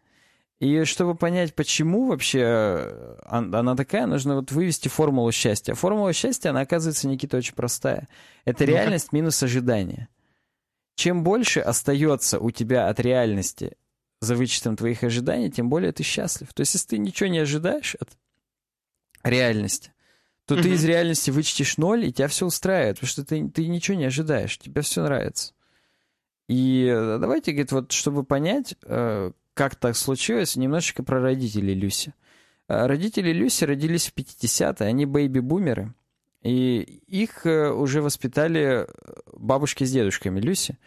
И чтобы понять, почему вообще э, она такая, нужно вот вывести формулу счастья. Формула счастья, она оказывается, Никита, очень простая. Это реальность минус ожидания. Чем больше остается у тебя от реальности за вычетом твоих ожиданий, тем более ты счастлив. То есть, если ты ничего не ожидаешь от реальности, то mm-hmm. ты из реальности вычтешь ноль, и тебя все устраивает, потому что ты, ты ничего не ожидаешь, тебе все нравится. И э, давайте, говорит, вот чтобы понять, э, как так случилось, немножечко про родителей Люси. Э, родители Люси родились в 50-е, они бэйби-бумеры, и их уже воспитали бабушки с дедушками Люси,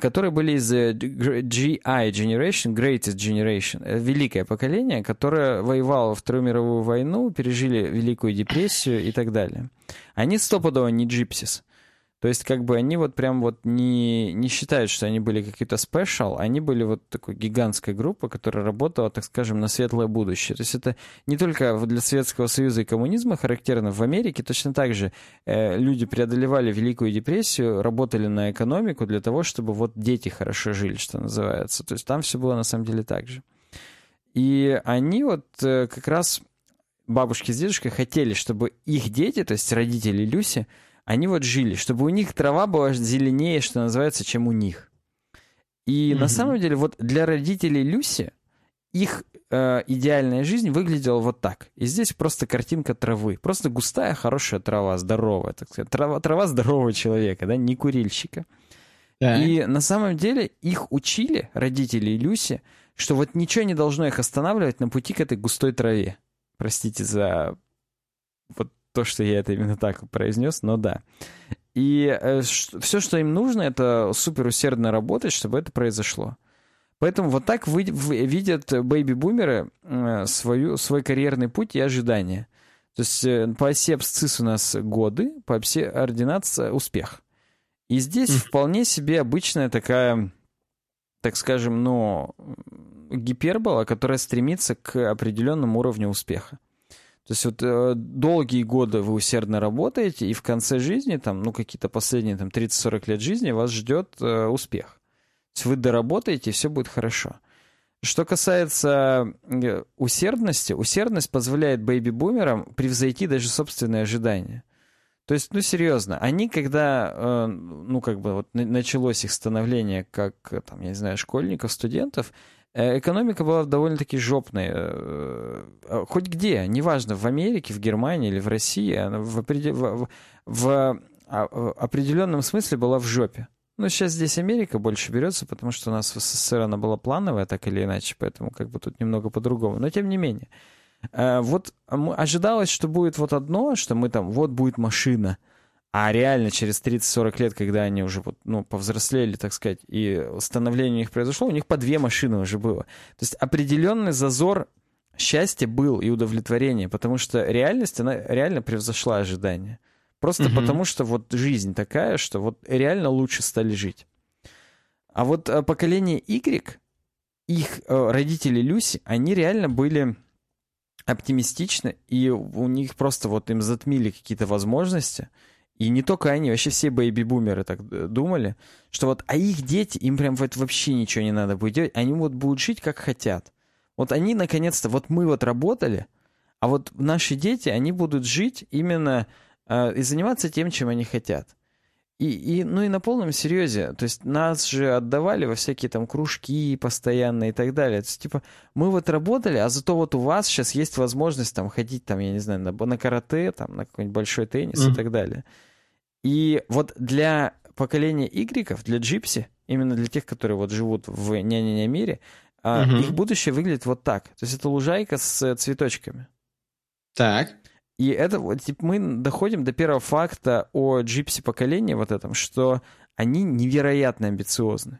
которые были из GI Generation, Greatest Generation, великое поколение, которое воевало во Вторую мировую войну, пережили Великую депрессию и так далее. Они стопудово не джипсис. То есть, как бы они вот прям вот не, не считают, что они были какие-то спешл, они были вот такой гигантской группой, которая работала, так скажем, на светлое будущее. То есть это не только для Советского Союза и коммунизма характерно, в Америке точно так же э, люди преодолевали Великую депрессию, работали на экономику для того, чтобы вот дети хорошо жили, что называется. То есть там все было на самом деле так же. И они вот э, как раз, бабушки с дедушкой, хотели, чтобы их дети, то есть родители Люси, они вот жили, чтобы у них трава была зеленее, что называется, чем у них. И mm-hmm. на самом деле вот для родителей Люси их э, идеальная жизнь выглядела вот так. И здесь просто картинка травы. Просто густая, хорошая трава, здоровая, так сказать. Трава, трава здорового человека, да, не курильщика. Да. И на самом деле их учили, родители Люси, что вот ничего не должно их останавливать на пути к этой густой траве. Простите за вот то, что я это именно так произнес, но да. И э, все, что им нужно, это супер усердно работать, чтобы это произошло. Поэтому вот так вы, вы, видят бэйби-бумеры э, свою, свой карьерный путь и ожидания. То есть э, по оси абсцисс у нас годы, по оси ординация успех. И здесь вполне себе обычная такая, так скажем, ну, гипербола, которая стремится к определенному уровню успеха. То есть вот э, долгие годы вы усердно работаете, и в конце жизни, там, ну, какие-то последние там 30-40 лет жизни вас ждет э, успех. То есть вы доработаете, и все будет хорошо. Что касается э, усердности, усердность позволяет бэйби-бумерам превзойти даже собственные ожидания. То есть, ну, серьезно, они, когда, э, ну, как бы вот началось их становление как, там, я не знаю, школьников, студентов, э, экономика была довольно-таки жопной. А хоть где, неважно, в Америке, в Германии или в России, она в, определ... в, в а, определенном смысле была в жопе. Ну, сейчас здесь Америка больше берется, потому что у нас в СССР она была плановая, так или иначе, поэтому как бы тут немного по-другому. Но тем не менее. Э, вот ожидалось, что будет вот одно, что мы там, вот будет машина, а реально через 30-40 лет, когда они уже вот, ну, повзрослели, так сказать, и становление у них произошло, у них по две машины уже было. То есть определенный зазор счастья был и удовлетворения, потому что реальность, она реально превзошла ожидания. Просто угу. потому, что вот жизнь такая, что вот реально лучше стали жить. А вот э, поколение Y, их э, родители Люси, они реально были оптимистичны, и у них просто вот им затмили какие-то возможности. И не только они, вообще все бэйби-бумеры так э, думали, что вот, а их дети, им прям вот вообще ничего не надо будет делать, они вот будут жить как хотят. Вот они наконец-то, вот мы вот работали, а вот наши дети, они будут жить именно а, и заниматься тем, чем они хотят. И, и, ну и на полном серьезе, то есть нас же отдавали во всякие там кружки постоянно и так далее. То есть, типа, мы вот работали, а зато вот у вас сейчас есть возможность там ходить там, я не знаю, на, на карате, там, на какой-нибудь большой теннис mm-hmm. и так далее. И вот для поколения Y, для джипси, именно для тех, которые вот живут в ня-ня-ня мире, mm-hmm. их будущее выглядит вот так. То есть это лужайка с цветочками. Так. И это вот, типа, мы доходим до первого факта о джипси поколении вот этом, что они невероятно амбициозны.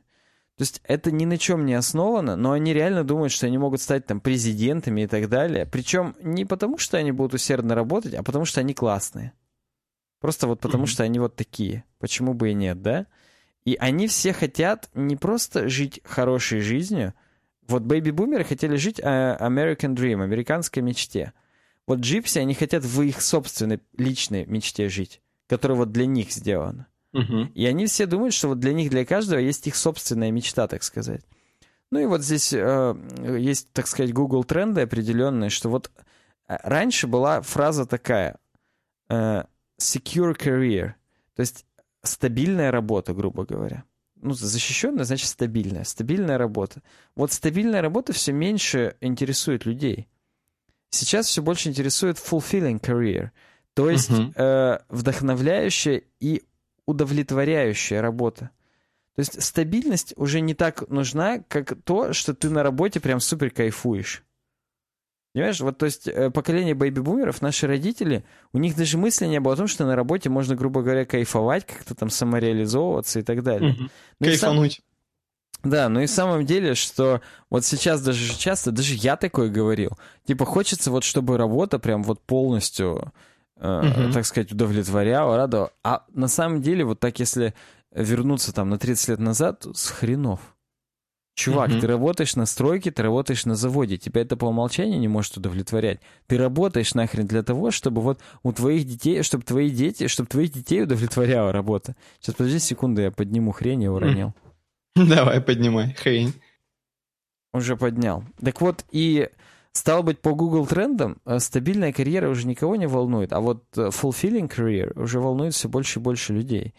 То есть это ни на чем не основано, но они реально думают, что они могут стать там президентами и так далее. Причем не потому, что они будут усердно работать, а потому, что они классные. Просто вот потому, mm-hmm. что они вот такие. Почему бы и нет, да? И они все хотят не просто жить хорошей жизнью. Вот бэйби-бумеры хотели жить uh, American Dream, американской мечте. Вот джипси, они хотят в их собственной личной мечте жить, которая вот для них сделана. Угу. И они все думают, что вот для них, для каждого есть их собственная мечта, так сказать. Ну и вот здесь э, есть, так сказать, Google тренды определенные, что вот э, раньше была фраза такая э, secure career, то есть стабильная работа, грубо говоря. Ну, защищенная, значит, стабильная. Стабильная работа. Вот стабильная работа все меньше интересует людей. Сейчас все больше интересует fulfilling career, то есть uh-huh. э, вдохновляющая и удовлетворяющая работа. То есть стабильность уже не так нужна, как то, что ты на работе прям супер кайфуешь. Понимаешь, вот то есть э, поколение бэйби-бумеров, наши родители, у них даже мысли не было о том, что на работе можно, грубо говоря, кайфовать, как-то там самореализовываться и так далее. Угу. Ну, Кайфануть. Да, ну и в самом деле, что вот сейчас даже часто, даже я такое говорил, типа хочется вот, чтобы работа прям вот полностью, э, угу. так сказать, удовлетворяла, радовала. А на самом деле, вот так если вернуться там на 30 лет назад, с хренов. Чувак, угу. ты работаешь на стройке, ты работаешь на заводе, тебя это по умолчанию не может удовлетворять. Ты работаешь нахрен для того, чтобы вот у твоих детей, чтобы твои дети, чтобы твоих детей удовлетворяла работа. Сейчас, подожди секунду, я подниму хрень, я уронил. Давай, поднимай, хрень. Уже поднял. Так вот, и стало быть, по Google трендам э, стабильная карьера уже никого не волнует, а вот э, fulfilling career уже волнует все больше и больше людей.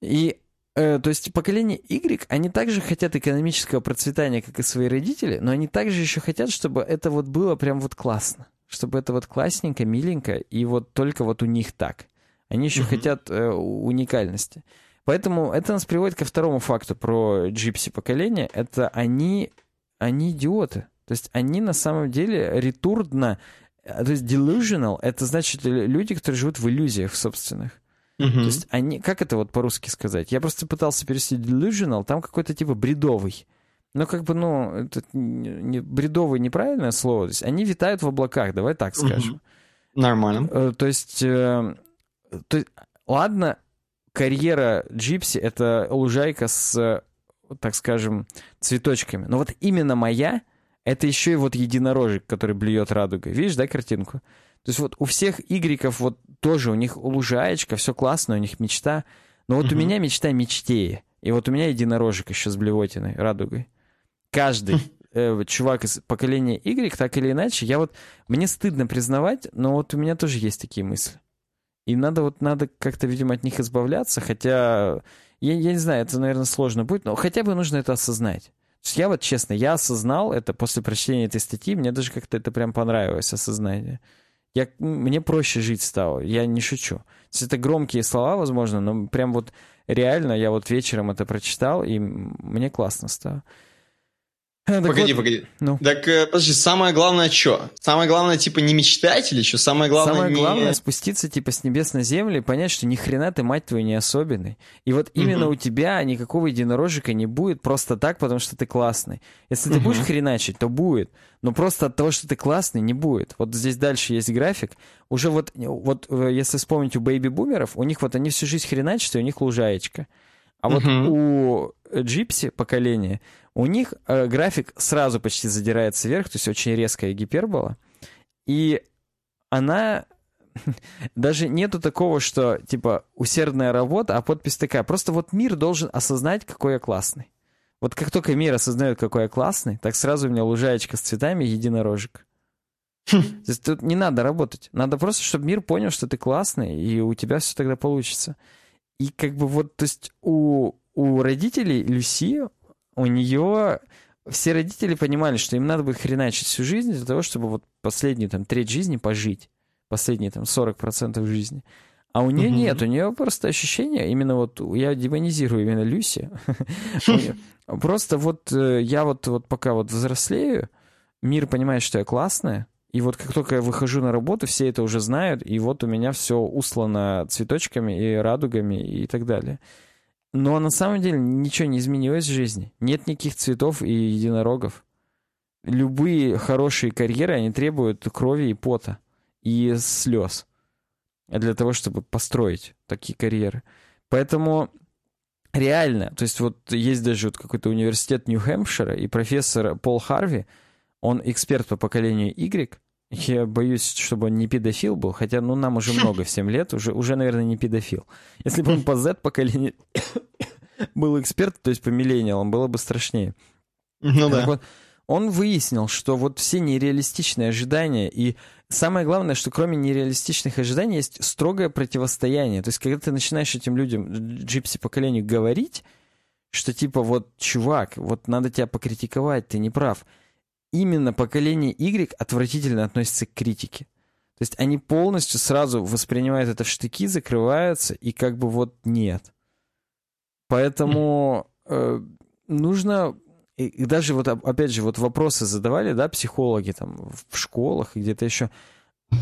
И э, то есть поколение Y, они также хотят экономического процветания, как и свои родители, но они также еще хотят, чтобы это вот было прям вот классно. Чтобы это вот классненько, миленько, и вот только вот у них так. Они еще uh-huh. хотят э, уникальности. Поэтому это нас приводит ко второму факту про джипси поколение. Это они, они идиоты. То есть они на самом деле ретурдно, то есть delusional, это значит люди, которые живут в иллюзиях собственных. Uh-huh. То есть они, как это вот по-русски сказать? Я просто пытался перевести delusional, там какой-то типа бредовый. Но как бы, ну, это не, бредовый неправильное слово. То есть они витают в облаках, давай так скажем. Uh-huh. Нормально. Э, то есть, э, то есть, ладно, карьера Джипси — это лужайка с, так скажем, цветочками. Но вот именно моя — это еще и вот единорожек, который блюет радугой. Видишь, да, картинку? То есть вот у всех игреков вот тоже у них лужаечка, все классно, у них мечта. Но вот угу. у меня мечта мечтее. И вот у меня единорожек еще с блевотиной, радугой. каждый э, чувак из поколения Y, так или иначе, я вот, мне стыдно признавать, но вот у меня тоже есть такие мысли. И надо вот, надо как-то, видимо, от них избавляться, хотя, я, я не знаю, это, наверное, сложно будет, но хотя бы нужно это осознать. Я вот, честно, я осознал это после прочтения этой статьи, мне даже как-то это прям понравилось, осознание. Я, мне проще жить стало, я не шучу. То есть это громкие слова, возможно, но прям вот реально я вот вечером это прочитал, и мне классно стало. Так погоди, вот, погоди. Ну. Так, э, подожди, самое главное что? Самое главное, типа, не мечтать или что? Самое главное Самое не... главное спуститься, типа, с небес на землю и понять, что ни хрена ты, мать твою, не особенный. И вот именно угу. у тебя никакого единорожика не будет просто так, потому что ты классный. Если угу. ты будешь хреначить, то будет. Но просто от того, что ты классный, не будет. Вот здесь дальше есть график. Уже вот, вот э, если вспомнить у бэйби-бумеров, у них вот они всю жизнь хреначат, и у них лужаечка. А вот у джипси поколения, у них э, график сразу почти задирается вверх, то есть очень резкая гипербола. И она... Даже нету такого, что, типа, усердная работа, а подпись такая. Просто вот мир должен осознать, какой я классный. Вот как только мир осознает, какой я классный, так сразу у меня лужаечка с цветами и единорожек. То есть тут не надо работать. Надо просто, чтобы мир понял, что ты классный, и у тебя все тогда получится. И как бы вот, то есть у, у родителей Люси, у нее все родители понимали, что им надо бы хреначить всю жизнь для того, чтобы вот последнюю там треть жизни пожить, последние там 40% жизни. А у нее угу. нет, у нее просто ощущение, именно вот я демонизирую именно Люси. Просто вот э, я вот, вот пока вот взрослею, мир понимает, что я классная, и вот как только я выхожу на работу, все это уже знают, и вот у меня все услано цветочками и радугами и так далее. Но на самом деле ничего не изменилось в жизни. Нет никаких цветов и единорогов. Любые хорошие карьеры, они требуют крови и пота, и слез для того, чтобы построить такие карьеры. Поэтому реально, то есть вот есть даже вот какой-то университет Нью-Хэмпшира, и профессор Пол Харви, он эксперт по поколению Y. Я боюсь, чтобы он не педофил был, хотя, ну, нам уже много, в 7 лет, уже, уже, наверное, не педофил. Если бы он по Z поколению был эксперт, то есть по миллениалам, было бы страшнее. Ну да. Вот, он выяснил, что вот все нереалистичные ожидания и самое главное, что кроме нереалистичных ожиданий есть строгое противостояние. То есть когда ты начинаешь этим людям, джипси поколению, говорить, что типа вот, чувак, вот надо тебя покритиковать, ты не прав – именно поколение Y отвратительно относится к критике. То есть они полностью сразу воспринимают это в штыки, закрываются, и как бы вот нет. Поэтому э, нужно... И даже вот, опять же, вот вопросы задавали, да, психологи там в школах и где-то еще.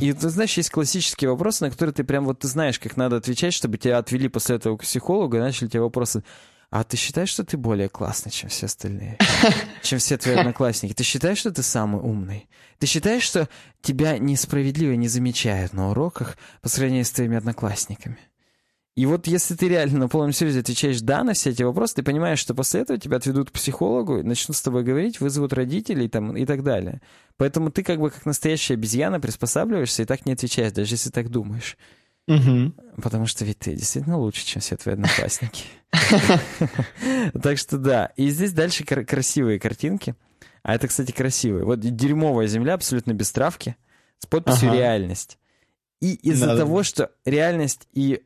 И ты знаешь, есть классические вопросы, на которые ты прям вот ты знаешь, как надо отвечать, чтобы тебя отвели после этого к психологу и начали тебе вопросы а ты считаешь, что ты более классный, чем все остальные? Чем все твои одноклассники? Ты считаешь, что ты самый умный? Ты считаешь, что тебя несправедливо не замечают на уроках по сравнению с твоими одноклассниками? И вот если ты реально на полном серьезе отвечаешь «да» на все эти вопросы, ты понимаешь, что после этого тебя отведут к психологу, начнут с тобой говорить, вызовут родителей там, и так далее. Поэтому ты как бы как настоящая обезьяна приспосабливаешься и так не отвечаешь, даже если так думаешь. Угу. Потому что ведь ты действительно лучше, чем все твои одноклассники. Так что да. И здесь дальше красивые картинки. А это, кстати, красивые. Вот дерьмовая земля абсолютно без травки с подписью «Реальность». И из-за того, что реальность и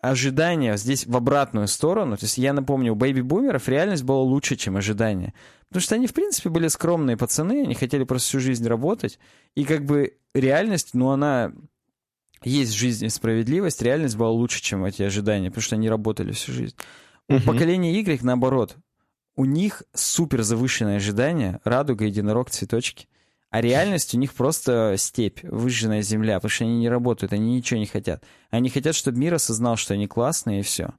ожидания здесь в обратную сторону, то есть я напомню, у бэйби-бумеров реальность была лучше, чем ожидания. Потому что они, в принципе, были скромные пацаны, они хотели просто всю жизнь работать. И как бы реальность, ну, она есть в жизни справедливость, реальность была лучше, чем эти ожидания, потому что они работали всю жизнь. У uh поколения Y, наоборот, у них супер завышенные ожидания, радуга, единорог, цветочки. А реальность у них просто степь, выжженная земля, потому что они не работают, они ничего не хотят. Они хотят, чтобы мир осознал, что они классные, и все.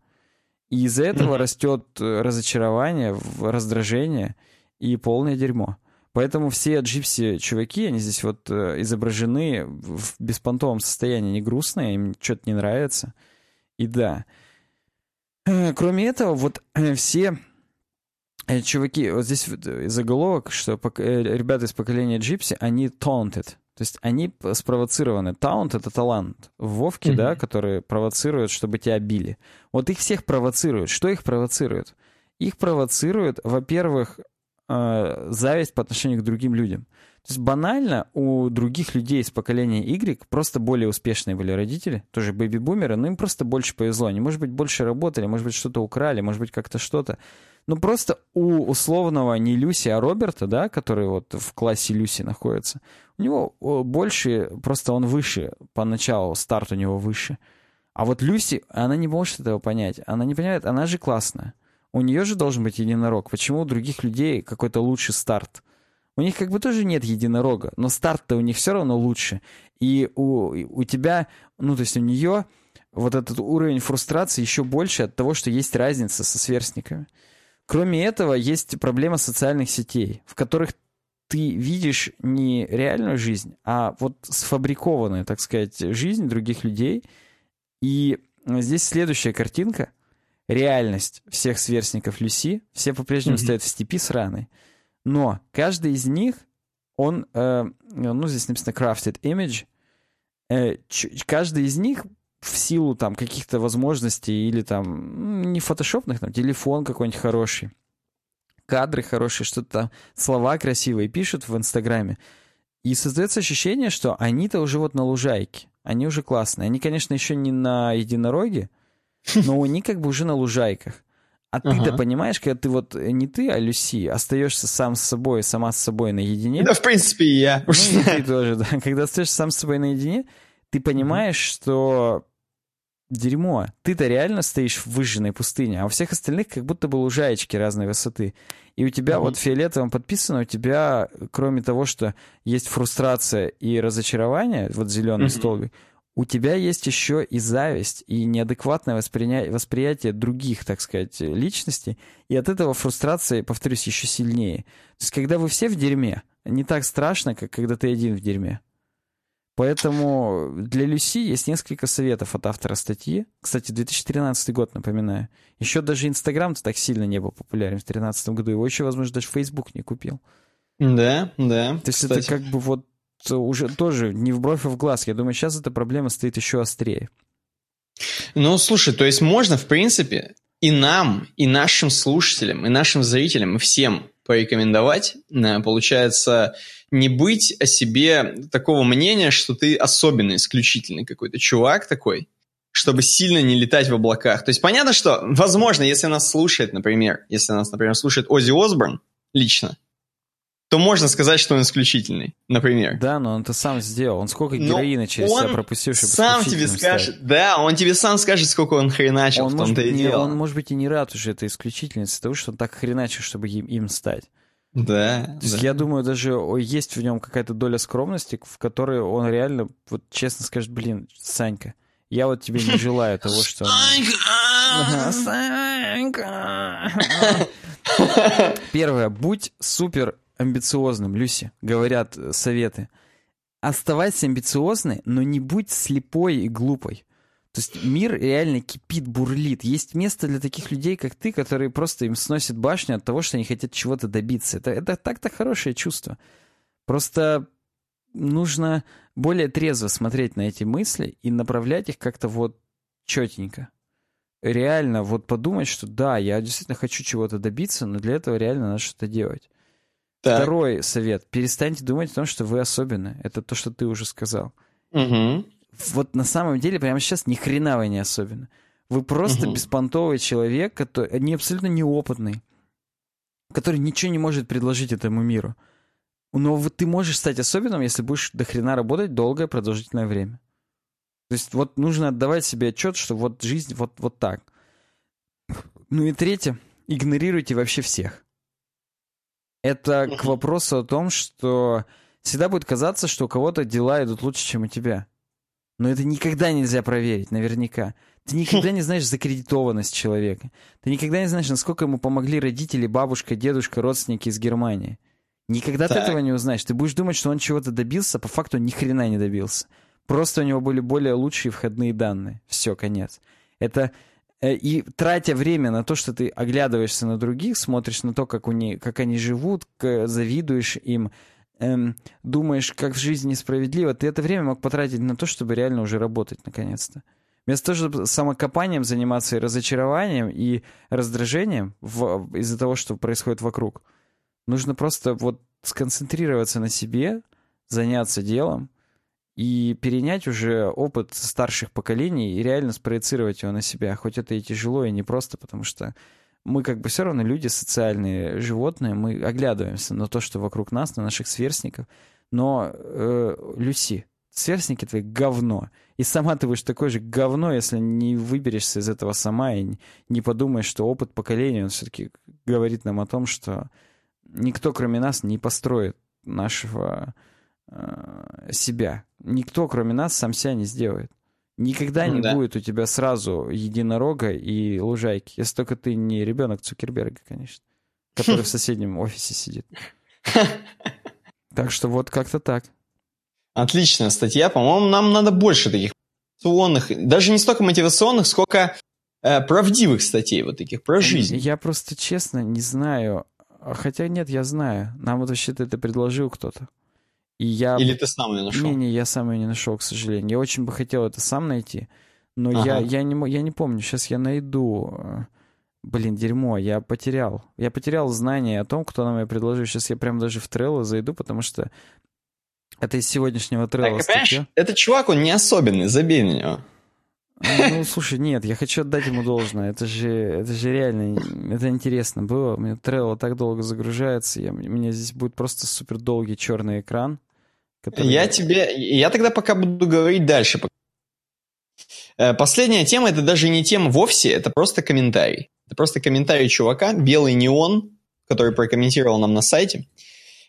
И из-за этого растет э, разочарование, раздражение и полное дерьмо. Поэтому все джипси чуваки, они здесь вот э, изображены в беспонтовом состоянии, они грустные, им что-то не нравится. И да. Э, кроме этого, вот э, все чуваки, вот здесь заголовок, что ребята из поколения джипси, они taunted. То есть они спровоцированы. Таунт — это талант. В Вовке, mm-hmm. да, которые провоцируют, чтобы тебя били. Вот их всех провоцируют. Что их провоцирует? Их провоцирует, во-первых, э, зависть по отношению к другим людям. То есть банально у других людей из поколения Y просто более успешные были родители, тоже бэби-бумеры, но им просто больше повезло. Они, может быть, больше работали, может быть, что-то украли, может быть, как-то что-то. Ну, просто у условного не Люси, а Роберта, да, который вот в классе Люси находится, у него больше, просто он выше поначалу, старт у него выше. А вот Люси, она не может этого понять. Она не понимает, она же классная. У нее же должен быть единорог. Почему у других людей какой-то лучший старт? У них как бы тоже нет единорога, но старт-то у них все равно лучше. И у, у тебя, ну, то есть у нее вот этот уровень фрустрации еще больше от того, что есть разница со сверстниками. Кроме этого, есть проблема социальных сетей, в которых ты видишь не реальную жизнь, а вот сфабрикованную, так сказать, жизнь других людей. И здесь следующая картинка. Реальность всех сверстников Люси. Все по-прежнему mm-hmm. стоят в степи с раной. Но каждый из них, он, э, ну, здесь написано crafted image, э, каждый из них в силу там каких-то возможностей или там не фотошопных, там телефон какой-нибудь хороший, кадры хорошие, что-то там, слова красивые пишут в Инстаграме. И создается ощущение, что они-то уже вот на лужайке. Они уже классные. Они, конечно, еще не на единороге, но они как бы уже на лужайках. А ты-то понимаешь, когда ты вот э, не ты, а Люси, остаешься сам с собой, сама с собой наедине. Да, в принципе, я. Ну, и ты тоже, да. Когда остаешься сам с собой наедине, ты понимаешь, что дерьмо. Ты-то реально стоишь в выжженной пустыне, а у всех остальных как будто бы лужаечки разной высоты. И у тебя mm-hmm. вот фиолетовым подписано, у тебя, кроме того, что есть фрустрация и разочарование, вот зеленый mm-hmm. столбик, у тебя есть еще и зависть, и неадекватное восприятие, восприятие других, так сказать, личностей, и от этого фрустрация, повторюсь, еще сильнее. То есть, когда вы все в дерьме, не так страшно, как когда ты один в дерьме. Поэтому для Люси есть несколько советов от автора статьи. Кстати, 2013 год, напоминаю. Еще даже Инстаграм так сильно не был популярен в 2013 году. Его еще, возможно, даже Facebook не купил. Да, да. То есть кстати. это как бы вот уже тоже не в бровь, а в глаз. Я думаю, сейчас эта проблема стоит еще острее. Ну, слушай, то есть можно, в принципе, и нам, и нашим слушателям, и нашим зрителям, и всем порекомендовать, э, получается, не быть о себе такого мнения, что ты особенный, исключительный какой-то чувак такой, чтобы сильно не летать в облаках. То есть понятно, что, возможно, если нас слушает, например, если нас, например, слушает Оззи Осборн лично, то можно сказать, что он исключительный, например. Да, но он это сам сделал. Он сколько героина через себя пропустил, чтобы сам тебе скажет, стать. да, он тебе сам скажет, сколько он хреначил он в том-то и не, дело. Он, может быть, и не рад уже этой исключительности того, что он так хреначил, чтобы им, им стать. Да. То есть да. я думаю, даже есть в нем какая-то доля скромности, в которой он реально, вот честно скажет, блин, Санька, я вот тебе не желаю того, что... Санька! Санька! Первое, будь супер амбициозным, Люси, говорят э, советы. Оставайся амбициозной, но не будь слепой и глупой. То есть мир реально кипит, бурлит. Есть место для таких людей, как ты, которые просто им сносят башню от того, что они хотят чего-то добиться. Это, это так-то хорошее чувство. Просто нужно более трезво смотреть на эти мысли и направлять их как-то вот четенько. Реально вот подумать, что да, я действительно хочу чего-то добиться, но для этого реально надо что-то делать. Так. Второй совет. Перестаньте думать о том, что вы особенны. Это то, что ты уже сказал. Угу. Вот на самом деле прямо сейчас ни хрена вы не особенно. Вы просто угу. беспонтовый человек, который не абсолютно неопытный, который ничего не может предложить этому миру. Но вот ты можешь стать особенным, если будешь до хрена работать долгое продолжительное время. То есть вот нужно отдавать себе отчет, что вот жизнь вот, вот так. Ну и третье. Игнорируйте вообще всех. Это к вопросу о том, что всегда будет казаться, что у кого-то дела идут лучше, чем у тебя. Но это никогда нельзя проверить, наверняка. Ты никогда не знаешь закредитованность человека. Ты никогда не знаешь, насколько ему помогли родители, бабушка, дедушка, родственники из Германии. Никогда так. ты этого не узнаешь. Ты будешь думать, что он чего-то добился, а по факту ни хрена не добился. Просто у него были более лучшие входные данные. Все, конец. Это и тратя время на то, что ты оглядываешься на других, смотришь на то, как, у них, как они живут, завидуешь им, эм, думаешь, как в жизни несправедливо, ты это время мог потратить на то, чтобы реально уже работать наконец-то. Вместо того, чтобы самокопанием заниматься и разочарованием, и раздражением из-за того, что происходит вокруг, Нужно просто вот сконцентрироваться на себе, заняться делом и перенять уже опыт старших поколений и реально спроецировать его на себя. Хоть это и тяжело, и непросто, потому что мы как бы все равно люди социальные животные, мы оглядываемся на то, что вокруг нас, на наших сверстников. Но, э, Люси, сверстники твои говно. И сама ты будешь такое же говно, если не выберешься из этого сама и не подумаешь, что опыт поколения, он все-таки говорит нам о том, что никто, кроме нас, не построит нашего э, себя. Никто, кроме нас, сам себя не сделает. Никогда не да. будет у тебя сразу единорога и лужайки. Если только ты не ребенок Цукерберга, конечно, который в соседнем офисе сидит. Так что вот как-то так. Отличная статья. По-моему, нам надо больше таких мотивационных, даже не столько мотивационных, сколько э, правдивых статей вот таких про жизнь. Я просто честно не знаю. Хотя нет, я знаю. Нам вот вообще-то это предложил кто-то. И я... Или ты сам ее нашел? Не-не, я сам ее не нашел, к сожалению. Я очень бы хотел это сам найти, но ага. я, я, не, я не помню. Сейчас я найду. Блин, дерьмо, я потерял. Я потерял знание о том, кто нам ее предложил. Сейчас я прям даже в Trello зайду, потому что это из сегодняшнего Trello так, Этот чувак, он не особенный, забей на него. Ну, слушай, нет, я хочу отдать ему должное. Это же, это же реально, это интересно было. У меня Trello так долго загружается, я, у меня здесь будет просто супер долгий черный экран. Который... Я тебе, я тогда пока буду говорить дальше. Э, последняя тема, это даже не тема вовсе, это просто комментарий. Это просто комментарий чувака, белый неон, который прокомментировал нам на сайте.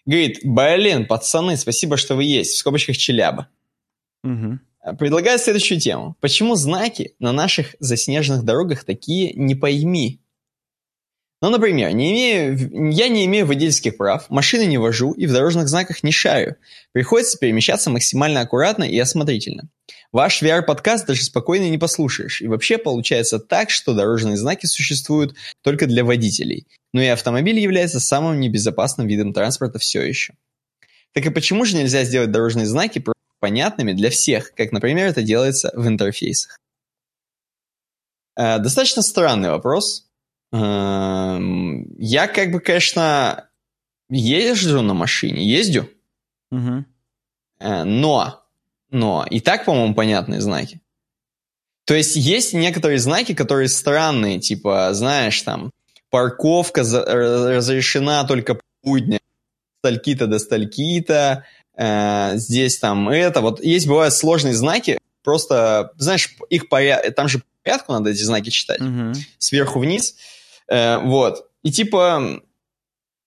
Говорит, блин, пацаны, спасибо, что вы есть. В скобочках Челяба. Угу. Предлагаю следующую тему. Почему знаки на наших заснеженных дорогах такие «не пойми»? Ну, например, не имею, я не имею водительских прав, машины не вожу и в дорожных знаках не шарю. Приходится перемещаться максимально аккуратно и осмотрительно. Ваш VR-подкаст даже спокойно не послушаешь. И вообще получается так, что дорожные знаки существуют только для водителей. Но и автомобиль является самым небезопасным видом транспорта все еще. Так и почему же нельзя сделать дорожные знаки понятными для всех, как, например, это делается в интерфейсах? Э, достаточно странный вопрос. Э, я как бы, конечно, езжу на машине, ездю, угу. э, но но и так, по-моему, понятные знаки. То есть есть некоторые знаки, которые странные, типа, знаешь, там, парковка разрешена только по будням, стальки-то до стальки-то, э, здесь там это. Вот есть, бывают сложные знаки, просто, знаешь, их поряд... там же по порядку надо эти знаки читать, угу. сверху вниз. Э, вот. И типа,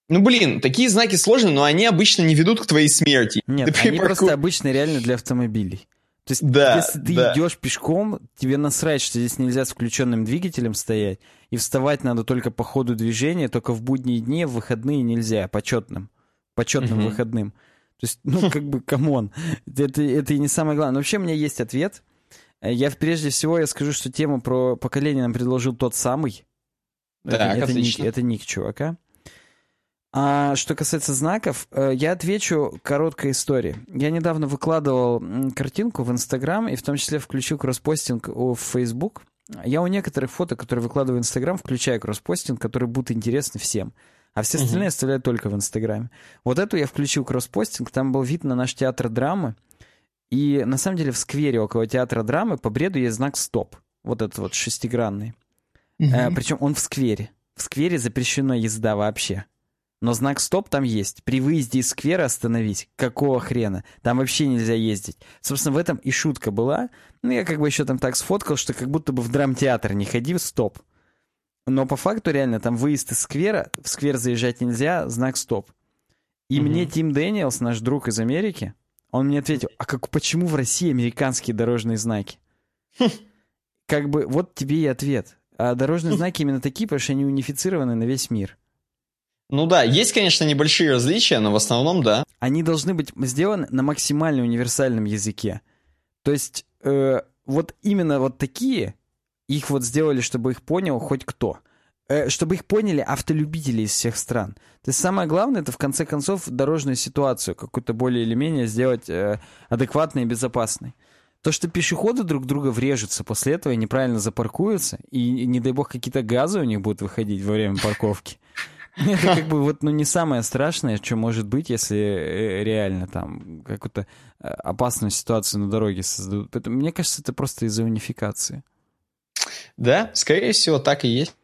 ну, блин, такие знаки сложные, но они обычно не ведут к твоей смерти. Нет, ты они парку... просто обычные реально для автомобилей. То есть, да, если ты да. идешь пешком, тебе насрать, что здесь нельзя с включенным двигателем стоять, и вставать надо только по ходу движения, только в будние дни, в выходные нельзя, почетным. Почетным угу. выходным. То есть, ну, как бы, come on. Это, это и не самое главное. Но вообще у меня есть ответ. Я прежде всего я скажу, что тему про поколение нам предложил тот самый. Так, это, отлично. Это ник, это ник чувака. А что касается знаков, э, я отвечу короткой историей. Я недавно выкладывал картинку в Инстаграм и в том числе включил кросспостинг в Фейсбук. Я у некоторых фото, которые выкладываю в Инстаграм, включаю кросспостинг, которые будут интересны всем. А все остальные uh-huh. оставляю только в Инстаграме. Вот эту я включил кросспостинг, там был вид на наш театр драмы. И на самом деле в сквере около театра драмы по бреду есть знак «Стоп». Вот этот вот шестигранный. Uh-huh. Э, причем он в сквере. В сквере запрещена езда вообще. Но знак «Стоп» там есть. При выезде из сквера остановить. Какого хрена? Там вообще нельзя ездить. Собственно, в этом и шутка была. Ну, я как бы еще там так сфоткал, что как будто бы в драмтеатр не ходи, стоп. Но по факту реально там выезд из сквера, в сквер заезжать нельзя, знак «Стоп». И угу. мне Тим Дэниелс, наш друг из Америки, он мне ответил, а как, почему в России американские дорожные знаки? Хм. Как бы вот тебе и ответ. А дорожные знаки именно такие, потому что они унифицированы на весь мир. Ну да, есть, конечно, небольшие различия, но в основном да. Они должны быть сделаны на максимально универсальном языке. То есть э, вот именно вот такие, их вот сделали, чтобы их понял хоть кто. Э, чтобы их поняли автолюбители из всех стран. То есть самое главное, это в конце концов дорожную ситуацию какую-то более или менее сделать э, адекватной и безопасной. То, что пешеходы друг друга врежутся после этого и неправильно запаркуются, и, не дай бог, какие-то газы у них будут выходить во время парковки – Это как бы вот, ну, не самое страшное, что может быть, если э, реально там какую-то э, опасную ситуацию на дороге создадут. Поэтому, мне кажется, это просто из-за унификации. Да, скорее всего, так и есть.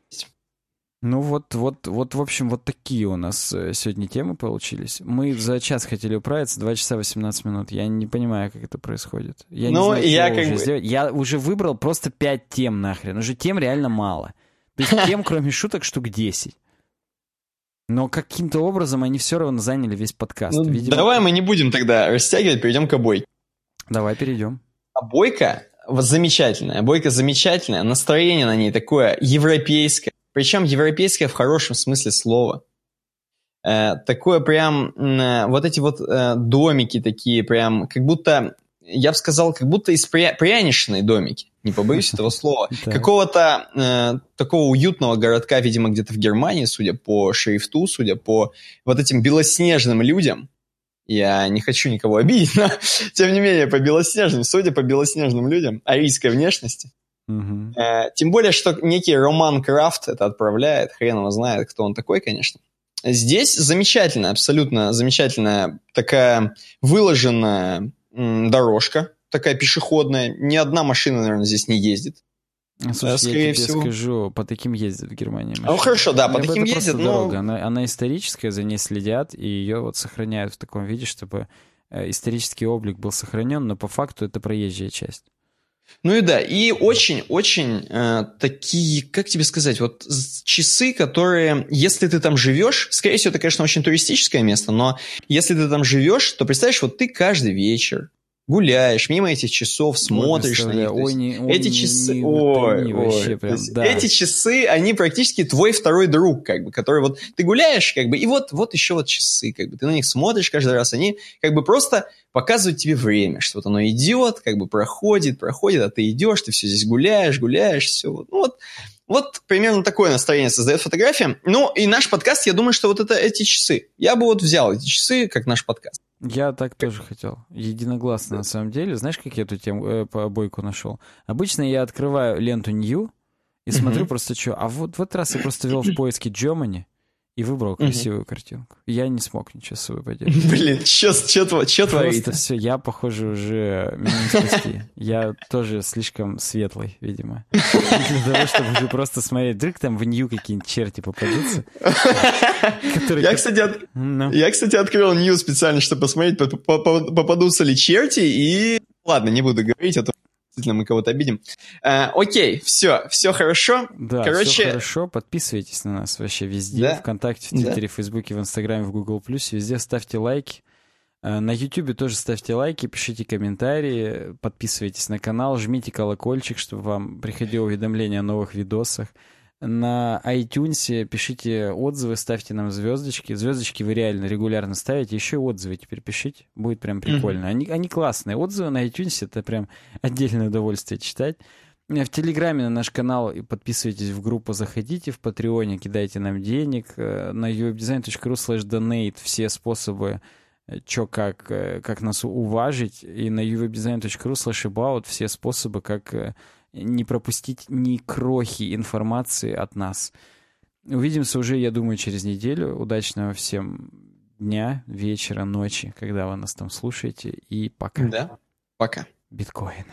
Ну вот, вот, вот, в общем, вот такие у нас э, сегодня темы получились. Мы за час хотели управиться, 2 часа 18 минут. Я не понимаю, как это происходит. Я ну, не знаю, я как бы... Сделать. Я уже выбрал просто 5 тем нахрен. Уже тем реально мало. То есть тем, кроме шуток, штук 10. Но каким-то образом они все равно заняли весь подкаст. Ну, Видимо, давай мы не будем тогда растягивать, перейдем к обойке. Давай перейдем. Обойка замечательная. Обойка замечательная. Настроение на ней такое европейское. Причем европейское в хорошем смысле слова. Э, такое прям, э, вот эти вот э, домики такие прям, как будто, я бы сказал, как будто из пря пряничные домики, не побоюсь этого слова. Какого-то э, такого уютного городка, видимо, где-то в Германии, судя по шрифту, судя по вот этим белоснежным людям. Я не хочу никого обидеть, но тем не менее по белоснежным, судя по белоснежным людям, арийской внешности, Угу. тем более, что некий Роман Крафт это отправляет, хрен его знает, кто он такой, конечно. Здесь замечательная, абсолютно замечательная такая выложенная дорожка, такая пешеходная. Ни одна машина, наверное, здесь не ездит. А, слушай, Скорее я тебе всего. скажу, по таким ездят в Германии. Машины. Ну хорошо, да, по таким ездят, но... дорога, она, она историческая, за ней следят, и ее вот сохраняют в таком виде, чтобы э, исторический облик был сохранен, но по факту это проезжая часть. Ну и да, и очень-очень э, такие, как тебе сказать, вот часы, которые, если ты там живешь, скорее всего, это, конечно, очень туристическое место, но если ты там живешь, то представляешь, вот ты каждый вечер гуляешь мимо этих часов, смотришь ой, на них. Ой, не, ой, эти часы, не, ой, не, ой, вообще прям, да. эти часы, они практически твой второй друг, как бы, который вот ты гуляешь, как бы, и вот вот еще вот часы, как бы, ты на них смотришь каждый раз, они как бы просто показывают тебе время, что вот оно идет, как бы проходит, проходит, а ты идешь, ты все здесь гуляешь, гуляешь, все вот, ну, вот. Вот примерно такое настроение создает фотография. Ну, и наш подкаст, я думаю, что вот это эти часы. Я бы вот взял эти часы, как наш подкаст. Я так тоже хотел. Единогласно, на самом деле. Знаешь, как я эту тему э, по обойку нашел? Обычно я открываю ленту New и смотрю просто что. А вот в этот раз я просто вел в поиске Germany и выбрал красивую угу. картинку. Я не смог ничего с собой поделать. Блин, что творится? Все, я, похоже, уже меня Я тоже слишком светлый, видимо. Для того, чтобы уже просто смотреть. Вдруг там в нью какие-нибудь черти попадутся. Я, кстати, ну. я, кстати, открыл нью специально, чтобы посмотреть, попадутся ли черти, и... Ладно, не буду говорить, а то действительно мы кого-то обидим. А, окей, все, все хорошо. Да, Короче... все хорошо. Подписывайтесь на нас вообще везде. Да? Вконтакте, в Твиттере, да? в Фейсбуке, в Инстаграме, в Google+. Везде ставьте лайки. А, на Ютубе тоже ставьте лайки, пишите комментарии, подписывайтесь на канал, жмите колокольчик, чтобы вам приходило уведомления о новых видосах на iTunes пишите отзывы, ставьте нам звездочки. Звездочки вы реально регулярно ставите. Еще отзывы теперь пишите. Будет прям прикольно. Они, они классные. Отзывы на iTunes это прям отдельное удовольствие читать. В Телеграме на наш канал подписывайтесь в группу, заходите, в Патреоне кидайте нам денег. Э, на uwebdesign.ru slash donate все способы, э, чё как, э, как нас уважить. И на uwebdesign.ru slash about все способы, как не пропустить ни крохи информации от нас. Увидимся уже, я думаю, через неделю. Удачного всем дня, вечера, ночи, когда вы нас там слушаете. И пока. Да, пока. Биткоин.